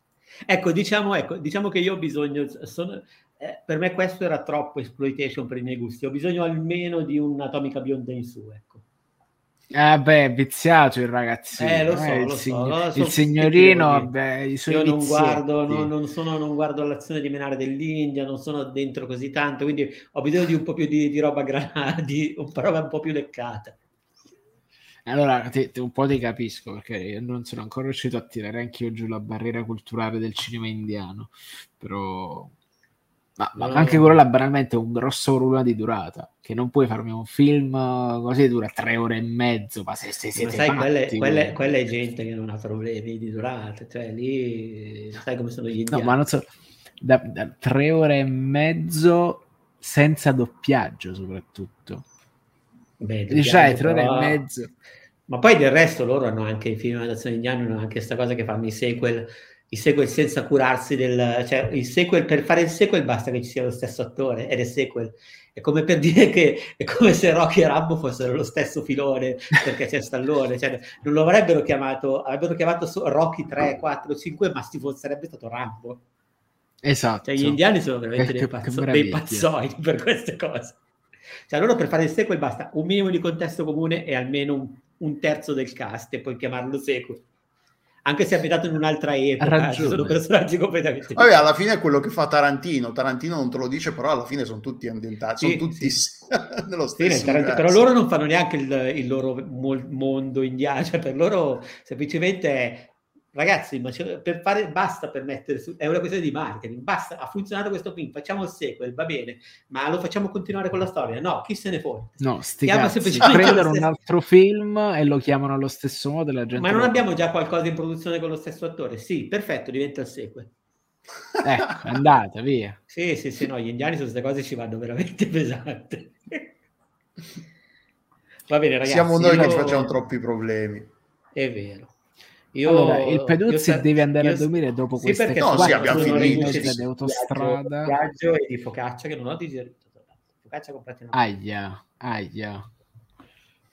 Ecco diciamo, ecco, diciamo che io ho bisogno, sono, eh, per me questo era troppo exploitation per i miei gusti. Ho bisogno almeno di un'atomica bionda in su. Ecco. Eh beh, viziato il ragazzino. Eh, lo so, eh, il, lo sign- so, lo so, il signorino, vabbè, i suoi Io non vizietti. guardo, non, non sono, non guardo l'azione di menare dell'India, non sono dentro così tanto, quindi ho bisogno di un po' più di, di roba grana, di un roba un po' più leccata. Allora, ti- ti- un po' ti capisco perché io non sono ancora riuscito a tirare anch'io giù la barriera culturale del cinema indiano, però... Ma, ma No. anche quello là banalmente è un grosso problema di durata, che non puoi farmi un film eh, così dura tre ore e mezzo, ma se, se Ma siete sai, quella è, patti, quella è- voi. quella è gente che non ha problemi di durata, cioè lì sai come sono gli No, indiani. ma non so, da, da tre ore e mezzo senza doppiaggio soprattutto. Beh, Dici, dai, doppiaggio, tre ore e mezzo. Ma poi del resto loro hanno anche i film d'azione indiani, hanno anche questa cosa che fanno i sequel, i sequel senza curarsi del... cioè il sequel, per fare il sequel basta che ci sia lo stesso attore ed è sequel. È come per dire che è come se Rocky e Rambo fossero lo stesso filone perché c'è Stallone, cioè non lo avrebbero chiamato, avrebbero chiamato Rocky 3, 4, 5, ma si sarebbe stato Rambo. Esatto. Cioè, gli indiani sono veramente dei, pazzo- dei pazzoidi per queste cose. Cioè, loro per fare il sequel basta un minimo di contesto comune e almeno un, un terzo del cast e puoi chiamarlo sequel. Anche se è abitato in un'altra epoca, ci ragione. sono personaggi completamente Vabbè, alla fine è quello che fa Tarantino. Tarantino non te lo dice, però alla fine sono tutti ambientati, Sì, sono tutti nello Sì, nel stesso Tarantino- universo. però loro non fanno neanche il, il loro mol- mondo indiano, cioè per loro semplicemente è ragazzi, ma per fare basta per mettere su, è una questione di marketing, basta, ha funzionato questo film, facciamo il sequel, va bene, ma lo facciamo continuare con la storia? No, chi se ne fotte? No, sti cazzi, lo un altro film e lo chiamano allo stesso modo la gente Ma non lo- abbiamo già qualcosa in produzione con lo stesso attore? Sì, perfetto, diventa il sequel. Ecco, andata, via. Sì, sì, sì, no, gli indiani su queste cose ci vanno veramente pesanti. Va bene, ragazzi. Siamo noi che io- ci facciamo troppi problemi. È vero. Io, allora, il io Peduzzi sa- deve andare io- a dormire dopo sì, queste perché No, sì, abbiamo finito, di di autostrada. Viaggio e di focaccia che non ho digerito. Focaccia comprata in Aia, aia.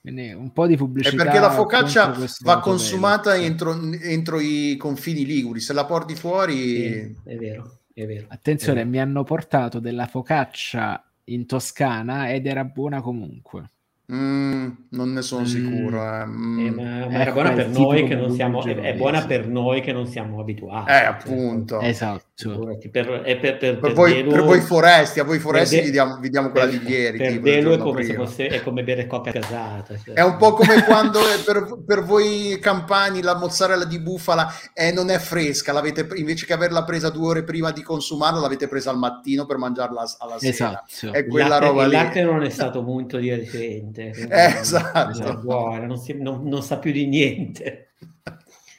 Quindi un po' di È pubblicità. perché la focaccia va consumata entro, entro i confini liguri. Se la porti fuori, Sì, è vero, è vero. Attenzione, È vero. mi hanno portato della focaccia in Toscana ed era buona comunque. Mm, non ne sono Mm. sicuro. Eh. Mm. Eh, ma, ma Ecco, era buona è per il noi tipico che non siamo, è, buongiorno, è buona per noi che non siamo abituati. Eh, cioè, appunto. Esatto. Figurati, per, è per, per, Per, per voi, Delu- per voi foresti, a voi foresti per vi De- diamo, vi diamo quella per- di ieri. Per tipo, il Delu è come, fosse, è come bere coca casata. cioè. È un po' come quando è per, per voi campani la mozzarella di bufala eh, non è fresca, l'avete, invece che averla presa due ore prima di consumarla, l'avete presa al mattino per mangiarla alla sera. Esatto. È Il quella latte, roba il lì. latte non è stato molto di recente. Eh, esatto. non è buona, non, si- non- non sa più di niente.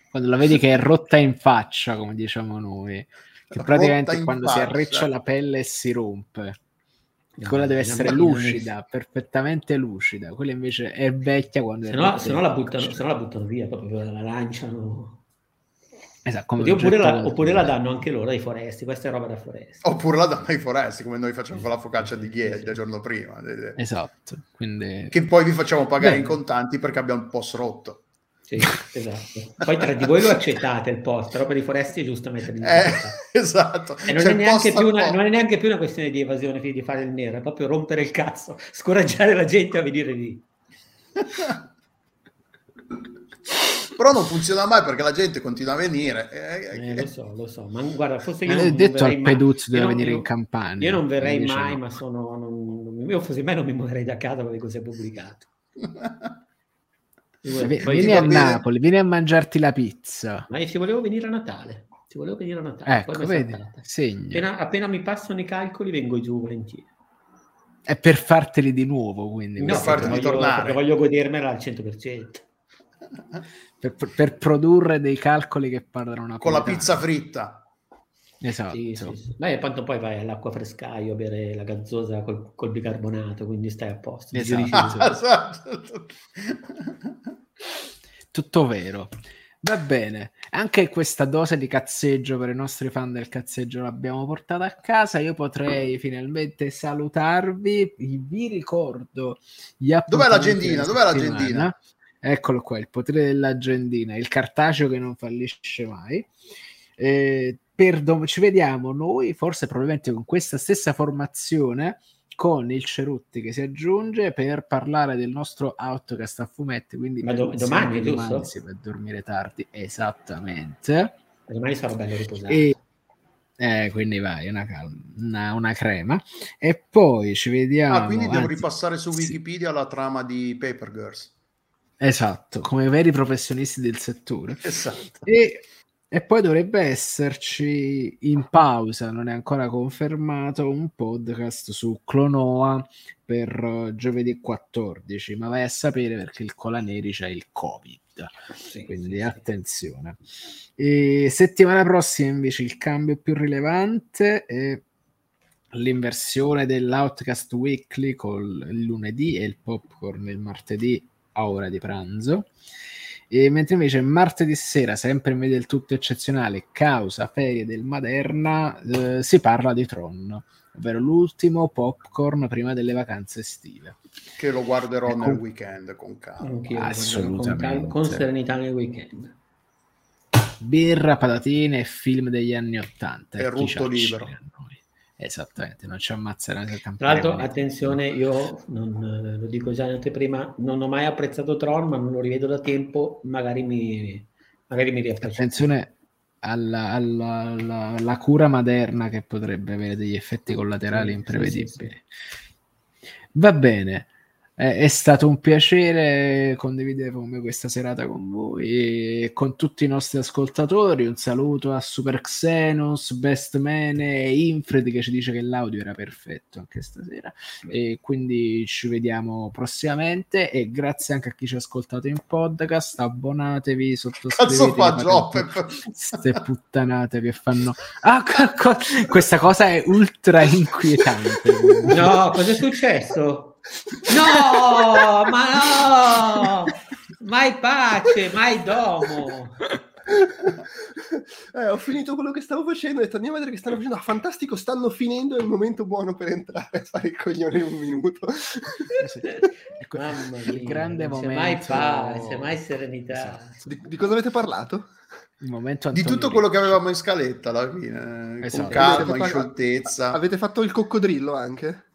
Quando la vedi che è rotta in faccia, come diciamo noi, che praticamente quando si faccia. arriccia la pelle e si rompe. No, Quella deve essere lucida, perfettamente lucida. Quella invece è vecchia quando è Se no, se no la buttano, se no la buttano via, proprio la lanciano. Esatto, come Oddio, oppure, la, oppure la danno anche loro ai foresti, questa è roba da foresta. Oppure la danno ai foresti, come noi facciamo con la focaccia di ieri, del giorno prima. Esatto, quindi... Che poi vi facciamo pagare Bene. in contanti perché abbiamo il post rotto. Sì, esatto. Poi tra di voi lo accettate il post, però per i foresti è giusto metterli in Eh, difficoltà. esatto. E non è, una, non è neanche più una questione di evasione, di fare il nero, è proprio rompere il cazzo, scoraggiare la gente a venire lì. Però non funziona mai perché la gente continua a venire. Eh, Eh, lo so, lo so, ma guarda, forse io Eh, non, non detto al mai- Peduzzi deve venire io- in campagna. Io non verrei mai, no. ma sono. Non, io fossi me non mi muoverei da casa con le cose pubblicate. Vieni ti a. Napoli, vieni a mangiarti la pizza. Ma io ci volevo venire a Natale. Ci volevo venire a Natale. Ecco, vedi. Appena, appena mi passano i calcoli, vengo giù volentieri. È per farteli di nuovo, quindi. No, di voglio, tornare. voglio godermela al 100%. per, per- per produrre dei calcoli che parlano Con la pizza fritta. Esatto. Sì, sì, sì. Ma e tanto poi vai all'acqua frescaio a bere la gazzosa col, col bicarbonato, quindi stai a posto. Esatto. esatto. Tutto vero. Va bene, anche questa dose di cazzeggio per i nostri fan del cazzeggio l'abbiamo portata a casa. Io potrei finalmente salutarvi. Vi ricordo gli Dov'è l'agendina? Dov'è l'agendina? Eccolo qua, il potere dell'agendina, il cartaceo che non fallisce mai. Eh, per dom- ci vediamo noi, forse probabilmente con questa stessa formazione con il Cerutti che si aggiunge per parlare del nostro Outcast a fumetti. Quindi Ma do- domani, giusto? Si per dormire tardi, esattamente. Domani sarò bello riposato. E, eh, quindi vai, una, una, una, crema. E poi ci vediamo. Ah, quindi devo anzi, ripassare su Wikipedia sì. la trama di Paper Girls. Esatto, come veri professionisti del settore. Esatto. E e poi dovrebbe esserci in pausa, non è ancora confermato, un podcast su Clonoa per uh, giovedì 14, ma vai a sapere perché il Colaneri c'è il Covid. Sì, quindi sì, attenzione. E settimana prossima invece il cambio più rilevante è l'inversione dell'Outcast Weekly col il lunedì e il popcorn il martedì a ora di pranzo e mentre invece martedì sera, sempre in media del tutto eccezionale, causa ferie del Maderna, eh, si parla di Tron, ovvero l'ultimo popcorn prima delle vacanze estive. Che lo guarderò ecco. nel weekend con calma. Assolutamente. Con, calma, con serenità nel weekend. Birra, patatine e film degli anni Ottanta. E rutto libero. Esattamente, non ci ammazzeranno il campione. Tra l'altro, attenzione, io non, lo dico già in anteprima, non ho mai apprezzato Tron, ma non lo rivedo da tempo, magari mi, magari mi riapprezzo. Attenzione alla, alla, alla, alla, cura materna che potrebbe avere degli effetti collaterali sì, imprevedibili. Sì, sì, Va bene, è stato un piacere condividere con me questa serata con voi e con tutti i nostri ascoltatori. Un saluto a Super Xenos, Best Mene e Infred che ci dice che l'audio era perfetto anche stasera. E quindi ci vediamo prossimamente. E grazie anche a chi ci ha ascoltato in podcast. Abbonatevi, sottoscrivetevi. Queste puttanate che fanno. Ah, questa cosa è ultra inquietante. No, cosa è successo? No, ma no! Mai pace, mai domo. Eh, ho finito quello che stavo facendo e andiamo a vedere che stanno facendo. Ah, fantastico, stanno finendo, è il momento buono per entrare a fare il coglione in un minuto. ecco, Mamma mia, il grande momento. C'è mai pace, mai serenità. Esatto. Di, di, cosa avete parlato? Il momento di tutto quello che avevamo in scaletta alla fine, esatto. con calma, in scioltezza. Avete fatto il coccodrillo anche?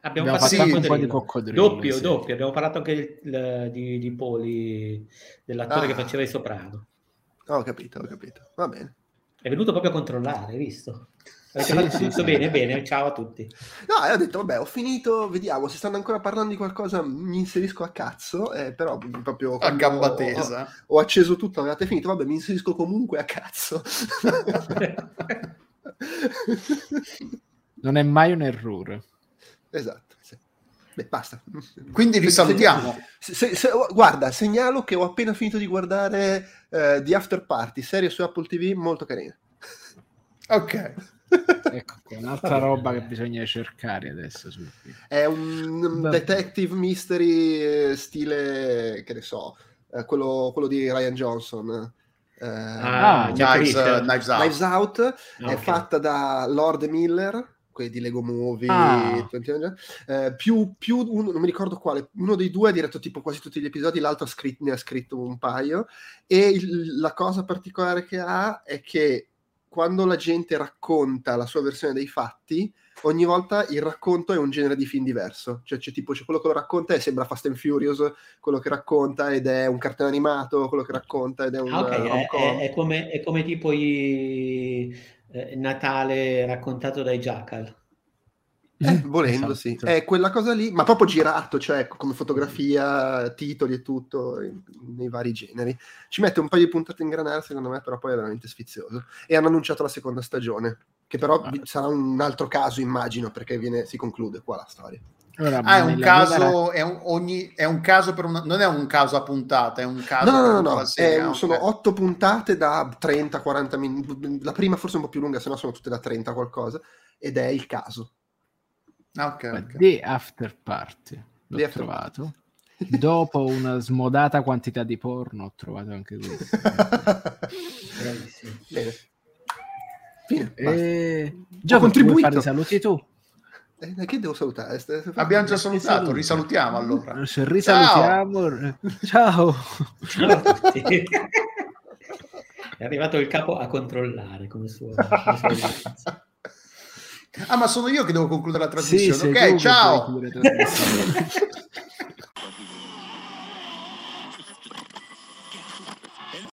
Abbiamo, abbiamo fatto sì, un po' di coccodrillo. Doppio, sì. doppio. Abbiamo parlato anche il, il, di, di, Poli, dell'attore ah. che faceva il soprano. Ho capito, ho capito. Va bene. È venuto proprio a controllare, hai visto? Avete sì, fatto tutto bene, bene, ciao a tutti. No, ho detto, vabbè, ho finito, vediamo, se stanno ancora parlando di qualcosa mi inserisco a cazzo, eh, però proprio... A gamba tesa. Ho, ho, acceso tutto, avete finito, vabbè, mi inserisco comunque a cazzo. non è mai un errore. Esatto. Sì. Beh, basta. Quindi vi salutiamo. Se, se, se, guarda, segnalo che ho appena finito di guardare uh, The After Party, serie su Apple TV, molto carina. Ok. ecco, un'altra roba che bisogna cercare adesso. È un detective mystery eh, stile, che ne so, eh, quello, quello di Ryan Johnson. Eh, ah, Knives, uh, Knives, Out, Knives Out okay. è fatta da Lord Miller quelli di Lego Movie, ah. eh, più, più uno, non mi ricordo quale, uno dei due ha diretto tipo quasi tutti gli episodi, l'altro ha scritto, ne ha scritto un paio e il, la cosa particolare che ha è che quando la gente racconta la sua versione dei fatti, ogni volta il racconto è un genere di film diverso. Cioè, c'è tipo c'è quello che lo racconta e sembra Fast and Furious, quello che racconta ed è un cartone animato, quello che racconta ed è un. Ah, ok, è, è, è, come, è come tipo i eh, Natale raccontato dai Jackal. Eh, volendo, esatto. sì. È quella cosa lì, ma proprio girato, cioè come fotografia, titoli e tutto, nei vari generi. Ci mette un paio di puntate in granare, secondo me, però poi è veramente sfizioso. E hanno annunciato la seconda stagione, che però ah. sarà un altro caso, immagino, perché viene, si conclude qua la storia. Allora, ah, è un caso, è un, ogni, è un caso per una, non è un caso a puntata, è un caso no, no, no, no. Serie, okay. sono otto puntate da 30-40 minuti, la prima forse un po' più lunga, se no sono tutte da 30 qualcosa, ed è il caso. Ah, okay, okay. The After Party, l'ho The trovato. Dopo una smodata quantità di porno, ho trovato anche questo. Bravissimo. Bene. Fine, e... Già contribuito. Fare saluti tu. Eh, che devo salutare? Abbiamo già salutato, risalutiamo allora. Risalutiamo. Ciao. Ciao. È arrivato il capo a controllare come suo. Come suo Ah, ma sono io che devo concludere la trasmissione. Sì, ok, ciao.